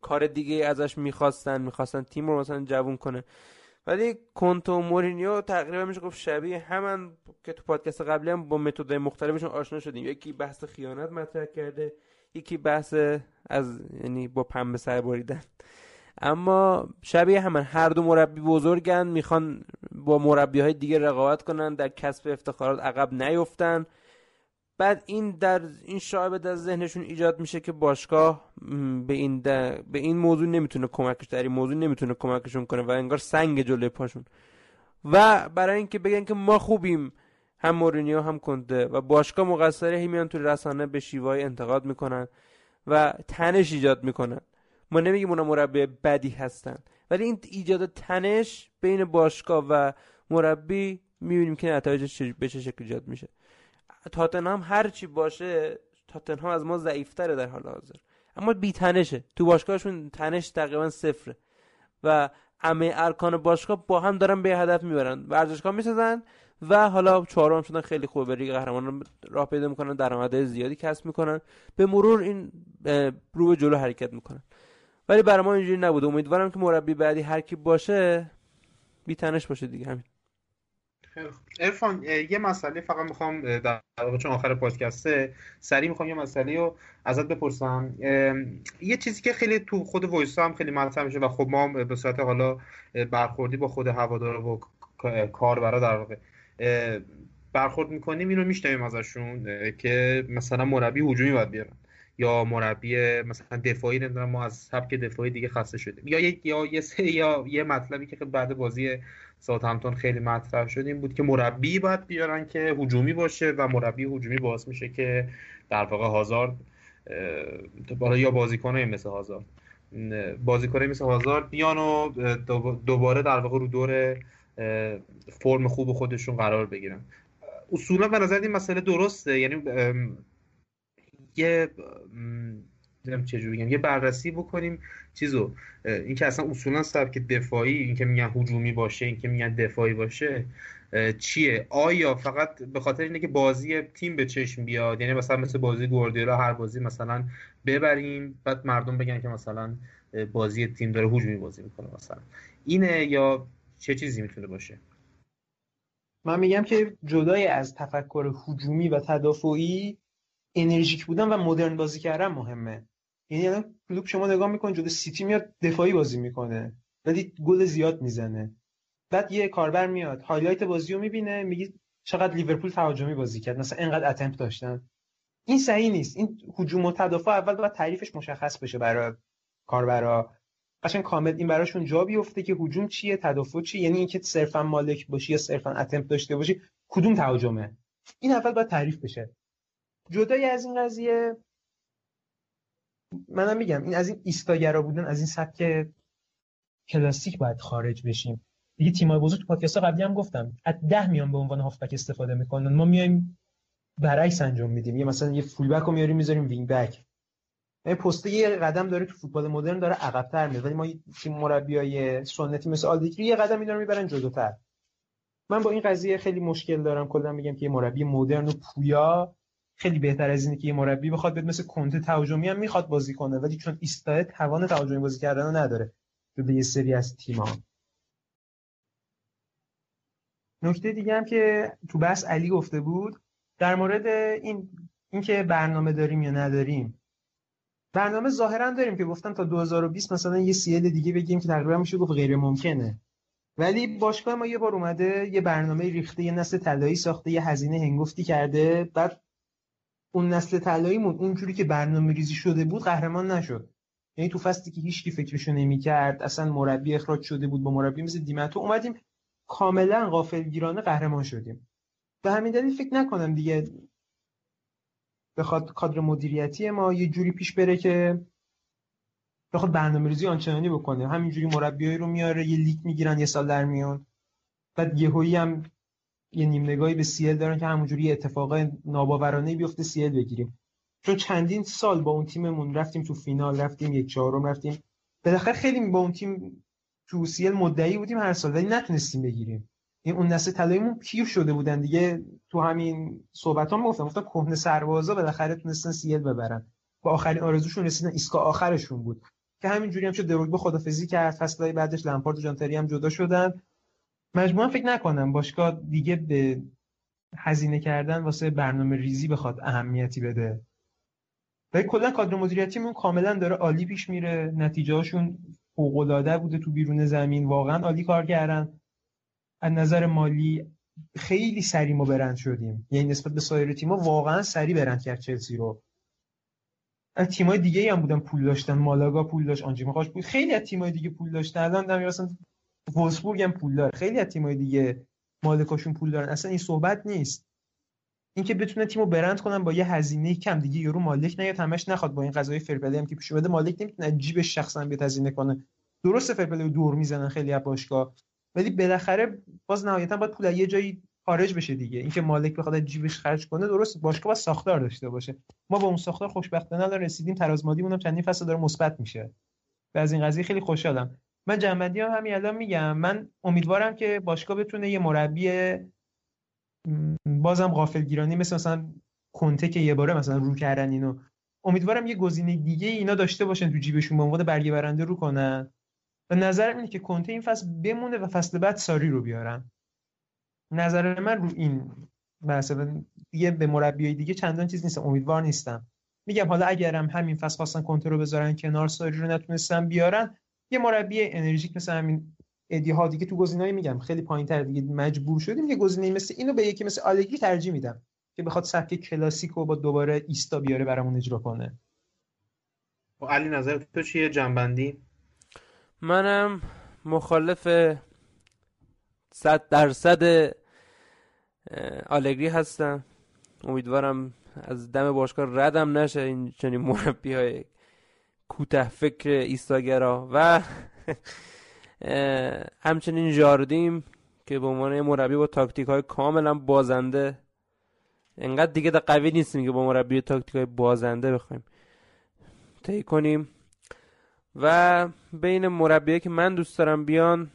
S3: کار دیگه ازش می‌خواستن. می‌خواستن تیم رو مثلا جوون کنه. ولی کنتو مورینیو تقریبا میشه گفت شبیه همن که تو پادکست قبلی هم با متدهای مختلفشون آشنا شدیم. یکی بحث خیانت مطرح کرده یکی بحث از یعنی با پنبه سر بریدن. اما شبیه همن هر دو مربی بزرگن می‌خوان با مربی های دیگه رقابت کنن در کسب افتخارات عقب نیفتن. بعد این در این شایبه در ذهنشون ایجاد میشه که باشگاه به این به این موضوع نمی‌تونه کمکش در این موضوع نمی‌تونه کمکشون کنه و انگار سنگ جلوی پاشون. و برای اینکه بگن که ما خوبیم هم مورینیو هم کنده و باشگاه مقصره هی میان تو رسانه به شیوای انتقاد می‌کنن و تنش ایجاد می‌کنن. ما نمیگیم اونا مربی بدی هستن ولی این ایجاد تنش بین باشگاه و مربی می‌بینیم که نتایجش به چه شکل ایجاد میشه. تاتنهام هر چی باشه تاتنهام از ما ضعیفتره در حال حاضر. اما بی تنشه. تو باشگاهشون تنش تقریبا صفره. و همه ارکان باشگاه با هم دارن به هدف می‌برن. ورزشگاه می‌سازن و حالا چهارم شدن خیلی خوبه. بری قهرمان راه پیدا می‌کنن درآمد زیادی کسب می‌کنن. به مرور این رو به جلو حرکت می‌کنن. ولی برای ما اینجوری نبوده امیدوارم که مربی بعدی هر کی باشه بی تنش باشه دیگه. همین.
S2: ارفان یه مسئله فقط می‌خوام در واقع چون آخر پادکسته سریع می‌خوام یه مسئله رو ازت بپرسم. یه چیزی که خیلی تو خود وایس هم خیلی مطرح میشه و خب ما به صورت حالا برخوردی با خود هوادار و کاربرا در واقع برخورد می‌کنیم اینو میشنویم ازشون که مثلا مربی هجومی باید بیارن. یا مربی مثلا دفاعی نمی‌دونم ما از سبک دفاعی دیگه خسته شدیم. یا یک یا یه یا یه مطلبی که بعد بازی همتون خیلی مطرح شد این بود که مربی باید بیارن که هجومی باشه و مربی هجومی باعث میشه که در واقع هازارد بالا یا بازیکنای مثل هازارد. بازیکنای مثل هازارد بیان و دوباره در واقع رو دور فرم خوب خودشون قرار بگیرن. اصولا به نظر این مسئله درسته. یعنی یه چجوری بگم یه بررسی بکنیم. چیزو اینکه اصلا اصولا سبک دفاعی اینکه میگن هجومی باشه اینکه میگن دفاعی باشه چیه؟ آیا فقط به خاطر اینه که بازی تیم به چشم بیاد؟ یعنی مثلا مثل بازی گواردیولا هر بازی مثلا ببریم بعد مردم بگن که مثلا بازی تیم داره هجومی بازی می‌کنه مثلا. اینه یا چه چیزی می‌تونه باشه؟
S4: من میگم که جدای از تفکر هجومی و تدافعی انرژیک بودن و مدرن بازی کردن مهمه. یعنی الان کلوب شما نگاه می‌کنه جلو سیتی میاد دفاعی بازی می‌کنه. ولی گل زیاد می‌زنه. بعد یه کاربر میاد highlight بازی رو می‌بینه میگه چقدر لیورپول تهاجمی بازی کرد مثلا انقدر attempt داشتن. این صحیح نیست. این هجوم و تدافع اول باید تعریفش مشخص بشه برای کاربرا. قشنگ کامل این براشون جا بیفته که هجوم چیه تدافع چیه. یعنی اینکه صرفا مالک باشی یا صرفا attempt داشته باشی کدوم تهاجمه؟ این اول باید تعریف بشه. جدای از این قضیه منم میگم این از این ایستاگرا بودن از این سبک کلاسیک باید خارج بشیم. دیگه تیمای بزرگ پادکست قبلی هم گفتم از ده میان به عنوان هافبک استفاده می‌کنن. ما میایم برعکس انجام میدیم. یه مثلا یه full back رو میاریم می‌ذاریم wing back این پسته یه قدم داره تو فوتبال مدرن داره عقب‌تر میره ولی ما تیم مربیای سنتی مثل آلگری یه قدم اینا رو می‌برن جلوتر. من با این قضیه خیلی مشکل دارم. کلا میگم که مربی مدرن و پویا خیلی بهتر از اینه که یه مربی بخواد بد مثل کنته تهاجمی هم می‌خواد بازی کنه ولی چون ایستاد توان تهاجمی بازی کردن رو نداره. به یه سری از تیم‌ها. نکته دیگه هم که تو بحث علی گفته بود در مورد این اینکه برنامه داریم یا نداریم. برنامه ظاهرا داریم که گفتم تا 2020 مثلا یه سیل دیگه بگیم که تقریبا میشه گفت غیر ممکنه. ولی باشگاه ما یه بار اومده یه برنامه ریخته یه نسل طلایی ساخته یه هزینه هنگفتی کرده بعد اون نسل طلاییمون اونجوری که برنامه ریزی شده بود قهرمان نشد. یعنی تو فصلی که هیچکی فکرشو نمی‌کرد اصلا مربی اخراج شده بود با مربی مثل دیمتو اومدیم کاملا غافلگیرانه قهرمان شدیم. به همین دلیل فکر نکنم دیگه بخواد کادر مدیریتی ما یه جوری پیش بره که بخواد برنامه ریزی آنچنانی بکنه. همینجوری مربیایی رو میاره یه لیگ می‌گیرن یه سال در میان بعد یهویی هم یه نیم نگاهی به سیل دارن که همونجوری اتفاق ناباورانه بیفته سیل بگیریم. چون چندین سال با اون تیممون رفتیم تو فینال رفتیم یک چهارم رفتیم. بالاخره خیلی با اون تیم تو سیل مدعی بودیم هر سال ولی نتونستیم بگیریم. این اون نسل طلاییمون پیر شده بودن دیگه. تو همین صحبت ها گفتم گفتم کهنه سربازا بالاخره تونستن سیل ببرن. با آخرین آرزوشون رسیدن ایسکا آخرشون بود. که همینجوری هم شد دروگبه خدافزی کرد. فصلهای بعدش لمپارد و جانتری هم جدا شدن. مجموعا فکر نکنم باشگاه دیگه به هزینه کردن واسه برنامه ریزی بخواد اهمیتی بده. ولی کلا کادر مدیریتیمون کاملا داره عالی پیش میره. نتیجه هاشون فوق بوده تو بیرون زمین. واقعا عالی کار کردن از نظر مالی خیلی سریع ما برند شدیم. یعنی نسبت به سایر تیم‌ها واقعا سریع برند کرد چلسی رو. از تیمای دیگه هم بودن پول داشتن. مالاگا پول داشت. آنجی مخاش بود. خیلی از تیمای دیگه پول داشتن. الان دارم وولسبورگ هم پول داره. خیلی از تیمای دیگه مالکاشون پول دارن. اصلا این صحبت نیست. اینکه بتونه تیمو برند کنن با یه هزینه کم. دیگه یهو مالک نیاد همش نخواد با این قضیه fair play هم که پیش اومده مالک نمی‌تونه جیبش شخصا بیاد هزینه کنه. درست fair play دور می‌زنن خیلی از باشگاه ولی بالاخره باز نهایتا باید پول یه جایی خارج بشه دیگه. اینکه مالک بخواد جیبش خرج کنه درست باشگاه با ساختار داشته باشه. ما با اون ساختار خوشبختانه الان رسیدیم. تراز مادیمون هم چندین فصل داره مثبت میشه. و از این قضیه خیلی خوشحالم. من جنبندی هم همین الان میگم. من امیدوارم که باشگاه بتونه یه مربی بازم غافلگیرانی مثل مثلا کنته که یه باره مثلا رو کردن اینو. امیدوارم یه گزینه دیگه اینا داشته باشن تو جیبشون به عنوان برگه برنده رو کنن. و نظرم اینه که کنته این فصل بمونه و فصل بعد ساری رو بیارن. نظر من رو این مثلا دیگه به مربیای دیگه چندان چیز نیستم امیدوار نیستم. میگم حالا اگرم همین فصل خواستن کنته رو بذارن کنار ساری رو نتونستن بیارن یه مربی انرژیک مثل همین ادی ها دیگه تو گزینه‌ای میگم. خیلی پایینتر دیگه مجبور شدیم یه گزینه مثل اینو به یکی مثل آلگری ترجیح میدم که بخواد سبک کلاسیک رو با دوباره ایستا بیاره برامون اجرا کنه.
S2: و خب، علی نظر تو چیه؟ جنبندی؟
S3: منم مخالف صد درصد آلگری هستم. امیدوارم از دم باشگاه ردم نشه این چنین مربی های کوته فکر ایستاگرا و همچنین جاردیم که به عنوان مربی با تاکتیک های کاملا بازنده انقدر دیگه قوی نیستیم که با مربی تاکتیک های بازنده بخوایم طی کنیم. و بین مربی که من دوست دارم بیان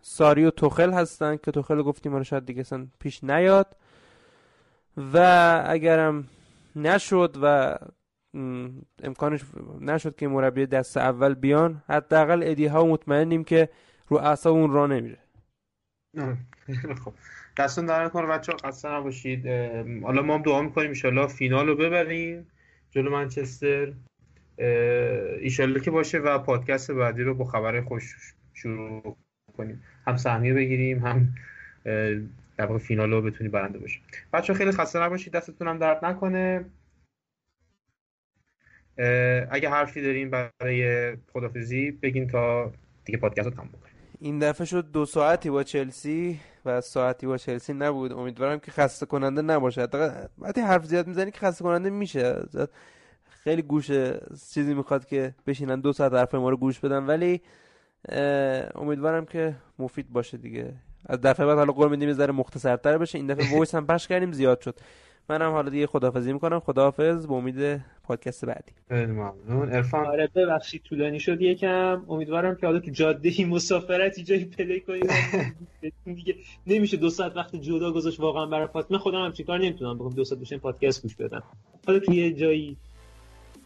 S3: ساری و توخل هستن که توخل گفتیم رو شاید دیگه اصلا پیش نیاد. و اگرم نشد و امکانش نشد که مربی دست اول بیان. حداقل ادی ها مطمئنیم که رو اعصاب اون را نمیره.
S2: خب دستون در کنه بچه ها خسته نباشید. حالا ما هم دعا می‌کنیم ان فینال رو ببریم جلو منچستر. ایشالله که باشه و پادکست بعدی رو با خبر خوش شروع کنیم. هم سهمیه بگیریم هم در واقع فینال رو بتونیم برنده باشیم. بچه خیلی خسته نباشید. دستتون هم درد نکنه. اگه حرفی داریم برای خدافزی بگین تا دیگه پادکست رو تموم کنیم.
S3: این دفعه شد دو ساعتی با چلسی و ساعتی با چلسی نبود. امیدوارم که خسته کننده نباشه. وقتی حرف زیاد می‌زنی که خسته کننده میشه. خیلی گوش چیزی می‌خواد که بشینن دو ساعت حرف ما رو گوش بدن. ولی امیدوارم که مفید باشه دیگه. از دفعه بعد حالا قول میدیم ذره مختصرتر بشه. این دفعه voice هم پخش کردیم زیاد شد. منم حالا دیگه خداحافظی می‌کنم. خداحافظ به امید پادکست بعدی.
S2: خیلی ممنون. عرفان
S4: آره ببخشید طولانی شد یکم. امیدوارم که حالا تو جاده این مسافرتی جایی play کنید دیگه نمیشه دو ساعت وقت جدا گذاشت واقعا برای پادکست. من خودم هم چیکار نمی‌تونم بگم دو ساعت بشین پادکست گوش بدم. حالا تو یه جایی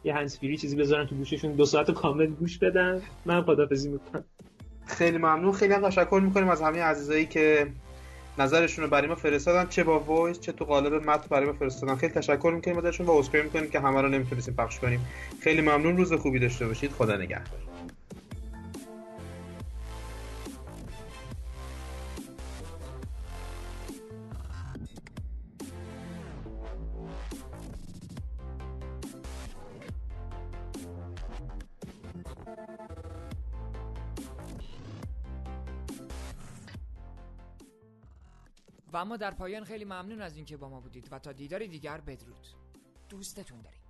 S4: یه هنسفری چیزی بذارن تو گوششون دو ساعت کامل گوش بدن. من خداحافظی می‌کنم.
S2: خیلی ممنون. خیلی هم تشکر می‌کنیم از همه عزیزایی که نظرشون رو برای ما فرستادن چه با وایس چه تو قالب متن برای ما فرستادن. خیلی تشکر می‌کنیم ازشون و عذرخواهی می‌کنیم که همه رو نمی‌تونستیم پخش کنیم. خیلی ممنون روز خوبی داشته باشید. خدا نگهدار.
S1: و اما در پایان خیلی ممنون از اینکه با ما بودید و تا دیدار دیگر بدرود. دوستتون داریم.